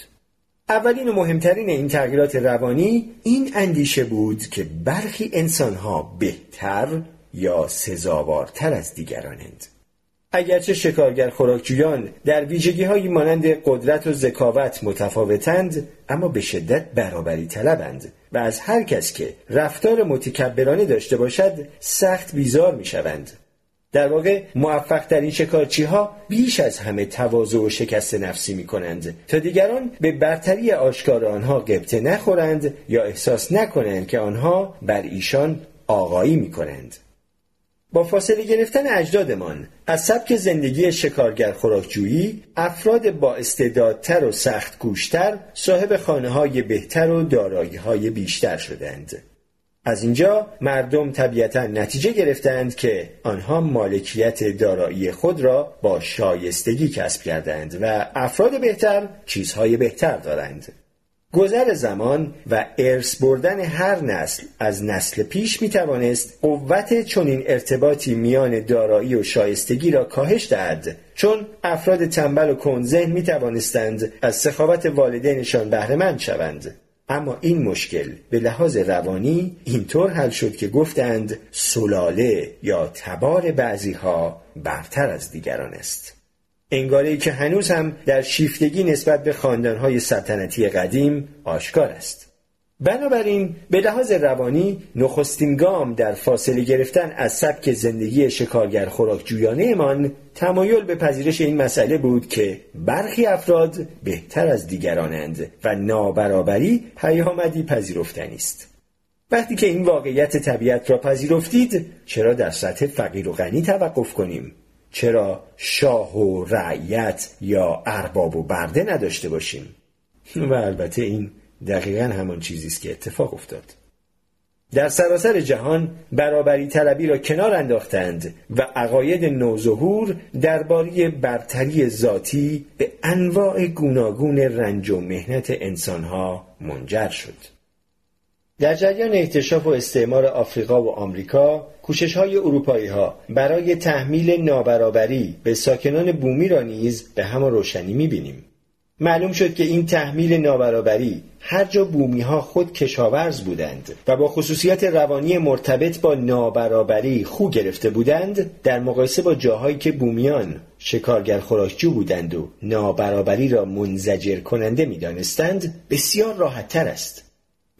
اولین و مهمترین این تغییرات روانی این اندیشه بود که برخی انسانها بهتر یا سزاوارتر از دیگرانند اگرچه شکارگر خوراکجویان در ویژگی هایی مانند قدرت و ذکاوت متفاوتند اما به شدت برابری طلبند و از هر کس که رفتار متکبرانه داشته باشد سخت بیزار می شوند. در واقع موفق ترین شکارچی ها بیش از همه تواضع و شکست نفسی می کنند تا دیگران به برتری آشکار آنها قبطه نخورند یا احساس نکنند که آنها بر ایشان آقایی می کنند. با فاصله گرفتن اجدادمان از سبک زندگی شکارگر خوراکجویی افراد با استعدادتر و سخت گوشتر صاحب خانه های بهتر و دارایی های بیشتر شدند. از اینجا مردم طبیعتا نتیجه گرفتند که آنها مالکیت دارایی خود را با شایستگی کسب کردند و افراد بهتر چیزهای بهتر دارند. گذر زمان و ارث بردن هر نسل از نسل پیش می توانست قوت چنین ارتباطی میان دارایی و شایستگی را کاهش دهد چون افراد تنبل و کنذهن می توانستند از سخاوت والدینشان بهرهمند شوند اما این مشکل به لحاظ روانی اینطور حل شد که گفتند سلاله یا تبار بعضی ها برتر از دیگران است. انگاره که هنوز هم در شیفتگی نسبت به خاندانهای سلطنتی قدیم آشکار است. بنابراین به لحاظ روانی نخستین گام در فاصله گرفتن از سبک زندگی شکارگر خوراکجویانه من تمایل به پذیرش این مسئله بود که برخی افراد بهتر از دیگرانند و نابرابری پیامدی پذیرفتنی است. وقتی که این واقعیت طبیعت را پذیرفتید چرا در سطح فقیر و غنی توقف کنیم؟ چرا شاه و رعیت یا ارباب و برده نداشته باشیم؟ و البته این دقیقا همان چیزی است که اتفاق افتاد در سراسر جهان برابری طلبی را کنار انداختند و عقاید نوظهور درباره برتری ذاتی به انواع گوناگون رنج و مهنت انسانها منجر شد در جریان اکتشاف و استعمار آفریقا و آمریکا کوشش های اروپایی ها برای تحمیل نابرابری به ساکنان بومی را نیز به همان روشنی می‌بینیم. معلوم شد که این تحمیل نابرابری هر جا بومی ها خود کشاورز بودند و با خصوصیت روانی مرتبط با نابرابری خو گرفته بودند در مقایسه با جاهایی که بومیان شکارگر خوراکجو بودند و نابرابری را منزجر کننده می‌دانستند بسیار راحت تر است.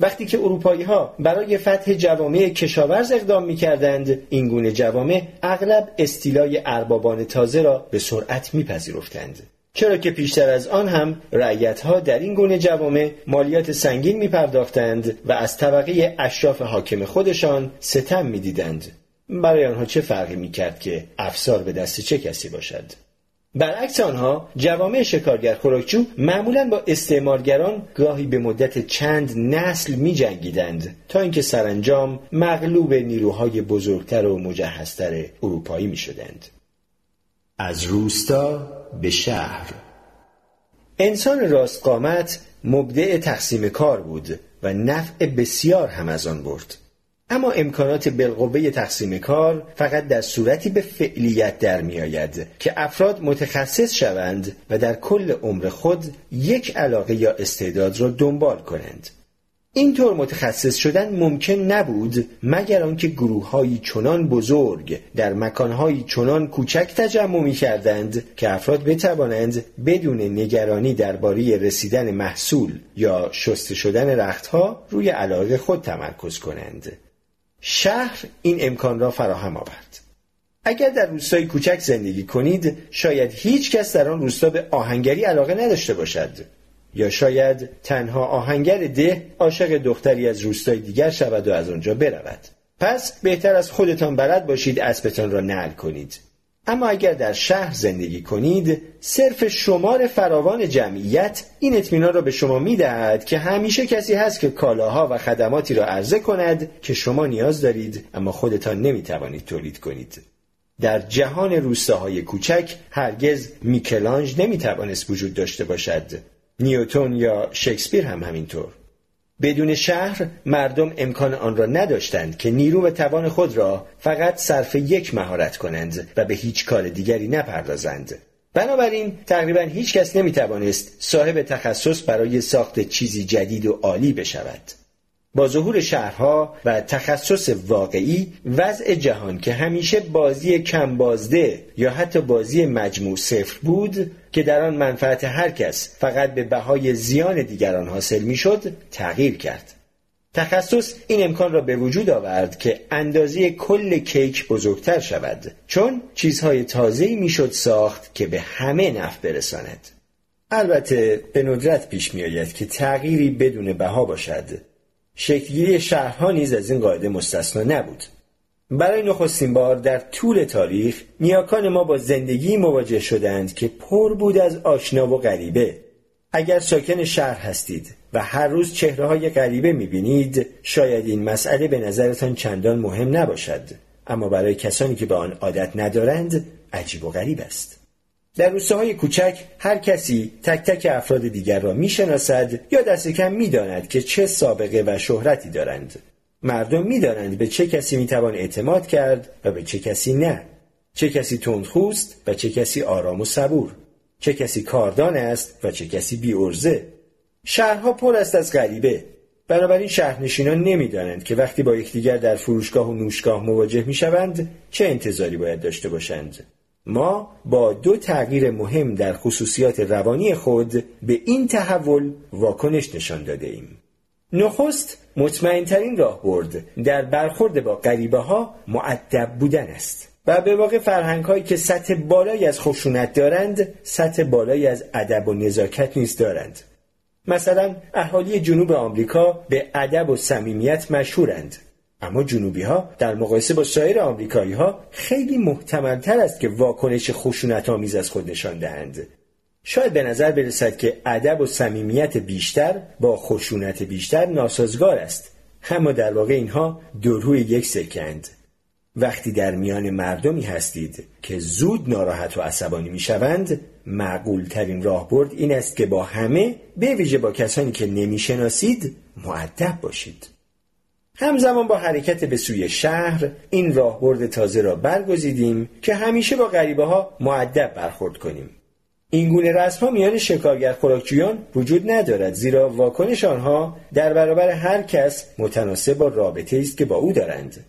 وقتی که اروپایی ها برای فتح جوامع کشاورز اقدام می کردند این گونه جوامع اغلب استیلای اربابان تازه را به سرعت میپذیرفتند چرا که پیشتر از آن هم رعیت ها در این گونه جوامع مالیات سنگین می پرداختند و از طبقه اشراف حاکم خودشان ستم می دیدند. برای آنها چه فرقی می کرد که افسار به دست چه کسی باشد؟ برعکس آنها جوامع شکارگر خوراکچو معمولا با استعمارگران گاهی به مدت چند نسل می جنگیدند تا اینکه سرانجام مغلوب نیروهای بزرگتر و مجهزتر اروپایی می شدند. از روستا به شهر انسان راست قامت مبدع تقسیم کار بود و نفع بسیار هم از آن برد. اما امکانات بالقوه تقسیم کار فقط در صورتی به فعلیت در می آید که افراد متخصص شوند و در کل عمر خود یک علاقه یا استعداد را دنبال کنند. اینطور متخصص شدن ممکن نبود مگر آنکه گروههایی چنان بزرگ در مکانهایی چنان کوچک تجمع می کردند که افراد بتوانند بدون نگرانی درباره رسیدن محصول یا شسته شدن رختها روی علاقه خود تمرکز کنند. شهر این امکان را فراهم آورد اگر در روستای کوچک زندگی کنید شاید هیچ کس در آن روستا به آهنگری علاقه نداشته باشد یا شاید تنها آهنگر ده عاشق دختری از روستای دیگر شود و از آنجا برود. پس بهتر از خودتان بلد باشید اسبتان را نعل کنید. اما اگر در شهر زندگی کنید صرف شمار فراوان جمعیت این اطمینان را به شما می دهد که همیشه کسی هست که کالاها و خدماتی را عرضه کند که شما نیاز دارید اما خودتان نمی توانید تولید کنید. در جهان روستاهای کوچک هرگز میکلانج نمی توانست وجود داشته باشد. نیوتون یا شکسپیر هم همینطور. بدون شهر مردم امکان آن را نداشتند که نیرو و توان خود را فقط صرف یک مهارت کنند و به هیچ کار دیگری نپردازند. بنابراین تقریبا هیچ کس نمی توانست صاحب تخصص برای ساخت چیزی جدید و عالی بشود. با ظهور شهرها و تخصص واقعی وضع جهان که همیشه بازی کم بازده یا حتی بازی مجموع صفر بود که در آن منفعت هر کس فقط به بهای زیان دیگران حاصل می‌شد تغییر کرد. تخصص این امکان را به وجود آورد که اندازه کل کیک بزرگتر شود چون چیزهای تازه‌ای می‌شد ساخت که به همه نفع برساند. البته به ندرت پیش می آید که تغییری بدون بها باشد. شکلگیری شهرها نیز از این قاعده مستثنا نبود. برای نخستین بار در طول تاریخ نیاکان ما با زندگی مواجه شدند که پر بود از آشنا و غریبه. اگر ساکن شهر هستید و هر روز چهره های غریبه می‌بینید شاید این مسئله به نظرتان چندان مهم نباشد. اما برای کسانی که به آن عادت ندارند عجیب و غریب است. در روستاهای کوچک هر کسی تک تک افراد دیگر را می‌شناسد یا دست کم می‌داند که چه سابقه و شهرتی دارند. مردم می‌دانند به چه کسی می‌توان اعتماد کرد و به چه کسی نه. چه کسی تندخوست و چه کسی آرام و صبور. چه کسی کاردان است و چه کسی بیورزه شهرها پر است از غریبه. بنابراین شهرنشینان نمی‌دانند که وقتی با یکدیگر در فروشگاه و نوشگاه مواجه می‌شوند چه انتظاری باید داشته باشند. ما با دو تغییر مهم در خصوصیات روانی خود به این تحول واکنش نشان داده ایم. نخست مطمئنترین راه برد. در برخورد با غریبه ها معدب بودن است. و به واقع فرهنگ هایی که سطح بالایی از خشونت دارند سطح بالایی از ادب و نزاکت نیز دارند. مثلا اهالی جنوب آمریکا به ادب و صمیمیت مشهورند. اما جنوبی ها در مقایسه با سایر آمریکایی ها خیلی محتملتر است که واکنش خشونت آمیز از خود نشان دهند. شاید به نظر برسد که ادب و صمیمیت بیشتر با خشونت بیشتر ناسازگار است. اما در واقع اینها دو روی یک سکند. وقتی در میان مردمی هستید که زود ناراحت و عصبانی می‌شوند معقول ترین راهبرد این است که با همه به ویژه با کسانی که نمی‌شناسید معدب باشید. همزمان با حرکت به سوی شهر این راهبرد تازه را برگزیدیم که همیشه با غریبه ها معدب برخورد کنیم. این گونه رسم ها میان شکارگر خوراکجویان وجود ندارد زیرا واکنش آنها در برابر هر کس متناسب با رابطه است که با او دارند.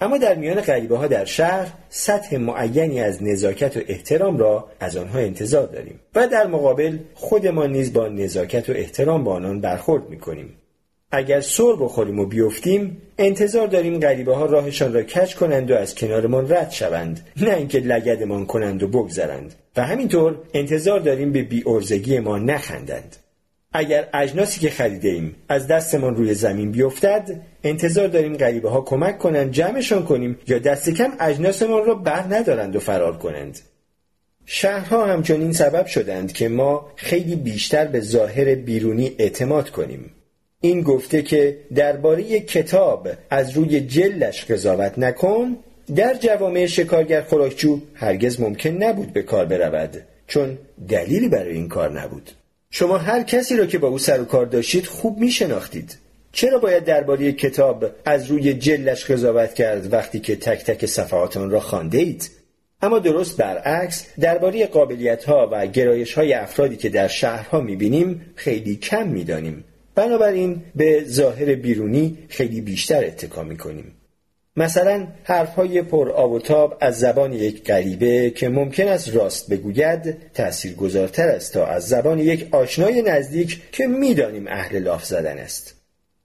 اما در میان غریبه ها در شهر سطح معینی از نزاکت و احترام را از آنها انتظار داریم و در مقابل خودمان نیز با نزاکت و احترام با آنان برخورد می‌کنیم. اگر سر بخوریم و بیفتیم انتظار داریم غریبه ها راهشان را کج کنند و از کنارمان رد شوند. نه اینکه لگدمان کنند و بگذرند. و همینطور انتظار داریم به بیارزگی ما نخندند. اگر اجناسی که خریده ایم از دستمان روی زمین بیفتد انتظار داریم غریبه ها کمک کنند جمعشان کنیم یا دست کم اجناسمان را بر ندارند و فرار کنند. شهرها همچنین سبب شدند که ما خیلی بیشتر به ظاهر بیرونی اعتماد کنیم. این گفته که درباره کتاب از روی جلش قضاوت نکن در جوامع شکارگر خوراکچو هرگز ممکن نبود به کار برود چون دلیلی برای این کار نبود. شما هر کسی را که با او سر و کار داشتید خوب می شناختید چرا باید درباره کتاب از روی جلش قضاوت کرد وقتی که تک تک صفحات آن را خانده اید؟ اما درست برعکس درباره قابلیت ها و گرایش های افرادی که در شهرها می بینیم خیلی کم می دانیم بنابراین به ظاهر بیرونی خیلی بیشتر اتکا کنیم. مثلا حرفهای پر آب و تاب از زبان یک غریبه که ممکن است راست بگوید تأثیر گذارتر است تا از زبان یک آشنای نزدیک که می‌دانیم اهل لاف زدن است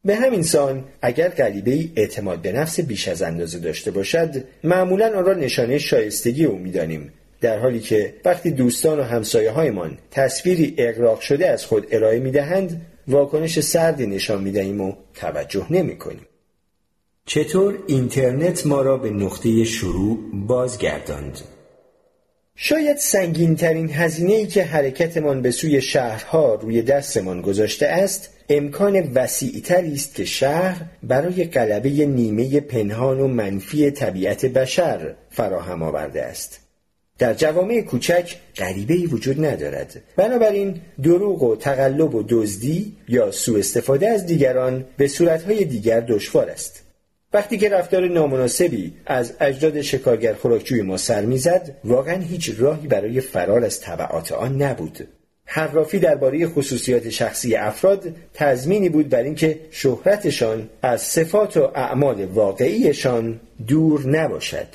به همین سان اگر غریبه ای اعتماد به نفس بیش از اندازه داشته باشد معمولا آن را نشانه شایستگی او می‌دانیم در حالی که وقتی دوستان و همسایه هایمان تصویری اقراق شده از خود ارائه می‌دهند واکنش سردی نشان می‌دهیم و توجه نمی کنیم. چطور اینترنت ما را به نقطه شروع بازگرداند؟ شاید سنگین ترین هزینه ای که حرکتمان به سوی شهرها روی دستمان گذاشته است امکان وسیعتری است که شهر برای غلبه نیمه پنهان و منفی طبیعت بشر فراهم آورده است در جوامع کوچک غریبه ای وجود ندارد. بنابراین دروغ و تقلب و دزدی یا سوء استفاده از دیگران به صورتهای دیگر دشوار است. وقتی که رفتار نامناسبی از اجداد شکارگر خوراکجوی ما سر می‌زد واقعا هیچ راهی برای فرار از طبعات آن نبود. حرافی درباره خصوصیات شخصی افراد تضمینی بود بر اینکه شهرتشان از صفات و اعمال واقعیشان دور نباشد.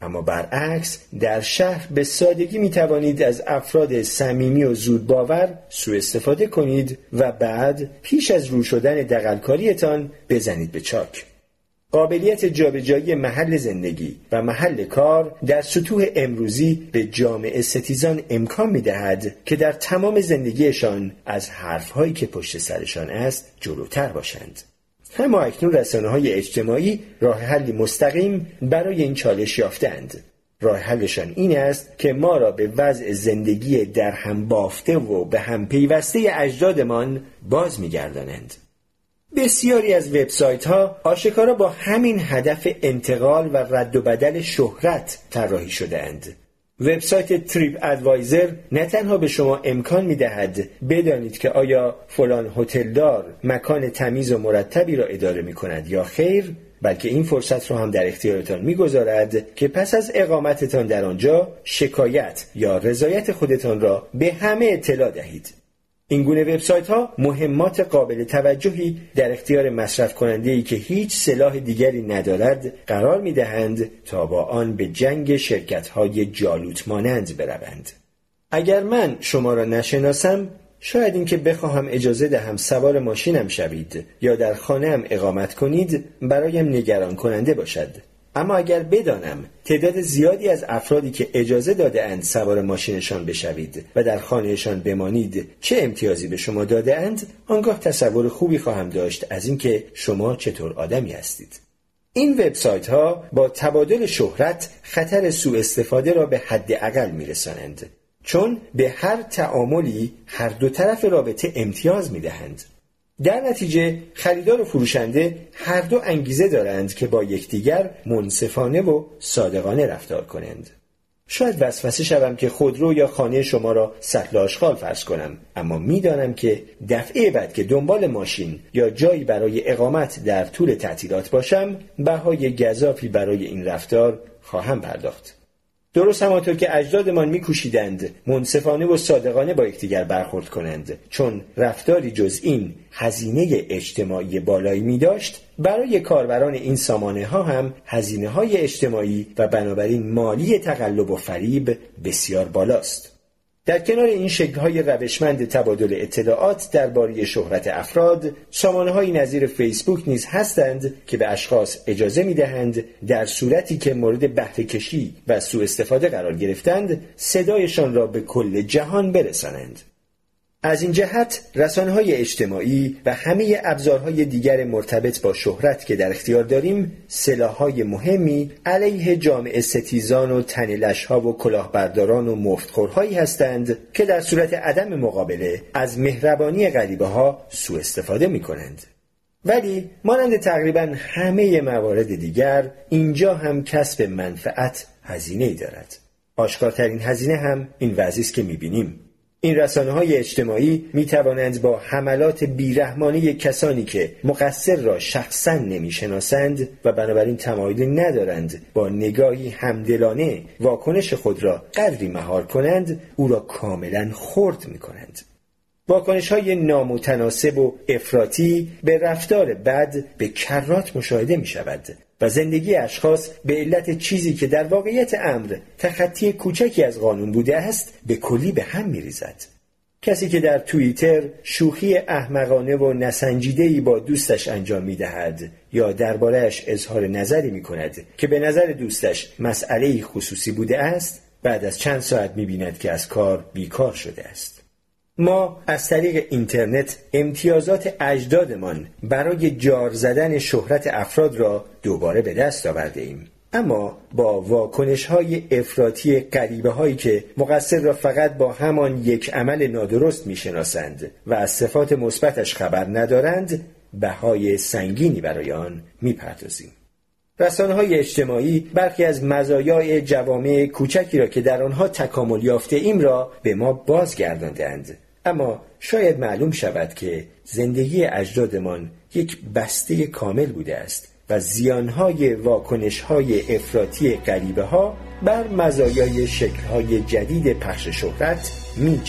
اما برعکس در شهر به سادگی می توانید از افراد صمیمی و زود باور سوء استفاده کنید و بعد پیش از رو شدن دقلکاریتان بزنید به چاک قابلیت جابجایی محل زندگی و محل کار در سطوح امروزی به جامعه ستیزان امکان می دهد که در تمام زندگیشان از حرفهایی که پشت سرشان است جلوتر باشند. اما اکنون رسانه های اجتماعی راه حلی مستقیم برای این چالش یافتند. راه حلشان این است که ما را به وضع زندگی در هم بافته و به هم پیوسته اجدادمان باز میگردانند. بسیاری از وبسایت ها آشکارا با همین هدف انتقال و رد و بدل شهرت طراحی شده اند. وبسایت تریپ ادوایزر نه تنها به شما امکان می دهد بدانید که آیا فلان هتلدار مکان تمیز و مرتبی را اداره می کند یا خیر بلکه این فرصت را هم در اختیارتان می‌گذارد که پس از اقامتتان در آنجا شکایت یا رضایت خودتان را به همه اطلاع دهید. این گونه وبسایت ها مهمات قابل توجهی در اختیار مصرف کننده ای که هیچ سلاح دیگری ندارد قرار می دهند تا با آن به جنگ شرکت های جالوت مانند بروند. اگر من شما را نشناسم شاید اینکه بخواهم اجازه دهم سوار ماشینم شوید یا در خانهام اقامت کنید برایم نگران کننده باشد اما اگر بدانم تعداد زیادی از افرادی که اجازه داده اند سوار ماشینشان بشوید و در خانهشان بمانید چه امتیازی به شما داده اند آنگاه تصور خوبی خواهم داشت از اینکه شما چطور آدمی هستید. این وبسایت ها با تبادل شهرت خطر سوء استفاده را به حد اقل می رسانند چون به هر تعاملی هر دو طرف رابطه امتیاز می دهند در نتیجه خریدار و فروشنده هر دو انگیزه دارند که با یکدیگر منصفانه و صادقانه رفتار کنند. شاید وسوسه شوم که خودرو یا خانه شما را سطل آشغال فرض کنم اما می‌دانم که دفعه بعد که دنبال ماشین یا جایی برای اقامت در طول تعطیلات باشم بهای گذافی برای این رفتار خواهم پرداخت. درست همانطور که اجدادمان میکوشیدند منصفانه و صادقانه با یکدیگر برخورد کنند. چون رفتاری جز این هزینه اجتماعی بالایی می داشت برای کاربران این سامانه ها هم هزینه های اجتماعی و بنابراین مالی تقلب و فریب بسیار بالاست. در کنار این شکل‌های روشمند تبادل اطلاعات درباره شهرت افراد، های نظیر فیسبوک نیز هستند که به اشخاص اجازه می‌دهند در صورتی که مورد بهره کشی و سوء استفاده قرار گرفتند، صدایشان را به کل جهان برسانند. از این جهت رسانه های اجتماعی و همه ابزارهای دیگر مرتبط با شهرت که در اختیار داریم های مهمی علیه جامعه ستیزان و تنلش ها و کلاهبرداران و مفتخورهایی هستند که در صورت عدم مقابله از مهربانی غریبه ها سوء استفاده می کنند. ولی مانند تقریبا همه موارد دیگر اینجا هم کسب منفعت هزینه ای دارد. آشکارترین هزینه هم این وضعی است که می‌بینیم این رسانه های اجتماعی می توانند با حملات بیرحمانه کسانی که مقصر را شخصا نمی شناسند و بنابراین تمایلی ندارند با نگاهی همدلانه واکنش خود را قدری مهار کنند او را کاملا خرد می کنند. واکنش های نامتناسب و افراطی به رفتار بد به کرات مشاهده می شود و زندگی اشخاص به علت چیزی که در واقعیت امر تخطی کوچکی از قانون بوده است به کلی به هم می ریزد. کسی که در توییتر شوخی احمقانه و نسنجیدهی با دوستش انجام می دهد یا دربارهش اظهار نظری می کند که به نظر دوستش مسئله خصوصی بوده است بعد از چند ساعت می بیند که از کار بیکار شده است. ما از طریق اینترنت امتیازات اجدادمان برای جار زدن شهرت افراد را دوباره به دست آورده ایم. اما با واکنش های افراطی قریبه هایی که مقصر را فقط با همان یک عمل نادرست می‌شناسند و از صفات مثبتش خبر ندارند بهای سنگینی برای آن می‌پردازیم رسانه های اجتماعی برخی از مزایای جوامع کوچکی را که در آنها تکامل یافته ایم را به ما بازگرداندند اما شاید معلوم شود که زندگی اجدادمان یک بسته کامل بوده است و زیانهای واکنشهای افراطی غریبه بر مزایای شکلهای جدید پخش شهرت می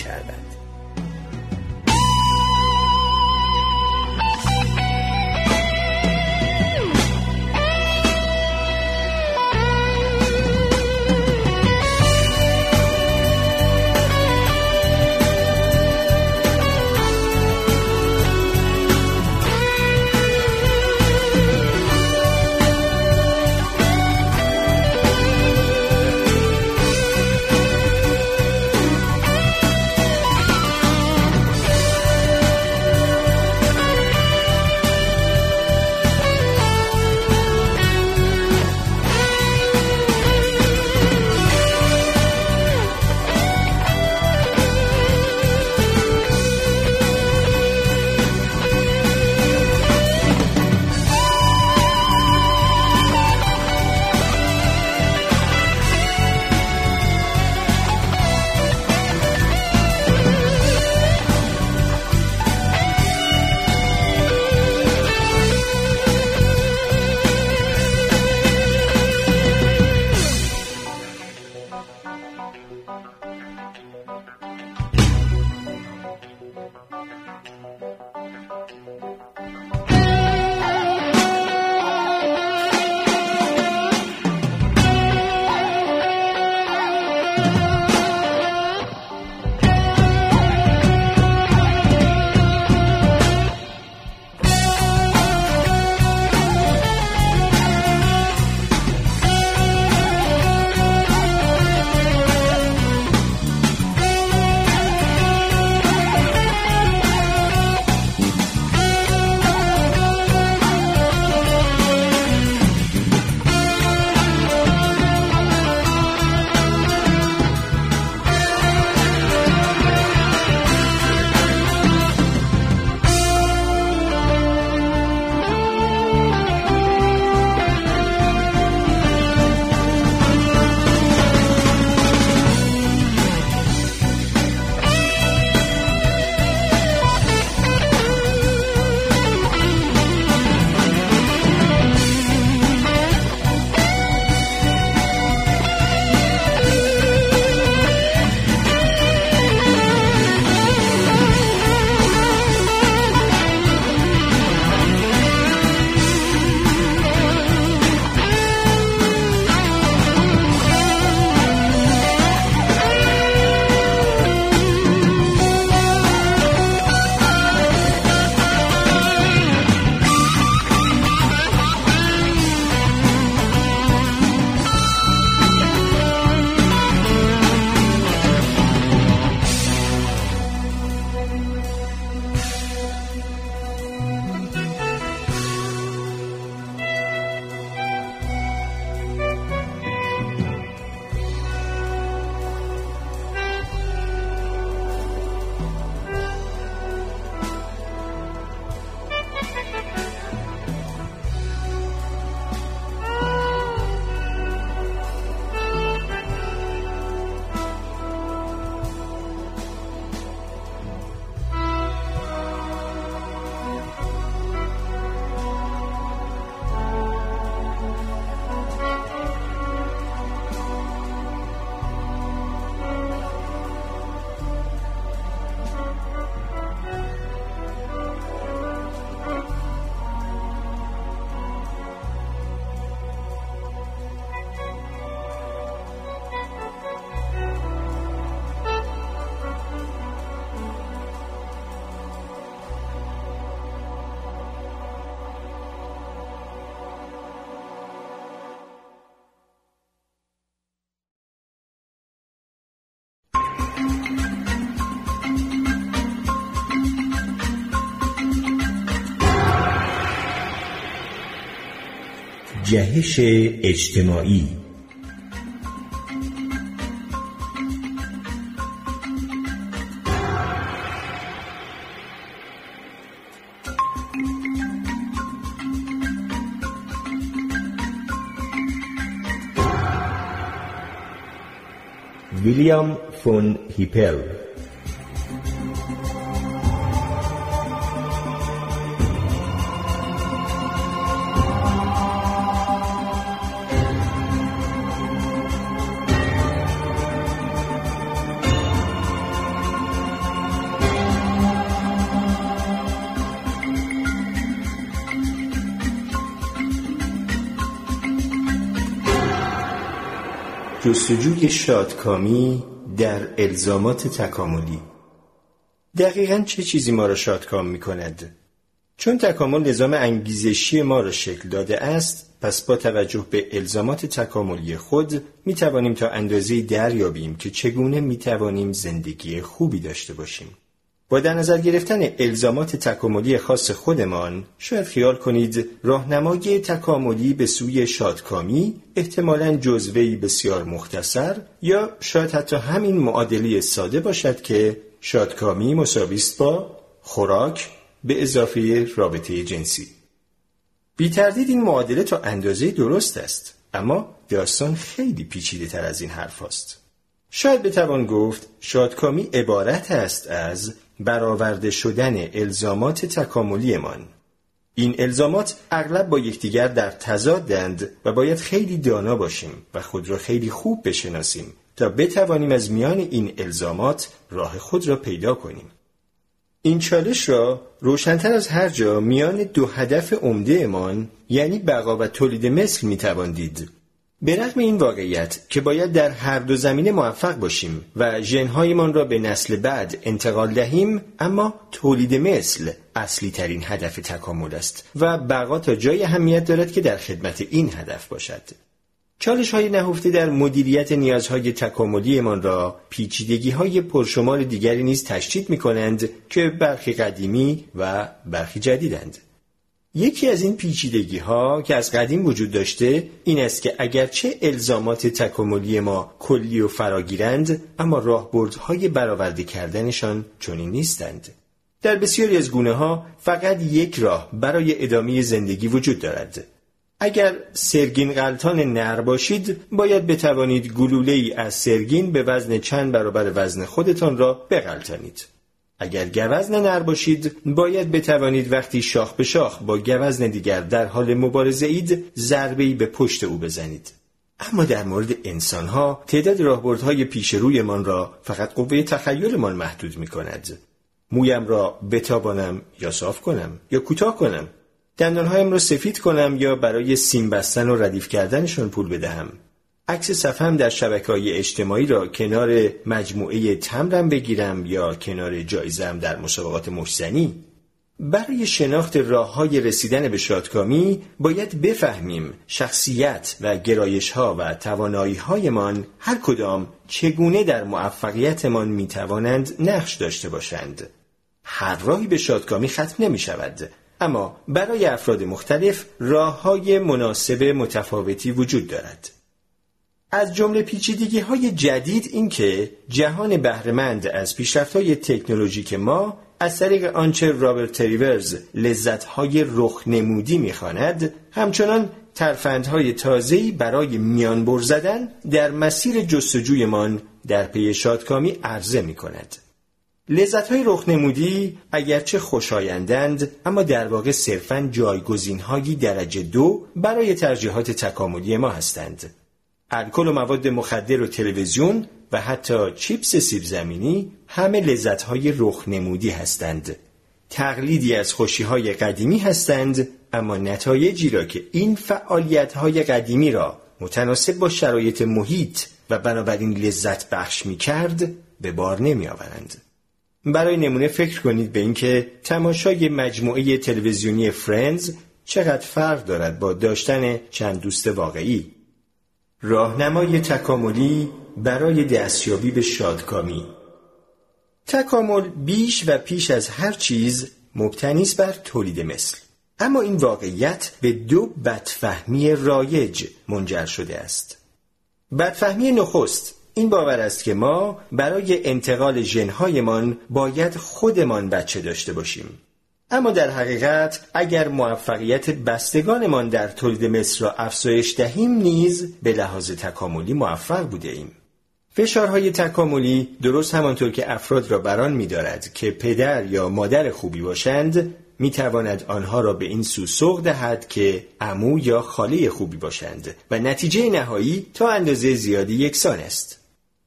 جهش اجتماعی. ویلیام فون هیپل جستجوی شادکامی در الزامات تکاملی دقیقا چه چیزی ما را شادکام می کند؟ چون تکامل نظام انگیزشی ما را شکل داده است پس با توجه به الزامات تکاملی خود می توانیم تا اندازه دریابیم که چگونه می توانیم زندگی خوبی داشته باشیم. با در نظر گرفتن الزامات تکاملی خاص خودمان شاید خیال کنید راهنمای تکاملی به سوی شادکامی احتمالا جزوهی بسیار مختصر یا شاید حتی همین معادلی ساده باشد که شادکامی مساویست با خوراک به اضافه رابطه جنسی بی تردید این معادله تا اندازه درست است اما داستان خیلی پیچیده تر از این حرف است. شاید بتوان گفت شادکامی عبارت است از برآورده شدن الزامات تکاملیمان. این الزامات اغلب با یکدیگر در تضادند و باید خیلی دانا باشیم و خود را خیلی خوب بشناسیم تا بتوانیم از میان این الزامات راه خود را پیدا کنیم. این چالش را روشنتر از هر جا میان دو هدف عمده امان یعنی بقا و تولید مثل می‌توان دید. به رغم این واقعیت که باید در هر دو زمینه موفق باشیم و ژنهایمان را به نسل بعد انتقال دهیم اما تولید مثل اصلی ترین هدف تکامل است و بقا تا جای اهمیت دارد که در خدمت این هدف باشد چالش های نهفته در مدیریت نیازهای تکاملیمان را پیچیدگی های پرشمار دیگری نیز تشدید می کنند که برخی قدیمی و برخی جدیدند. یکی از این پیچیدگی ها که از قدیم وجود داشته این است که اگرچه الزامات تکاملی ما کلی و فراگیرند اما راهبردهای برآورده کردنشان چنین نیستند. در بسیاری از گونه ها فقط یک راه برای ادامه زندگی وجود دارد. اگر سرگین غلطان نر باشید باید بتوانید گلوله ای از سرگین به وزن چند برابر وزن خودتان را بغلطانید اگر گوزن نر باشید باید بتوانید وقتی شاخ به شاخ با گوزن دیگر در حال مبارزه اید ضربه به پشت او بزنید. اما در مورد انسان ها تعداد راهبردهای پیش رویمان را فقط قوه تخیلمان محدود می کند. مویم را بتابانم یا صاف کنم یا کوتاه کنم؟ دندانهایم را سفید کنم یا برای سیم بستن و ردیف کردنشان پول بدهم؟ عکس صفحم در شبکه های اجتماعی را کنار مجموعه تمرم بگیرم یا کنار جایزم در مسابقات مشزنی برای شناخت راه های رسیدن به شادکامی باید بفهمیم شخصیت و گرایش ها و توانایی هایمان هر کدام چگونه در موفقیتمان می توانند نقش داشته باشند. هر راهی به شادکامی ختم نمی شود اما برای افراد مختلف راه های مناسب متفاوتی وجود دارد. از جمله پیچیدگی های جدید این که جهان بهرهمند از پیشرفت های تکنولوژیک ما از طریق آنچه رابرت تریورز لذت های رخ نمودی می‌خواند همچنان ترفندهای تازه‌ای برای میانبر زدن در مسیر جستجویمان در پی شادکامی عرضه می کند. لذت های رخنمودی اگرچه خوشایندند اما در واقع صرفا جایگزین درجه دو برای ترجیحات تکاملی ما هستند. الکل و مواد مخدر و تلویزیون و حتی چیپس سیب زمینی همه لذت های رخ نمودی هستند. تقلیدی از خوشی های قدیمی هستند اما نتایجی را که این فعالیت های قدیمی را متناسب با شرایط محیط و بنابراین لذت بخش می کرد به بار نمی آورند. برای نمونه فکر کنید به اینکه تماشای مجموعه تلویزیونی فرندز چقدر فرق دارد با داشتن چند دوست واقعی راهنمای تکاملی برای دستیابی به شادکامی. تکامل بیش و پیش از هر چیز مبتنی است بر تولید مثل. اما این واقعیت به دو بدفهمی رایج منجر شده است. بدفهمی نخست این باور است که ما برای انتقال ژنهایمان باید خودمان بچه داشته باشیم. اما در حقیقت اگر موفقیت بستگانمان در تولید مثل را افزایش دهیم نیز به لحاظ تکاملی موفق بوده ایم. فشارهای تکاملی درست همانطور که افراد را بران می‌دارد که پدر یا مادر خوبی باشند می‌تواند آنها را به این سو سوق دهد که عمو یا خاله خوبی باشند و نتیجه نهایی تا اندازه زیادی یکسان است.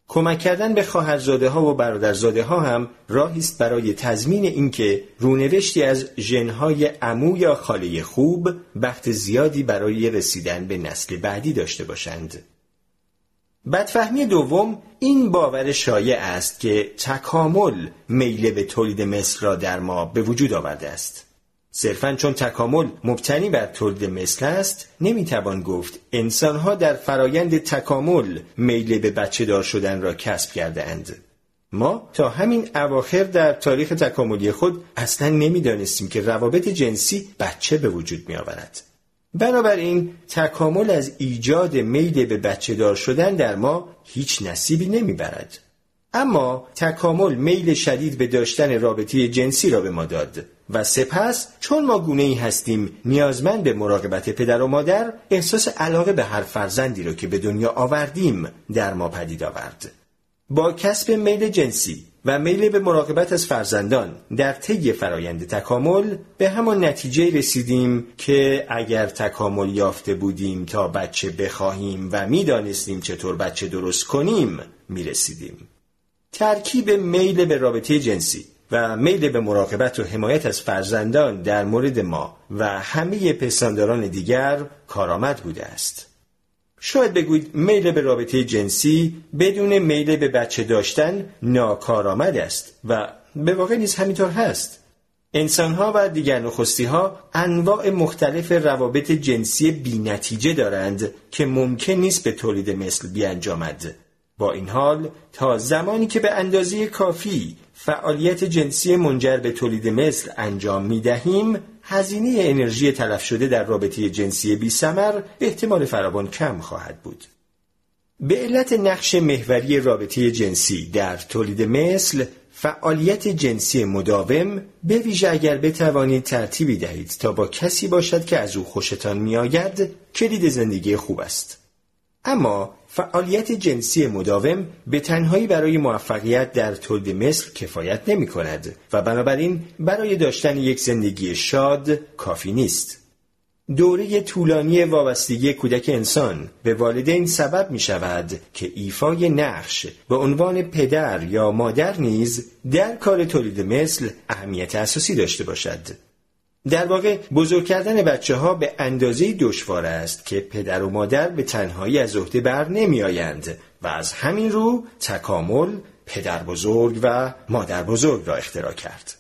کمک کردن به خواهرزاده ها و برادرزاده ها هم راهی است برای تضمین اینکه رونوشتی از ژنهای عمو یا خاله خوب بخت زیادی برای رسیدن به نسل بعدی داشته باشند. بدفهمی دوم این باور شایع است که تکامل میل به تولید مثل را در ما به وجود آورده است. صرفا چون تکامل مبتنی بر تولید مثل است نمی‌توان گفت انسانها در فرایند تکامل میل به بچه دار شدن را کسب کرده اند. ما تا همین اواخر در تاریخ تکاملی خود اصلا نمی‌دانستیم که روابط جنسی بچه به وجود می آورد. بنابراین تکامل از ایجاد میل به بچه دار شدن در ما هیچ نصیبی نمی‌برد. اما تکامل میل شدید به داشتن رابطه جنسی را به ما داد و سپس چون ما گونه ای هستیم نیازمند به مراقبت پدر و مادر احساس علاقه به هر فرزندی را که به دنیا آوردیم در ما پدید آورد. با کسب میل جنسی و میل به مراقبت از فرزندان در طی فرایند تکامل به همان نتیجه رسیدیم که اگر تکامل یافته بودیم تا بچه بخواهیم و می‌دانستیم چطور بچه درست کنیم می‌رسیدیم. ترکیب میل به رابطه جنسی و میل به مراقبت و حمایت از فرزندان در مورد ما و همه پستانداران دیگر کارآمد بوده است. شاید بگویید میل به رابطه جنسی بدون میل به بچه داشتن ناکارآمد است و به واقع نیز همینطور هست. انسانها و دیگر نخستی ها انواع مختلف روابط جنسی بی نتیجه دارند که ممکن نیست به تولید مثل بیانجامد با این حال تا زمانی که به اندازه کافی فعالیت جنسی منجر به تولید مثل انجام می دهیم هزینه انرژی تلف شده در رابطه جنسی بی سمر به احتمال فراوان کم خواهد بود. به علت نقش محوری رابطه جنسی در تولید مثل فعالیت جنسی مداوم به ویژه اگر بتوانید ترتیبی دهید تا با کسی باشد که از او خوشتان میآید کلید زندگی خوب است اما فعالیت جنسی مداوم به تنهایی برای موفقیت در تولید مثل کفایت نمی کند و بنابراین برای داشتن یک زندگی شاد کافی نیست. دوره طولانی وابستگی کودک انسان به والدین سبب می شود که ایفای نقش به عنوان پدر یا مادر نیز در کار تولید مثل اهمیت اساسی داشته باشد. در واقع بزرگ کردن بچه ها به اندازه دشوار است که پدر و مادر به تنهایی از عهده بر نمی آیند و از همین رو تکامل پدر بزرگ و مادر بزرگ را اختراع کرد.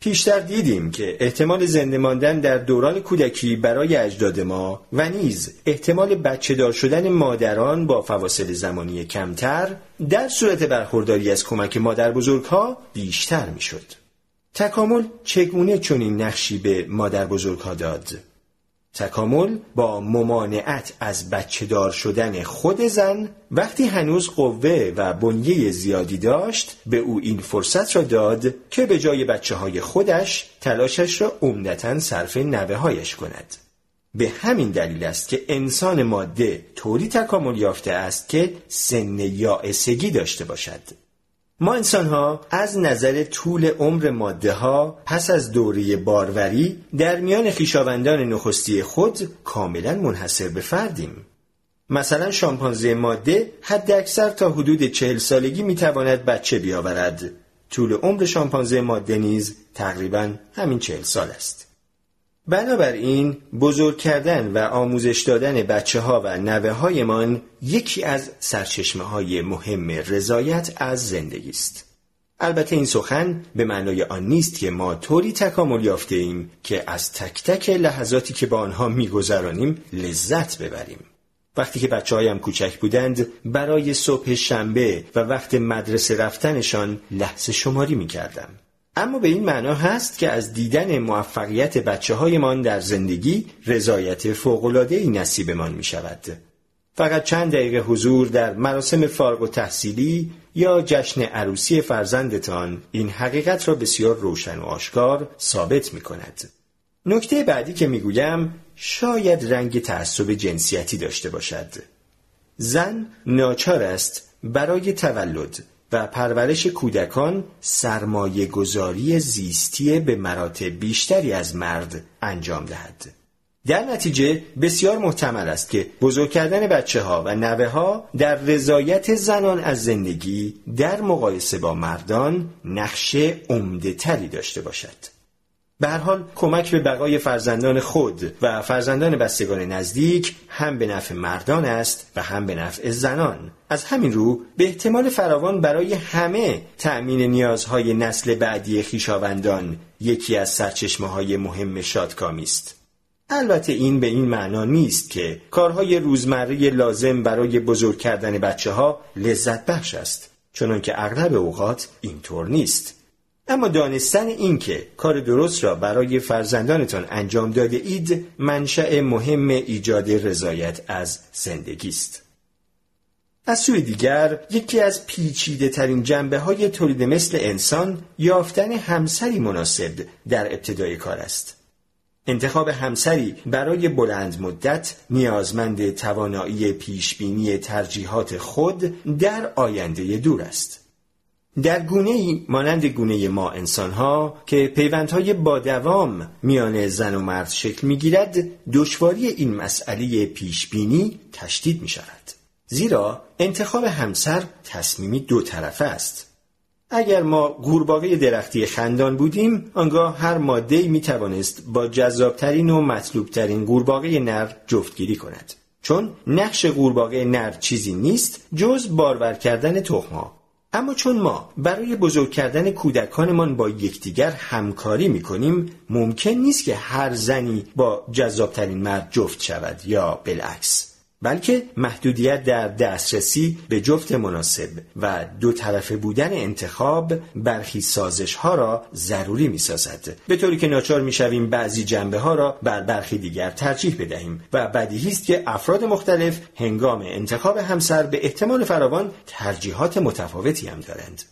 پیشتر دیدیم که احتمال زنده ماندن در دوران کودکی برای اجداد ما و نیز احتمال بچه دار شدن مادران با فواصل زمانی کمتر در صورت برخورداری از کمک مادر بزرگ ها بیشتر می شد. تکامل چگونه چنین نقشی به مادر بزرگها داد؟ تکامل با ممانعت از بچه دار شدن خود زن وقتی هنوز قوه و بنیه زیادی داشت به او این فرصت را داد که به جای بچه های خودش تلاشش را عمدتا صرف نوه هایش کند. به همین دلیل است که انسان ماده طوری تکامل یافته است که سن یائسگی داشته باشد. ما انسان ها از نظر طول عمر ماده ها پس از دوره باروری در میان خیشاوندان نخستی خود کاملا منحصر به فردیم. مثلا شامپانزه ماده حد اکثر تا حدود چهل سالگی می‌تواند بچه بیاورد. طول عمر شامپانزه ماده نیز تقریبا همین چهل سال است. بنابراین بزرگ کردن و آموزش دادن بچه ها و نوه هایمان یکی از سرچشمه های مهم رضایت از زندگی است. البته این سخن به معنای آن نیست که ما طوری تکامل یافته ایم که از تک تک لحظاتی که با آنها میگذرانیم لذت ببریم. وقتی که بچه هایم کوچک بودند برای صبح شنبه و وقت مدرسه رفتنشان لحظه شماری می کردم. اما به این معنا هست که از دیدن موفقیت بچه هایمان در زندگی رضایت فوق‌العاده‌ای نصیبمان می شود. فقط چند دقیقه حضور در مراسم فارغ و تحصیلی یا جشن عروسی فرزندتان این حقیقت را بسیار روشن و آشکار ثابت می کند. نکته بعدی که می‌گویم شاید رنگ تعصب جنسیتی داشته باشد. زن ناچار است برای تولد و پرورش کودکان سرمایه گذاری زیستی به مراتب بیشتری از مرد انجام دهد. در نتیجه بسیار محتمل است که بزرگ کردن بچه ها و نوه ها در رضایت زنان از زندگی در مقایسه با مردان نقش عمده تری داشته باشد. به هر حال کمک به بقای فرزندان خود و فرزندان بستگان نزدیک هم به نفع مردان است و هم به نفع زنان. از همین رو به احتمال فراوان برای همه تأمین نیازهای نسل بعدی خیشاوندان یکی از سرچشمه های مهم شادکامی است. البته این به این معنا نیست که کارهای روزمره لازم برای بزرگ کردن بچه ها لذت بخش است چون که اغلب اوقات اینطور نیست. اما دانستن این که کار درست را برای فرزندانتان انجام داده اید منشأ مهم ایجاد رضایت از زندگی است. از سوی دیگر یکی از پیچیده ترین جنبه های تولید مثل انسان یافتن همسری مناسب در ابتدای کار است. انتخاب همسری برای بلند مدت نیازمند توانایی پیشبینی ترجیحات خود در آینده دور است. در گونه ای مانند گونه ما انسان ها که پیوندهای با دوام میان زن و مرد شکل می گیرد دشواری این مسئله پیش بینی تشدید می شود. زیرا انتخاب همسر تصمیمی دو طرفه است. اگر ما گورباغه درختی خندان بودیم آنگاه هر ماده می توانست با جذابترین و مطلوبترین گورباغه نر جفتگیری کند. چون نقش قورباغه نر چیزی نیست جز بارور کردن تخمها اما چون ما برای بزرگ کردن کودکانمان با یکدیگر همکاری می‌کنیم ممکن نیست که هر زنی با جذابترین مرد جفت شود یا بالعکس. بلکه محدودیت در دسترسی به جفت مناسب و دو طرفه بودن انتخاب برخی سازش ها را ضروری می سازد به طوری که ناچار می شویم بعضی جنبه ها را بر برخی دیگر ترجیح بدهیم و بدیهی است که افراد مختلف هنگام انتخاب همسر به احتمال فراوان ترجیحات متفاوتی هم دارند.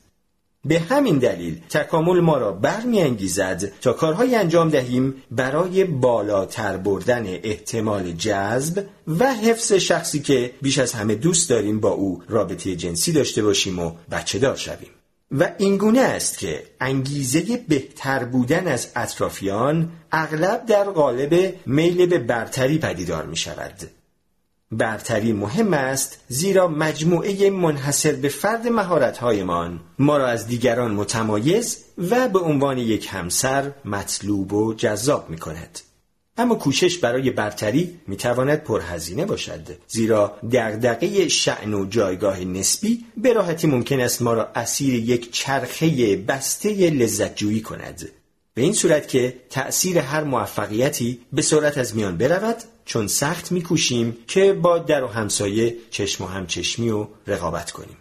به همین دلیل تکامل ما را برمیانگیزد تا کارهایی انجام دهیم برای بالاتر بردن احتمال جذب و حفظ شخصی که بیش از همه دوست داریم با او رابطه جنسی داشته باشیم و بچه دار شویم. و اینگونه است که انگیزه بهتر بودن از اطرافیان اغلب در قالب میل به برتری پدیدار می شود برتری مهم است زیرا مجموعه منحصر به فرد مهارت‌هایمان ما را از دیگران متمایز و به عنوان یک همسر مطلوب و جذاب می کند. اما کوشش برای برتری می تواند پرهزینه باشد زیرا دغدغه شعن و جایگاه نسبی به راحتی ممکن است ما را اسیر یک چرخه بسته لذت جویی کند به این صورت که تأثیر هر موفقیتی به سرعت از میان برود چون سخت میکوشیم که با در و همسایه چشم و همچشمی و رقابت کنیم.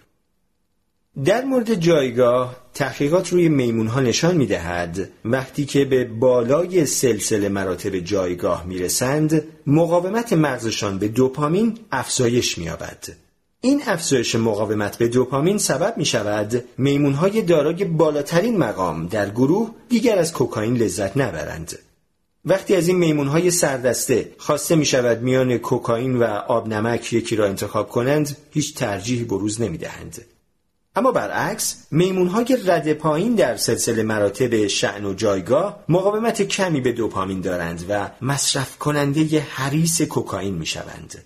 در مورد جایگاه تحقیقات روی میمون ها نشان می دهد وقتی که به بالای سلسله مراتب جایگاه می رسند مقاومت مغزشان به دوپامین افزایش می آبد. این افزایش مقاومت به دوپامین سبب می شود میمون های دارای بالاترین مقام در گروه دیگر از کوکائین لذت نبرند. وقتی از این میمون های سردسته خواسته می شود میان کوکائین و آب نمک یکی را انتخاب کنند هیچ ترجیحی بروز نمی دهند. اما برعکس میمون های رد پایین در سلسله مراتب شعن و جایگاه مقاومت کمی به دوپامین دارند و مصرف کننده حریس کوکائین می شوند.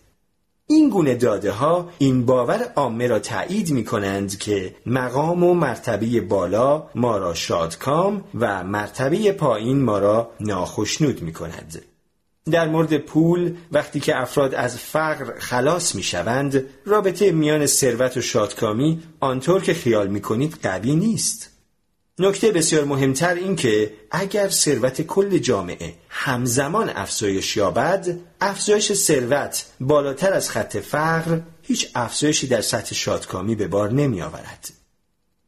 این گونه داده ها این باور عامه را تایید می کنند که مقام و مرتبه بالا ما را شادکام و مرتبه پایین ما را ناخشنود می کند. در مورد پول وقتی که افراد از فقر خلاص می شوند رابطه میان ثروت و شادکامی آنطور که خیال می کنید قوی نیست. نکته بسیار مهمتر این که اگر ثروت کل جامعه همزمان افزایش یابد افزایش ثروت بالاتر از خط فقر هیچ افزایشی در سطح شادکامی به بار نمی آورد.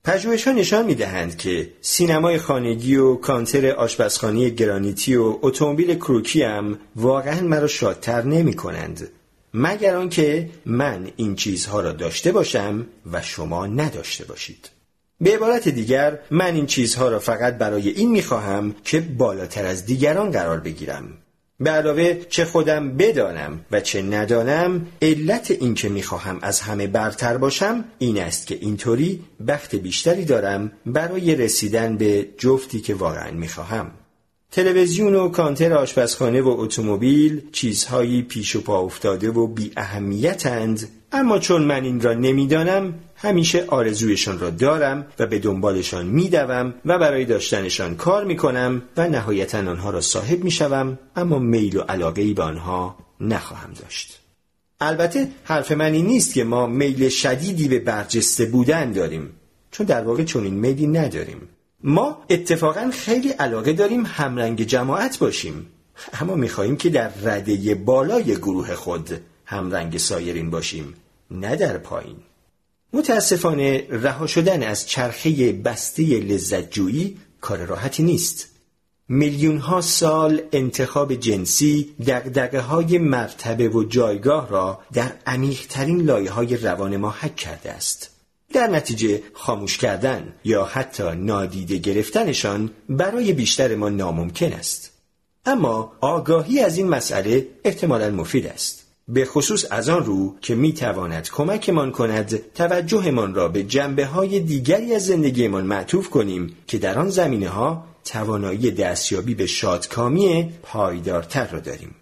پژوهش‌ها نشان می‌دهند که سینمای خانگی و کانتر آشپزخانه گرانیتی و اتومبیل کروکی هم واقعا مرا شادتر نمی کنند. مگر آنکه من این چیزها را داشته باشم و شما نداشته باشید. به عبارت دیگر من این چیزها را فقط برای این می‌خواهم که بالاتر از دیگران قرار بگیرم. به علاوه چه خودم بدانم و چه ندانم علت این که می‌خواهم از همه برتر باشم این است که اینطوری بخت بیشتری دارم برای رسیدن به جفتی که واقعا می‌خواهم. تلویزیون و کانتر آشپزخانه و اتومبیل چیزهایی پیش و پا افتاده و بی اهمیتند اما چون من این را نمی‌دانم همیشه آرزویشان را دارم و به دنبالشان میدوم و برای داشتنشان کار می‌کنم و نهایتا آنها را صاحب می‌شوم اما میل و علاقه به آنها نخواهم داشت. البته حرف من این نیست که ما میل شدیدی به برجسته بودن داریم چون در واقع چنین میلی نداریم. ما اتفاقا خیلی علاقه داریم همرنگ جماعت باشیم اما می‌خواهیم که در رده بالای گروه خود همرنگ سایرین باشیم نه در پایین. متاسفانه رها شدن از چرخه بسته لذتجویی کار راحتی نیست. میلیون ها سال انتخاب جنسی دقدقه های مرتبه و جایگاه را در عمیقترین لایه های روان ما حک کرده است. در نتیجه خاموش کردن یا حتی نادیده گرفتنشان برای بیشتر ما ناممکن است. اما آگاهی از این مسئله احتمالا مفید است. به خصوص از آن رو که می تواند کمکمان کند توجهمان را به جنبه های دیگری از زندگیمان معطوف کنیم که در آن زمینه ها توانایی دستیابی به شادکامی پایدارتر را داریم.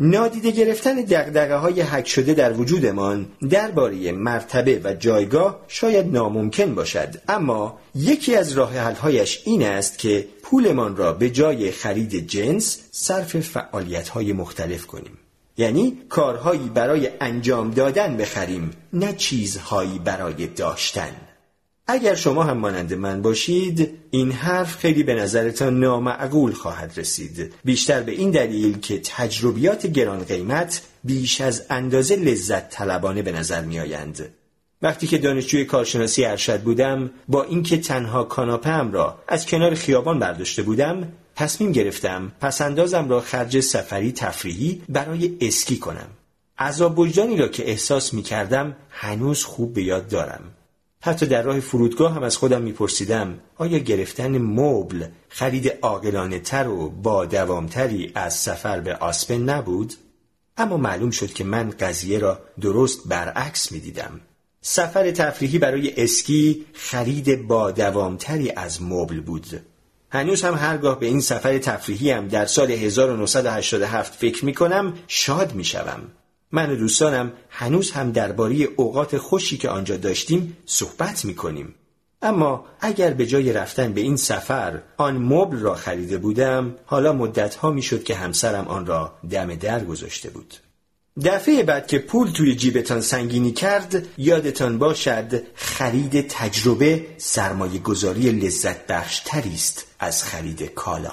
نادیده گرفتن دقدقه های حک شده در وجودمان درباره مرتبه و جایگاه شاید ناممکن باشد اما یکی از راه هایش این است که پولمان را به جای خرید جنس صرف فعالیت های مختلف کنیم یعنی کارهایی برای انجام دادن بخریم نه چیزهایی برای داشتن اگر شما هم مانند من باشید این حرف خیلی به نظرتان نامعقول خواهد رسید بیشتر به این دلیل که تجربیات گران قیمت بیش از اندازه لذت طلبانه به نظر می آیند. وقتی که دانشجوی کارشناسی ارشد بودم با اینکه تنها کاناپم را از کنار خیابان برداشته بودم تصمیم گرفتم پسندازم را خرج سفری تفریحی برای اسکی کنم. عذاب وجدانی را که احساس می کردم هنوز خوب به یاد دارم. حتی در راه فرودگاه هم از خودم میپرسیدم آیا گرفتن مبل خرید عاقلانه تر و با دوامتری از سفر به آسپن نبود؟ اما معلوم شد که من قضیه را درست برعکس می‌دیدم. سفر تفریحی برای اسکی خرید با دوامتری از مبل بود. هنوز هم هرگاه به این سفر تفریحی هم در سال 1987 فکر می کنم شاد می شوم. من و دوستانم هنوز هم درباره اوقات خوشی که آنجا داشتیم صحبت می کنیم. اما اگر به جای رفتن به این سفر آن مبل را خریده بودم حالا مدتها می شد که همسرم آن را دم در گذاشته بود. دفعه بعد که پول توی جیبتان سنگینی کرد یادتان باشد خرید تجربه سرمایه گذاری لذت بخش است از خرید کالا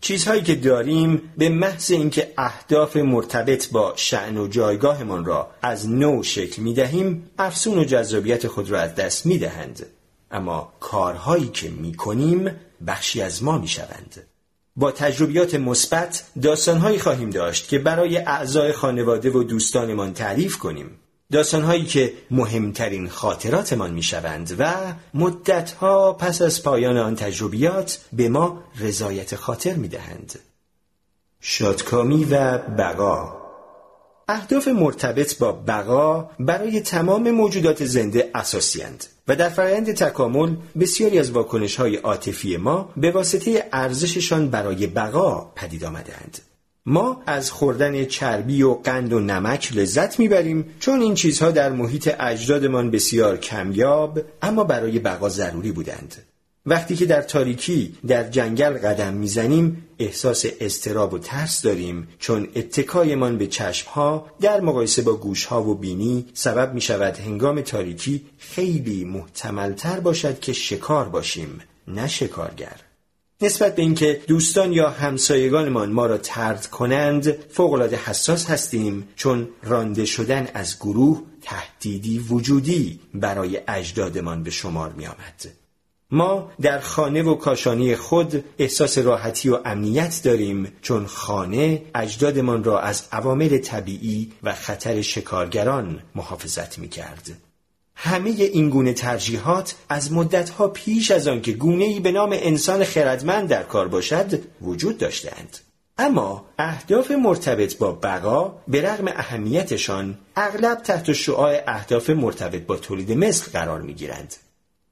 چیزهایی که داریم به محض اینکه اهداف مرتبط با شعن و جایگاهمان را از نو شکل می دهیم افسون و جذابیت خود را از دست می دهند. اما کارهایی که می کنیم بخشی از ما می شوند. با تجربیات مثبت داستانهایی خواهیم داشت که برای اعضای خانواده و دوستانمان تعریف کنیم. داستانهایی که مهمترین خاطراتمان می‌شوند و مدتها پس از پایان آن تجربیات به ما رضایت خاطر می‌دهند. شادکامی و بقا اهداف مرتبط با بقا برای تمام موجودات زنده اساسی و در فرایند تکامل بسیاری از واکنش های عاطفی ما به واسطه ارزششان برای بقا پدید آمدند. ما از خوردن چربی و قند و نمک لذت می‌بریم چون این چیزها در محیط اجدادمان بسیار کمیاب اما برای بقا ضروری بودند. وقتی که در تاریکی در جنگل قدم می‌زنیم احساس استراب و ترس داریم چون اتکایمان به چشمها در مقایسه با گوشها و بینی سبب می شود هنگام تاریکی خیلی محتملتر باشد که شکار باشیم نه شکارگر نسبت به اینکه دوستان یا همسایگانمان ما را ترد کنند فوقالعاده حساس هستیم چون رانده شدن از گروه تهدیدی وجودی برای اجدادمان به شمار می آمد. ما در خانه و کاشانی خود احساس راحتی و امنیت داریم چون خانه اجدادمان را از عوامل طبیعی و خطر شکارگران محافظت می کرد. همه این گونه ترجیحات از مدتها پیش از آن که گونه ای به نام انسان خردمند در کار باشد وجود داشتند. اما اهداف مرتبط با بقا به رغم اهمیتشان اغلب تحت شعاع اهداف مرتبط با تولید مثل قرار می گیرند.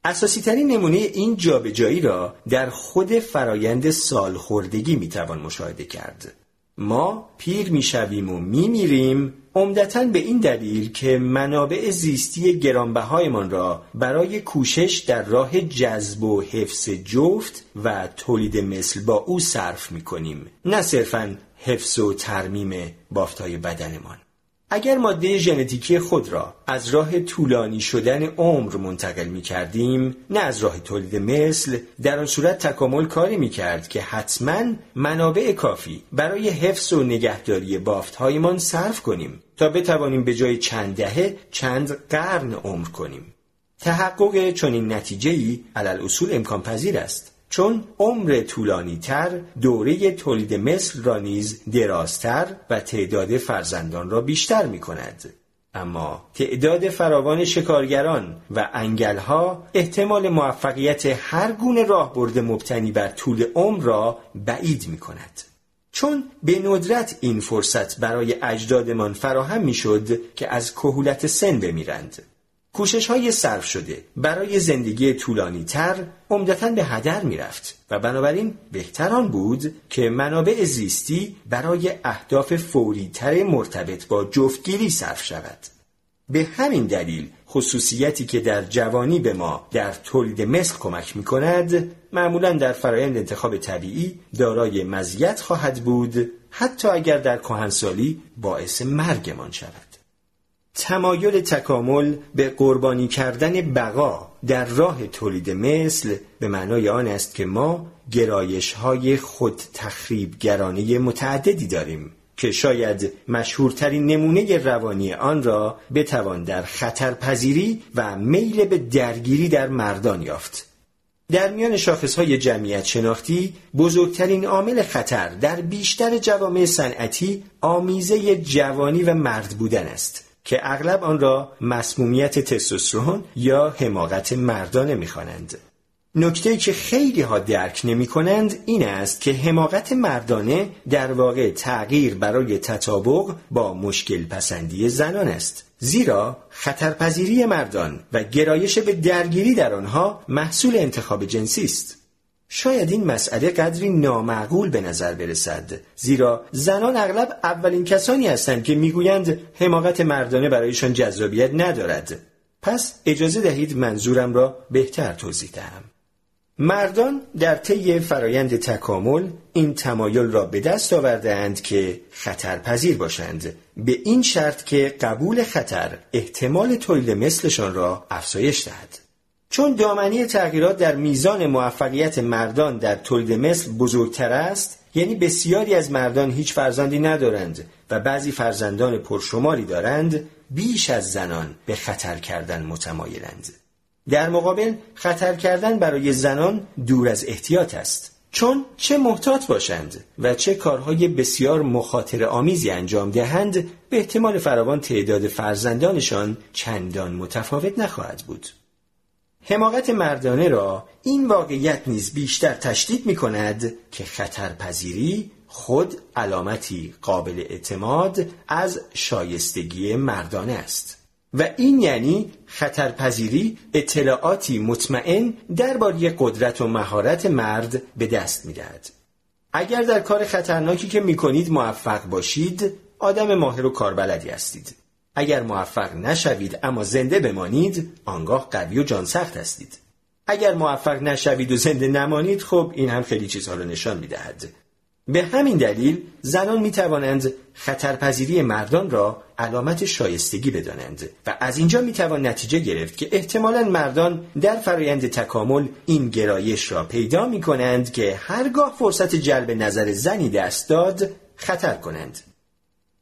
اساسی ترین نمونه این جابجایی را در خود فرایند سالخوردگی می توان مشاهده کرد. ما پیر می‌شویم و میمیریم عمدتا به این دلیل که منابع زیستی گرانبهایمان را برای کوشش در راه جذب و حفظ جفت و تولید مثل با او صرف می کنیم نه صرفا حفظ و ترمیم بافتهای بدنمان اگر ماده ژنتیکی خود را از راه طولانی شدن عمر منتقل می کردیم نه از راه تولید مثل در آن صورت تکامل کاری می کرد که حتما منابع کافی برای حفظ و نگهداری بافتهایمان صرف کنیم تا بتوانیم به جای چند دهه چند قرن عمر کنیم. تحقق چنین نتیجه‌ای علل اصول امکان پذیر است. چون عمر طولانی تر دوره تولید مثل را نیز درازتر و تعداد فرزندان را بیشتر می کند. اما تعداد فراوان شکارگران و انگلها احتمال موفقیت هر گونه راهبرد مبتنی بر طول عمر را بعید می کند. چون به ندرت این فرصت برای اجدادمان فراهم می شد که از کهولت سن بمیرند. کوشش های صرف شده برای زندگی طولانی تر عمدتا به هدر می رفت و بنابراین بهتران بود که منابع زیستی برای اهداف فوری تر مرتبط با جفتگیری صرف شود. به همین دلیل خصوصیتی که در جوانی به ما در تولید مثل کمک می کند معمولا در فرایند انتخاب طبیعی دارای مزیت خواهد بود حتی اگر در کهنسالی باعث مرگمان شود. تمایل تکامل به قربانی کردن بقا در راه تولید مثل به معنای آن است که ما گرایش های خود تخریب گرانه متعددی داریم که شاید مشهورترین نمونه روانی آن را بتوان در خطرپذیری و میل به درگیری در مردان یافت. در میان های جمعیت شناختی بزرگترین عامل خطر در بیشتر جوامع صنعتی آمیزه جوانی و مرد بودن است که اغلب آن را مسمومیت تستوسترون یا حماقت مردانه می‌خوانند. نکته که خیلی ها درک نمی کنند این است که حماقت مردانه در واقع تغییر برای تطابق با مشکل پسندی زنان است. زیرا خطرپذیری مردان و گرایش به درگیری در آنها محصول انتخاب جنسی است. شاید این مسئله قدری نامعقول به نظر برسد زیرا زنان اغلب اولین کسانی هستند که می‌گویند حماقت مردانه برایشان جذابیت ندارد. پس اجازه دهید منظورم را بهتر توضیح دهم. مردان در طی فرایند تکامل این تمایل را به دست آوردهاند که خطرپذیر باشند به این شرط که قبول خطر احتمال تولید مثلشان را افزایش دهد. چون دامنی تغییرات در میزان موفقیت مردان در تولید مثل بزرگتر است یعنی بسیاری از مردان هیچ فرزندی ندارند و بعضی فرزندان پرشماری دارند بیش از زنان به خطر کردن متمایلند. در مقابل خطر کردن برای زنان دور از احتیاط است. چون چه محتاط باشند و چه کارهای بسیار مخاطر آمیزی انجام دهند به احتمال فراوان تعداد فرزندانشان چندان متفاوت نخواهد بود. حماقت مردانه را این واقعیت نیز بیشتر تشدید می کند که خطرپذیری خود علامتی قابل اعتماد از شایستگی مردانه است. و این یعنی خطرپذیری اطلاعاتی مطمئن درباره قدرت و مهارت مرد به دست می‌دهد. اگر در کار خطرناکی که می کنید موفق باشید آدم ماهر و کاربلدی هستید. اگر موفق نشوید اما زنده بمانید آنگاه قوی و جان سخت هستید اگر موفق نشوید و زنده نمانید خب این هم خیلی چیزها رو نشان می‌دهد به همین دلیل زنان می توانند خطرپذیری مردان را علامت شایستگی بدانند و از اینجا می توان نتیجه گرفت که احتمالا مردان در فرایند تکامل این گرایش را پیدا می کنند که هرگاه فرصت جلب نظر زنی دست داد خطر کنند.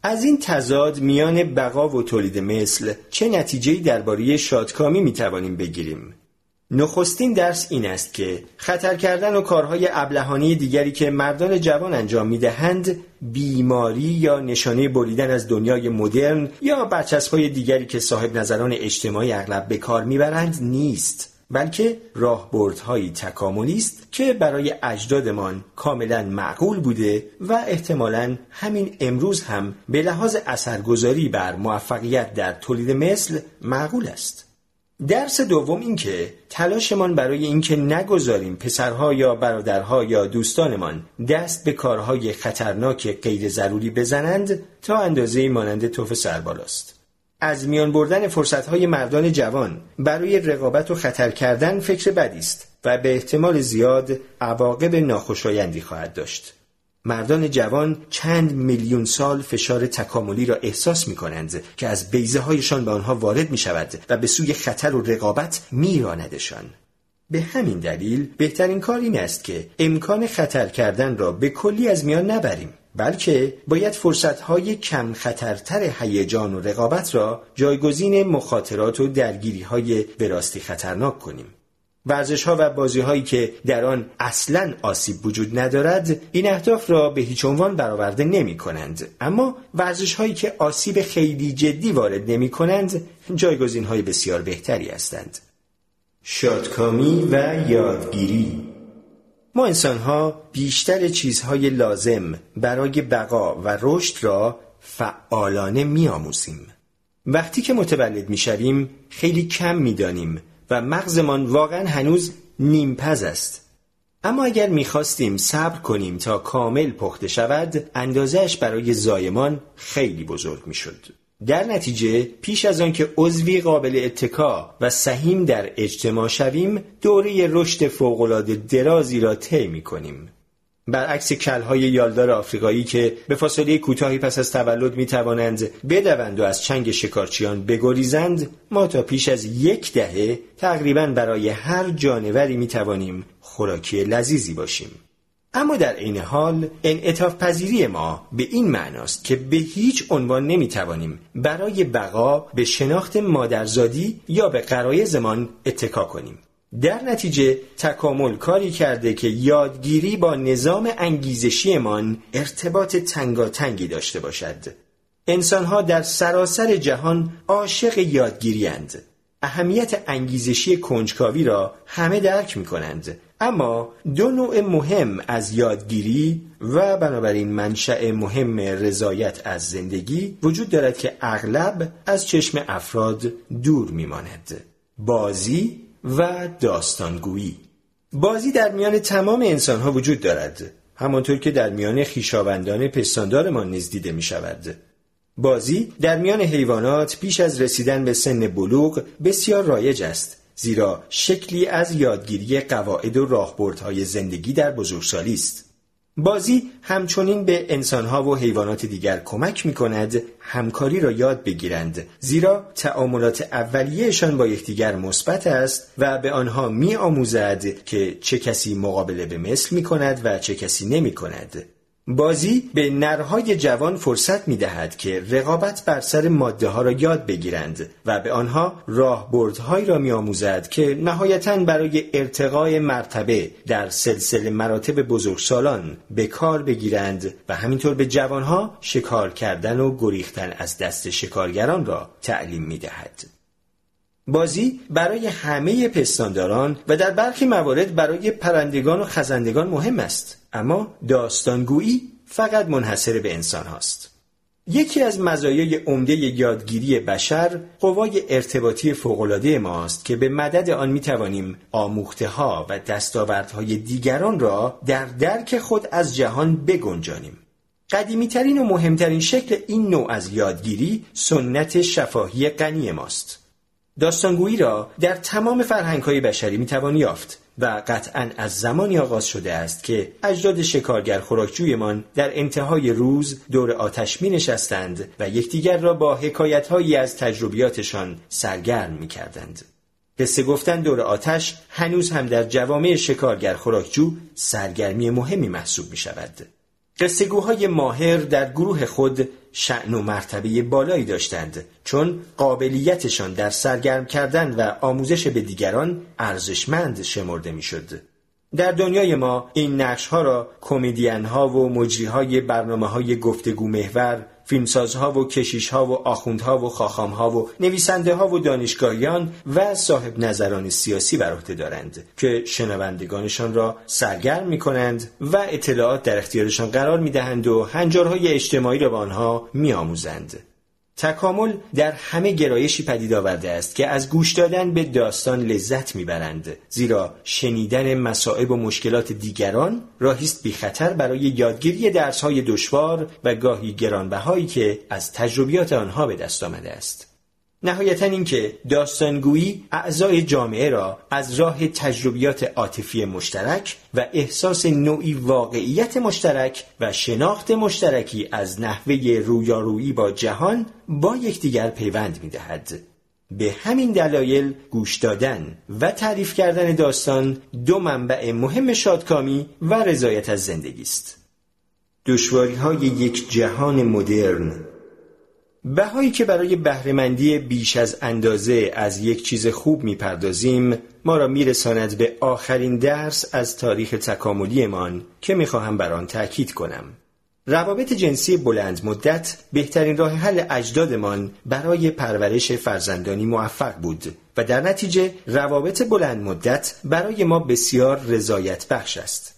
از این تضاد میان بقا و تولید مثل چه نتیجه‌ای درباره شادکامی می توانیم بگیریم؟ نخستین درس این است که خطر کردن و کارهای ابلهانی دیگری که مردان جوان انجام می دهند بیماری یا نشانه بریدن از دنیای مدرن یا برچسبهای دیگری که صاحب نظران اجتماعی اغلب به کار می‌برند نیست بلکه راهبردهایی تکاملی است که برای اجدادمان کاملا معقول بوده و احتمالا همین امروز هم به لحاظ اثرگذاری بر موفقیت در تولید مثل معقول است درس دوم این که تلاشمان برای اینکه نگذاریم پسرها یا برادرها یا دوستانمان دست به کارهای خطرناک غیر ضروری بزنند تا اندازه مانند توف سربالاست. از میان بردن فرصتهای مردان جوان برای رقابت و خطر کردن فکر بدی است و به احتمال زیاد عواقب ناخوشایندی خواهد داشت. مردان جوان چند میلیون سال فشار تکاملی را احساس می کنند که از بیزه هایشان به آنها وارد می شود و به سوی خطر و رقابت میراندشان. به همین دلیل بهترین کار این است که امکان خطر کردن را به کلی از میان نبریم بلکه باید فرصتهای کم خطرتر هیجان و رقابت را جایگزین مخاطرات و درگیری های براستی خطرناک کنیم. ورزش ها و بازی هایی که در آن اصلا آسیب وجود ندارد این اهداف را به هیچ عنوان برآورده نمی کنند اما ورزش هایی که آسیب خیلی جدی وارد نمی کنند جایگزین های بسیار بهتری هستند شادکامی و یادگیری ما انسان ها بیشتر چیزهای لازم برای بقا و رشد را فعالانه می آموزیم. وقتی که متولد می شویم خیلی کم می دانیم و مغزمان واقعا هنوز نیمپز است اما اگر می‌خواستیم صبر کنیم تا کامل پخته شود اندازهش برای زایمان خیلی بزرگ می‌شد. در نتیجه پیش از آن که عضوی قابل اتکا و سهیم در اجتماع شویم دوره رشد فوقالعاده درازی را طی می کنیم. برعکس کلهای یالدار آفریقایی که به فاصله کوتاهی پس از تولد می توانند بدوند و از چنگ شکارچیان بگریزند ما تا پیش از یک دهه تقریبا برای هر جانوری می توانیم خوراکی لذیذی باشیم اما در عین حال انعطاف پذیری ما به این معناست که به هیچ عنوان نمی توانیم برای بقا به شناخت مادرزادی یا به قرایزمان اتکا کنیم در نتیجه تکامل کاری کرده که یادگیری با نظام انگیزشیمان ارتباط تنگاتنگی داشته باشد. انسانها در سراسر جهان عاشق یادگیری اند. اهمیت انگیزشی کنجکاوی را همه درک می کنند. اما دو نوع مهم از یادگیری و بنابراین منشأ مهم رضایت از زندگی وجود دارد که اغلب از چشم افراد دور میماند. بازی و داستانگویی. بازی در میان تمام انسان ها وجود دارد همانطور که در میان خیشاوندان پستاندارمان نیز دیده می شود بازی در میان حیوانات پیش از رسیدن به سن بلوغ بسیار رایج است. زیرا شکلی از یادگیری قواعد و راهبردهای زندگی در بزرگسالی است بازی همچنین به انسانها و حیوانات دیگر کمک می کند همکاری را یاد بگیرند زیرا تعاملات اولیهشان با یکدیگر مثبت است و به آنها می آموزد که چه کسی مقابله به مثل می کند و چه کسی نمی کند. بازی به نرهای جوان فرصت می دهد که رقابت بر سر ماده ها را یاد بگیرند و به آنها راهبردهایی را می آموزد که نهایتا برای ارتقای مرتبه در سلسله مراتب بزرگسالان به کار بگیرند و همینطور به جوانها شکار کردن و گریختن از دست شکارگران را تعلیم می دهد. بازی برای همه پستانداران و در برخی موارد برای پرندگان و خزندگان مهم است اما داستانگویی فقط منحصر به انسان هاست. یکی از مزایای عمده یادگیری بشر قوای ارتباطی فوقالعاده ماست که به مدد آن می توانیم آموخته ها و دستاوردهای دیگران را در درک خود از جهان بگنجانیم. قدیمیترین و مهمترین شکل این نوع از یادگیری سنت شفاهی غنی ماست. داستانگویی را در تمام فرهنگ های بشری می‌توان یافت و قطعا از زمانی آغاز شده است که اجداد شکارگر خوراکجویمان در انتهای روز دور آتش می نشستند و یکدیگر را با حکایتهایی از تجربیاتشان سرگرم می کردند. قصه گفتن دور آتش هنوز هم در جوامع شکارگر خوراکجو سرگرمی مهمی محسوب می شود. قصهگوهای ماهر در گروه خود شعن و مرتبه بالایی داشتند چون قابلیتشان در سرگرم کردن و آموزش به دیگران ارزشمند شمرده می‌شد. در دنیای ما این نقش ها را کمدین ها و مجری های برنامه های گفتگو محور فیلمسازها و کشیشها و آخوندها و خاخامها و نویسنده ها و دانشگاهیان و صاحب نظران سیاسی بر عهده دارند که شنوندگانشان را سرگرم می کنند و اطلاعات در اختیارشان قرار می دهند و هنجارهای اجتماعی را به آنها می آموزند. تکامل در همه گرایشی پدید آورده است که از گوش دادن به داستان لذت می‌برند. زیرا شنیدن مصائب و مشکلات دیگران راهی است بی خطر برای یادگیری درسهای دشوار و گاهی گرانبهایی که از تجربیات آنها به دست آمده است. نهایتا اینکه داستانگویی اعضای جامعه را از راه تجربیات عاطفی مشترک و احساس نوعی واقعیت مشترک و شناخت مشترکی از نحوه رویارویی با جهان با یکدیگر پیوند می‌دهد. به همین دلایل گوش دادن و تعریف کردن داستان دو منبع مهم شادکامی و رضایت از زندگی است. دشواری های یک جهان مدرن بهایی که برای بهرهمندی بیش از اندازه از یک چیز خوب می‌پردازیم ما را میرساند به آخرین درس از تاریخ تکاملیمان که می‌خواهم بر آن تأکید کنم. روابط جنسی بلند مدت بهترین راه حل اجدادمان برای پرورش فرزندانی موفق بود و در نتیجه روابط بلند مدت برای ما بسیار رضایت بخش است.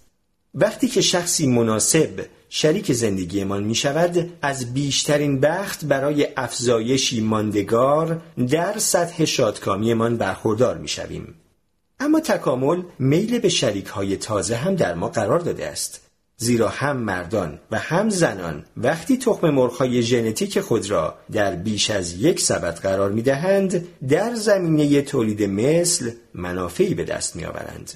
وقتی که شخصی مناسب شریک زندگیمان می شود از بیشترین بخت برای افزایشی ماندگار در سطح شادکامیمان برخوردار می شویم. اما تکامل میل به شریک های تازه هم در ما قرار داده است. زیرا هم مردان و هم زنان وقتی تخم مرغهای ژنتیک خود را در بیش از یک سبد قرار می دهند در زمینه تولید مثل منافعی به دست می آورند.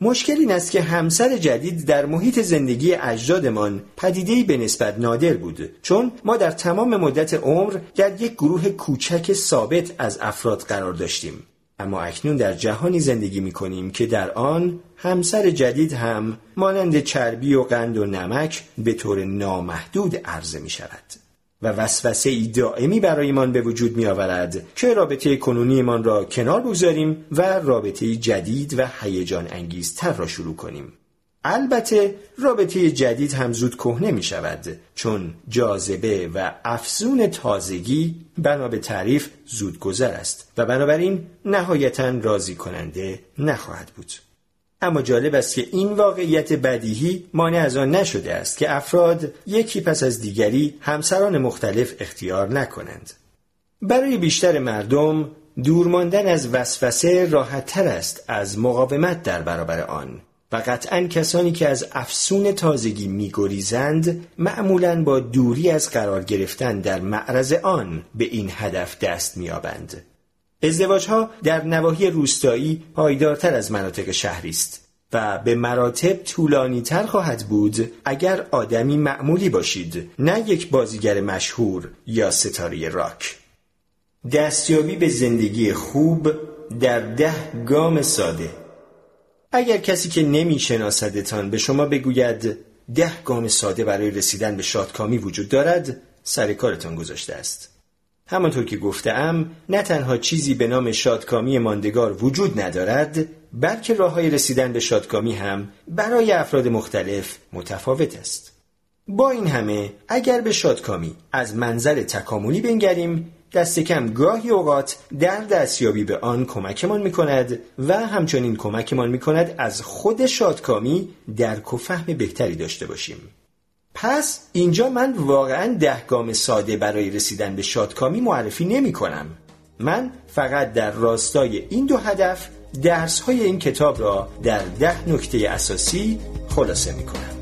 مشکل این است که همسر جدید در محیط زندگی اجدادمان پدیده‌ای به نسبت نادر بود چون ما در تمام مدت عمر در یک گروه کوچک ثابت از افراد قرار داشتیم اما اکنون در جهانی زندگی می کنیم که در آن همسر جدید هم مانند چربی و قند و نمک به طور نامحدود عرضه می شود. و وسوسه ای دائمی برایمان به وجود می آورد که رابطه کنونیمان را کنار بگذاریم و رابطه جدید و هیجان انگیزتر را شروع کنیم. البته رابطه جدید هم زود کهنه می شود چون جاذبه و افزون تازگی بنا به تعریف زود گذر است و بنابراین نهایتا راضی کننده نخواهد بود. اما جالب است که این واقعیت بدیهی مانع از آن نشده است که افراد یکی پس از دیگری همسران مختلف اختیار نکنند. برای بیشتر مردم دور ماندن از وسوسه راحت تر است از مقاومت در برابر آن و قطعا کسانی که از افسون تازگی میگریزند معمولا با دوری از قرار گرفتن در معرض آن به این هدف دست میابند. ازدواج ها در نواحی روستایی پایدارتر از مناطق شهری است و به مراتب طولانی تر خواهد بود اگر آدمی معمولی باشید نه یک بازیگر مشهور یا ستاره راک. دستیابی به زندگی خوب در ده گام ساده. اگر کسی که نمی شناسدتان به شما بگوید ده گام ساده برای رسیدن به شادکامی وجود دارد سر کارتان گذاشته است. همانطور که گفتم نه تنها چیزی به نام شادکامی ماندگار وجود ندارد بلکه راه های رسیدن به شادکامی هم برای افراد مختلف متفاوت است. با این همه اگر به شادکامی از منظر تکاملی بنگریم دست کم گاهی اوقات در دستیابی به آن کمکمان می کند و همچنین کمکمان می کند از خود شادکامی درک و فهم بهتری داشته باشیم. پس اینجا من واقعا ده گام ساده برای رسیدن به شادکامی معرفی نمی کنم. من فقط در راستای این دو هدف درس های این کتاب را در ده نکته اساسی خلاصه می کنم.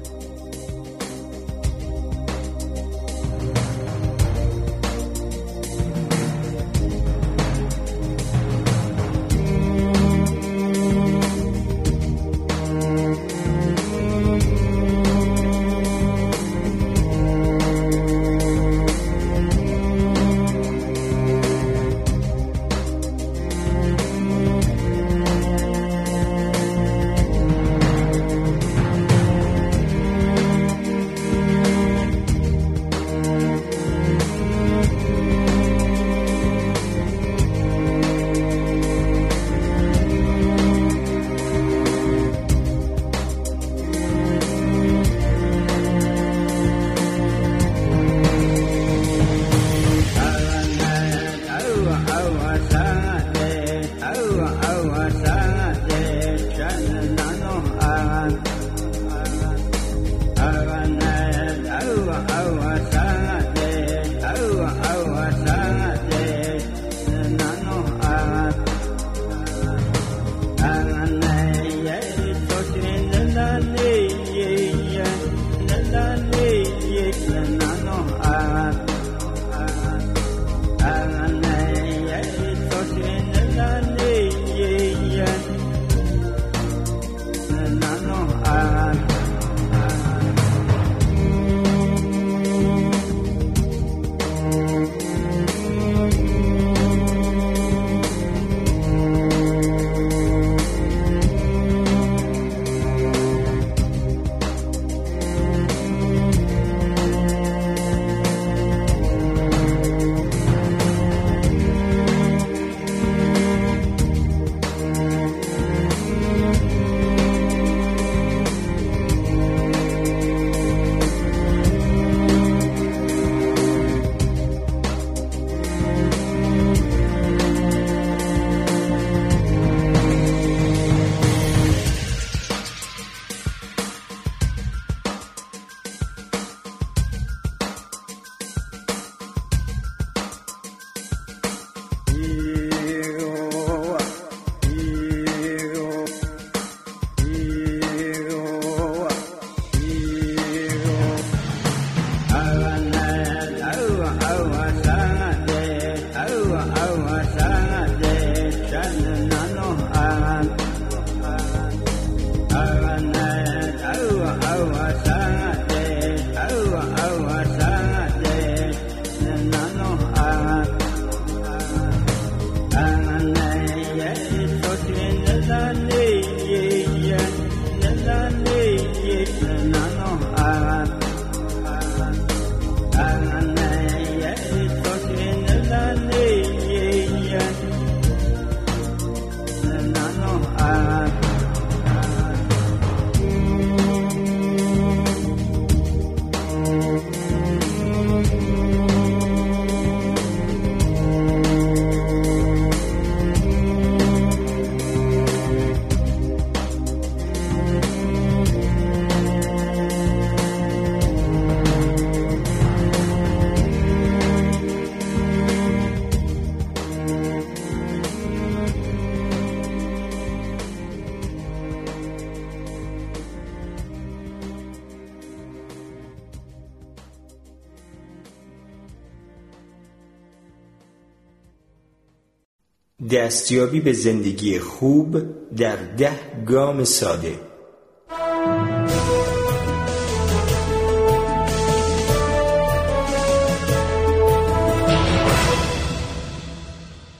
دستیابی به زندگی خوب در ده گام ساده.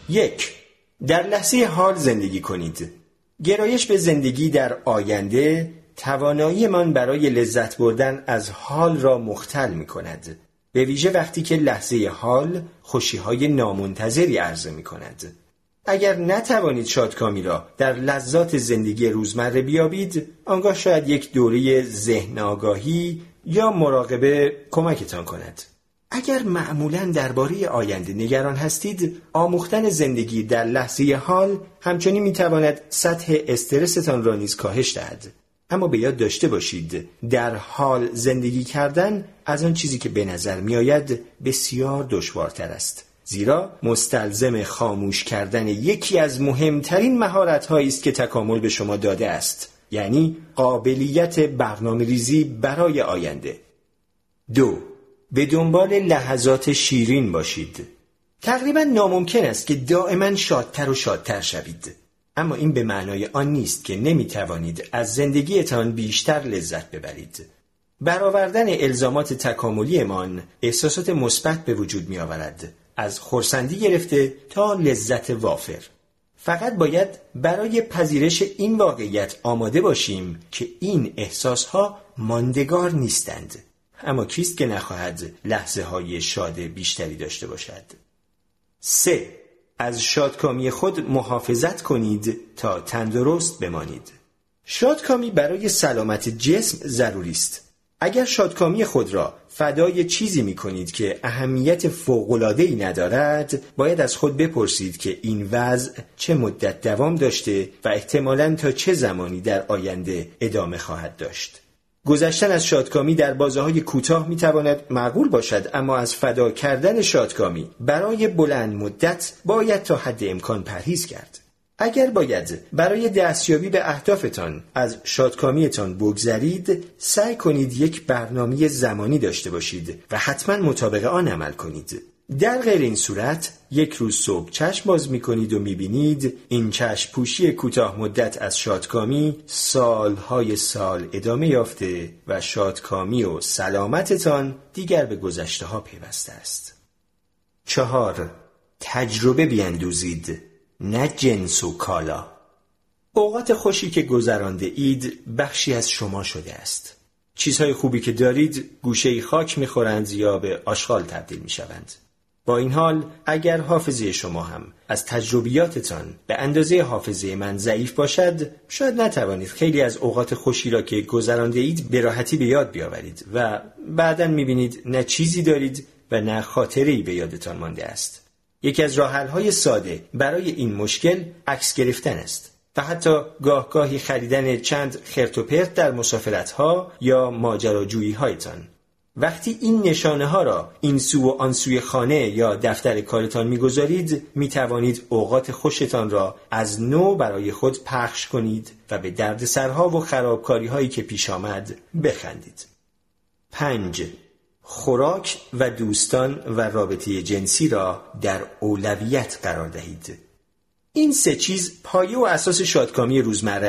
یک در لحظه حال زندگی کنید. گرایش به زندگی در آینده توانایی من برای لذت بردن از حال را مختل می کند به ویژه وقتی که لحظه حال خوشی های نامنتظری عرضه می کند اگر نتوانید شادکامی را در لذات زندگی روزمره بیابید آنگاه شاید یک دوره ذهن آگاهی یا مراقبه کمکتان کند. اگر معمولا درباره آینده نگران هستید آموختن زندگی در لحظه حال همچنین می‌تواند سطح استرستان را نیز کاهش دهد. اما به یاد داشته باشید در حال زندگی کردن از آن چیزی که به نظر میآید بسیار دشوارتر است. زیرا مستلزم خاموش کردن یکی از مهمترین مهارت است که تکامل به شما داده است یعنی قابلیت برنامه ریزی برای آینده. دو به دنبال لحظات شیرین باشید. تقریبا ناممکن است که دائما شادتر و شادتر شوید. اما این به معنای آن نیست که نمی توانید از زندگیتان بیشتر لذت ببرید. برآوردن الزامات تکاملیمان احساسات مثبت به وجود می آورد از خورسندی گرفته تا لذت وافر. فقط باید برای پذیرش این واقعیت آماده باشیم که این احساسها ماندگار نیستند. اما کیست که نخواهد لحظه های شاد بیشتری داشته باشد؟ سه از شادکامی خود محافظت کنید تا تندرست بمانید. شادکامی برای سلامت جسم ضروری است. اگر شادکامی خود را فدای چیزی می کنید که اهمیت ای ندارد باید از خود بپرسید که این وضع چه مدت دوام داشته و احتمالا تا چه زمانی در آینده ادامه خواهد داشت. گذشتن از شادکامی در بازه های کوتاه می تواند معقول باشد اما از فدا کردن شادکامی برای بلند مدت باید تا حد امکان پرهیز کرد. اگر باید برای دستیابی به اهدافتان از شادکامیتان بگذرید سعی کنید یک برنامه زمانی داشته باشید و حتما مطابق آن عمل کنید در غیر این صورت یک روز صبح چشم باز می کنید و می بینید این چشم پوشی کوتاه مدت از شادکامی سالهای سال ادامه یافته و شادکامی و سلامتتان دیگر به گذشته ها پیوسته است. چهار تجربه بیندوزید نه جنس و کالا اوقات خوشی که گذرانده اید بخشی از شما شده است. چیزهای خوبی که دارید گوشه خاک می‌خورند یا به آشغال تبدیل می‌شوند. با این حال اگر حافظه شما هم از تجربیاتتان به اندازه حافظه من ضعیف باشد شاید نتوانید خیلی از اوقات خوشی را که گذرانده اید به راحتی به یاد بیاورید و بعدا می‌بینید نه چیزی دارید و نه خاطری به یادتان مانده است یکی از های ساده برای این مشکل عکس گرفتن است و حتی گاهگاهی خریدن چند خرت در مسافرت ها یا ماجراجویی هایتان وقتی این نشانه ها را این سو و آن سوی خانه یا دفتر کارتان می‌گذارید می توانید اوقات خوشتان را از نو برای خود پخش کنید و به دردسرها و خرابکاری هایی که پیش آمد بخندید. پنج خوراک و دوستان و رابطه جنسی را در اولویت قرار دهید. این سه چیز پایه و اساس شادکامی روزمره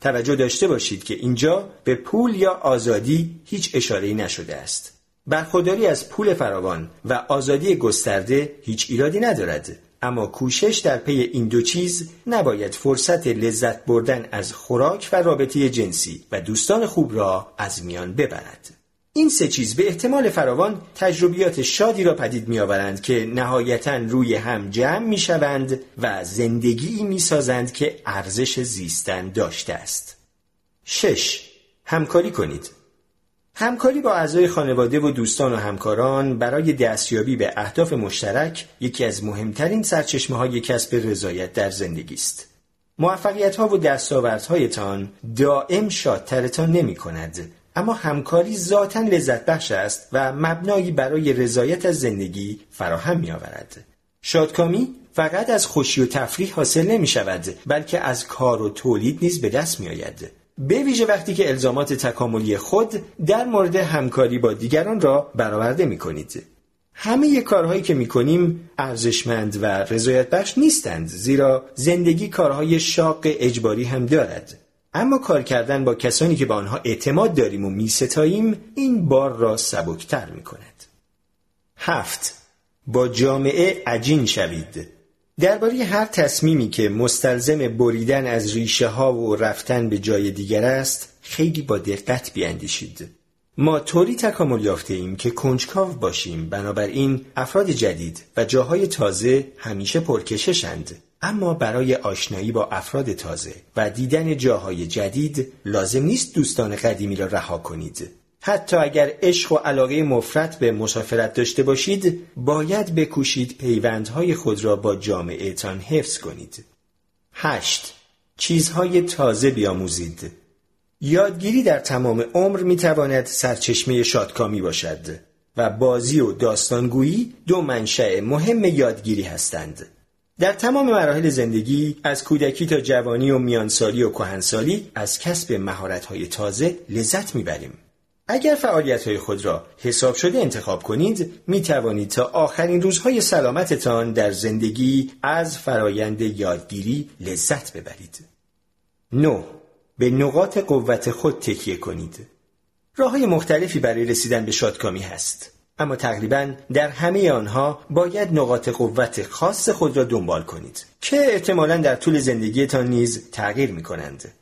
توجه داشته باشید که اینجا به پول یا آزادی هیچ اشاره نشده است. برخورداری از پول فراوان و آزادی گسترده هیچ ایرادی ندارد اما کوشش در پی این دو چیز نباید فرصت لذت بردن از خوراک و رابطه جنسی و دوستان خوب را از میان ببرد. این سه چیز به احتمال فراوان تجربیات شادی را پدید میآورند که نهایتا روی هم جمع می شوند و زندگی می سازند که ارزش زیستن داشته است. 6. همکاری کنید. همکاری با اعضای خانواده و دوستان و همکاران برای دستیابی به اهداف مشترک یکی از مهمترین سرچشمه های کسب رضایت در زندگی است. موفقیت ها و دستاوردهایتان دائم شادترتان نمی کند اما همکاری ذاتا لذت بخش است و مبنایی برای رضایت از زندگی فراهم می آورد. شادکامی فقط از خوشی و تفریح حاصل نمی شود بلکه از کار و تولید نیز به دست می آید. به ویژه وقتی که الزامات تکاملی خود در مورد همکاری با دیگران را برآورده می کنید. همه کارهایی که می‌کنیم ارزشمند و رضایت بخش نیستند زیرا زندگی کارهای شاق اجباری هم دارد اما کار کردن با کسانی که به آنها اعتماد داریم و میستاییم این بار را سبکتر می کند. هفت با جامعه عجین شوید. درباره هر تصمیمی که مستلزم بریدن از ریشه ها و رفتن به جای دیگر است خیلی با دقت بیاندیشید. ما طوری تکامل یافته ایم که کنجکاو باشیم. بنابراین افراد جدید و جاهای تازه همیشه پرکششند. اما برای آشنایی با افراد تازه و دیدن جاهای جدید لازم نیست دوستان قدیمی را رها کنید حتی اگر عشق و علاقه مفرد به مسافرت داشته باشید باید بکوشید پیوندهای خود را با جامعه تان حفظ کنید 8. چیزهای تازه بیاموزید یادگیری در تمام عمر می تواند سرچشمه شادکامی باشد و بازی و داستانگویی دو منشأ مهم یادگیری هستند. در تمام مراحل زندگی از کودکی تا جوانی و میانسالی و کهنسالی از کسب مهارت‌های تازه لذت می‌بریم. اگر فعالیت خود را حساب شده انتخاب کنید می توانید تا آخرین روزهای سلامتتان در زندگی از فرایند یادگیری لذت ببرید. 9. به نقاط قوت خود تکیه کنید. راه های مختلفی برای رسیدن به شادکامی هست. اما تقریبا در همه آنها باید نقاط قوت خاص خود را دنبال کنید که احتمالا در طول زندگیتان نیز تغییر می کنند.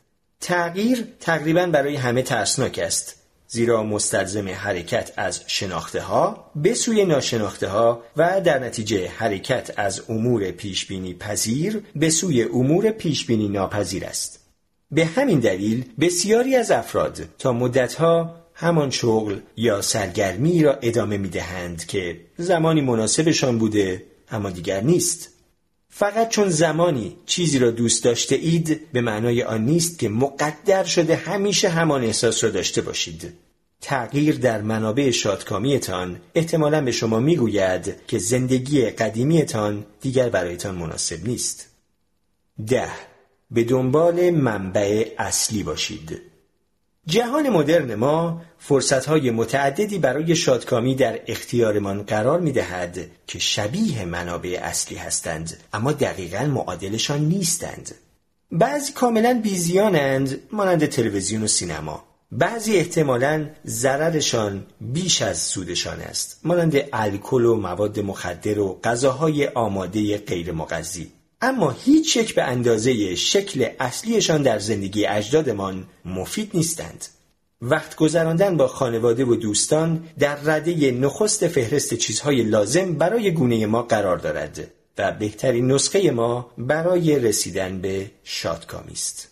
تغییر تقریبا برای همه ترسناک است زیرا مستلزم حرکت از شناخته ها به سوی ناشناخته ها و در نتیجه حرکت از امور پیشبینی پذیر به سوی امور پیشبینی ناپذیر است. به همین دلیل بسیاری از افراد تا مدتها همان شغل یا سرگرمی را ادامه می دهند که زمانی مناسبشان بوده اما دیگر نیست. فقط چون زمانی چیزی را دوست داشته اید به معنای آن نیست که مقدر شده همیشه همان احساس را داشته باشید. تغییر در منابع شادکامیتان احتمالا به شما می‌گوید که زندگی قدیمیتان دیگر برایتان مناسب نیست. ده به دنبال منبع اصلی باشید. جهان مدرن ما فرصتهای متعددی برای شادکامی در اختیارمان قرار می دهد که شبیه منابع اصلی هستند اما دقیقا معادلشان نیستند. بعضی کاملا بیزیانند مانند تلویزیون و سینما. بعضی احتمالا ضررشان بیش از سودشان است مانند الکل و مواد مخدر و غذاهای آماده غیر مغذی اما هیچ یک به اندازه شکل اصلیشان در زندگی اجدادمان مفید نیستند. وقت گذراندن با خانواده و دوستان در رده نخست فهرست چیزهای لازم برای گونه ما قرار دارد و بهترین نسخه ما برای رسیدن به شادکامی است.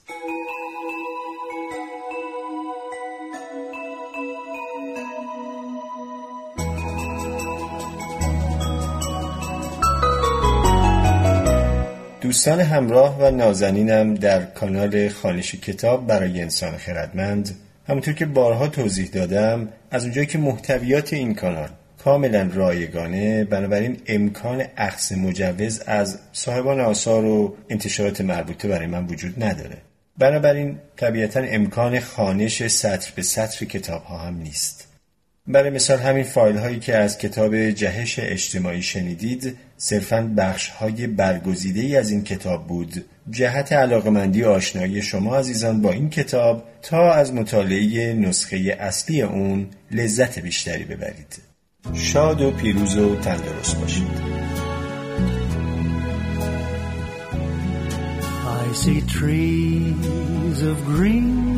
دوستان همراه و نازنینم در کانال خانش کتاب برای انسان خردمند. همونطور که بارها توضیح دادم از اونجایی که محتویات این کانال کاملا رایگانه بنابراین امکان اخذ مجوز از صاحبان آثار و انتشارات مربوطه برای من وجود نداره. بنابراین طبیعتا امکان خانش سطر به سطر کتاب ها هم نیست. برای مثال همین فایل هایی که از کتاب جهش اجتماعی شنیدید صرفا بخش های برگزیده ای از این کتاب بود. جهت علاقمندی و آشنایی شما عزیزان با این کتاب تا از مطالعه نسخه اصلی اون لذت بیشتری ببرید. شاد و پیروز و تندرست باشید. I see trees of green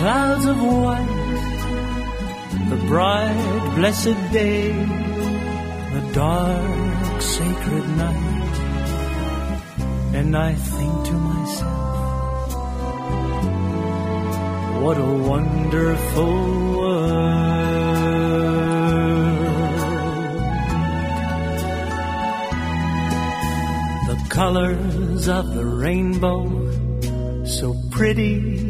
clouds of white, the bright, blessed day, the dark, sacred night. And I think to myself, what a wonderful world. The colors of the rainbow, so pretty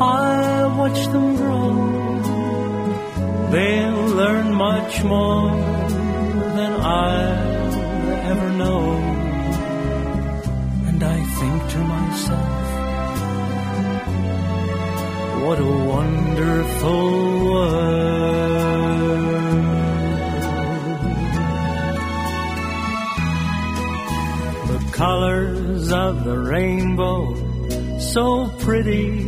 I watch them grow. They'll learn much more than I'll ever know. And I think to myself, what a wonderful world. The colors of the rainbow, so pretty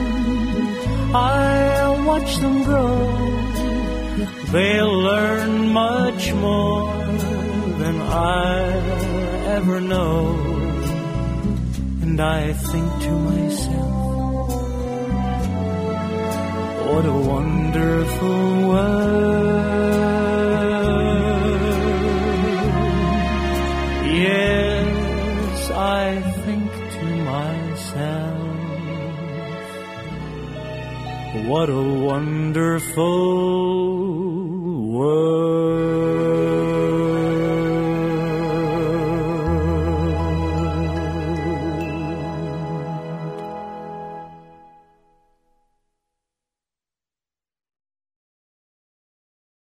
I'll watch them grow. They'll learn much more than I'll ever know. And I think to myself, what a wonderful world. What a wonderful.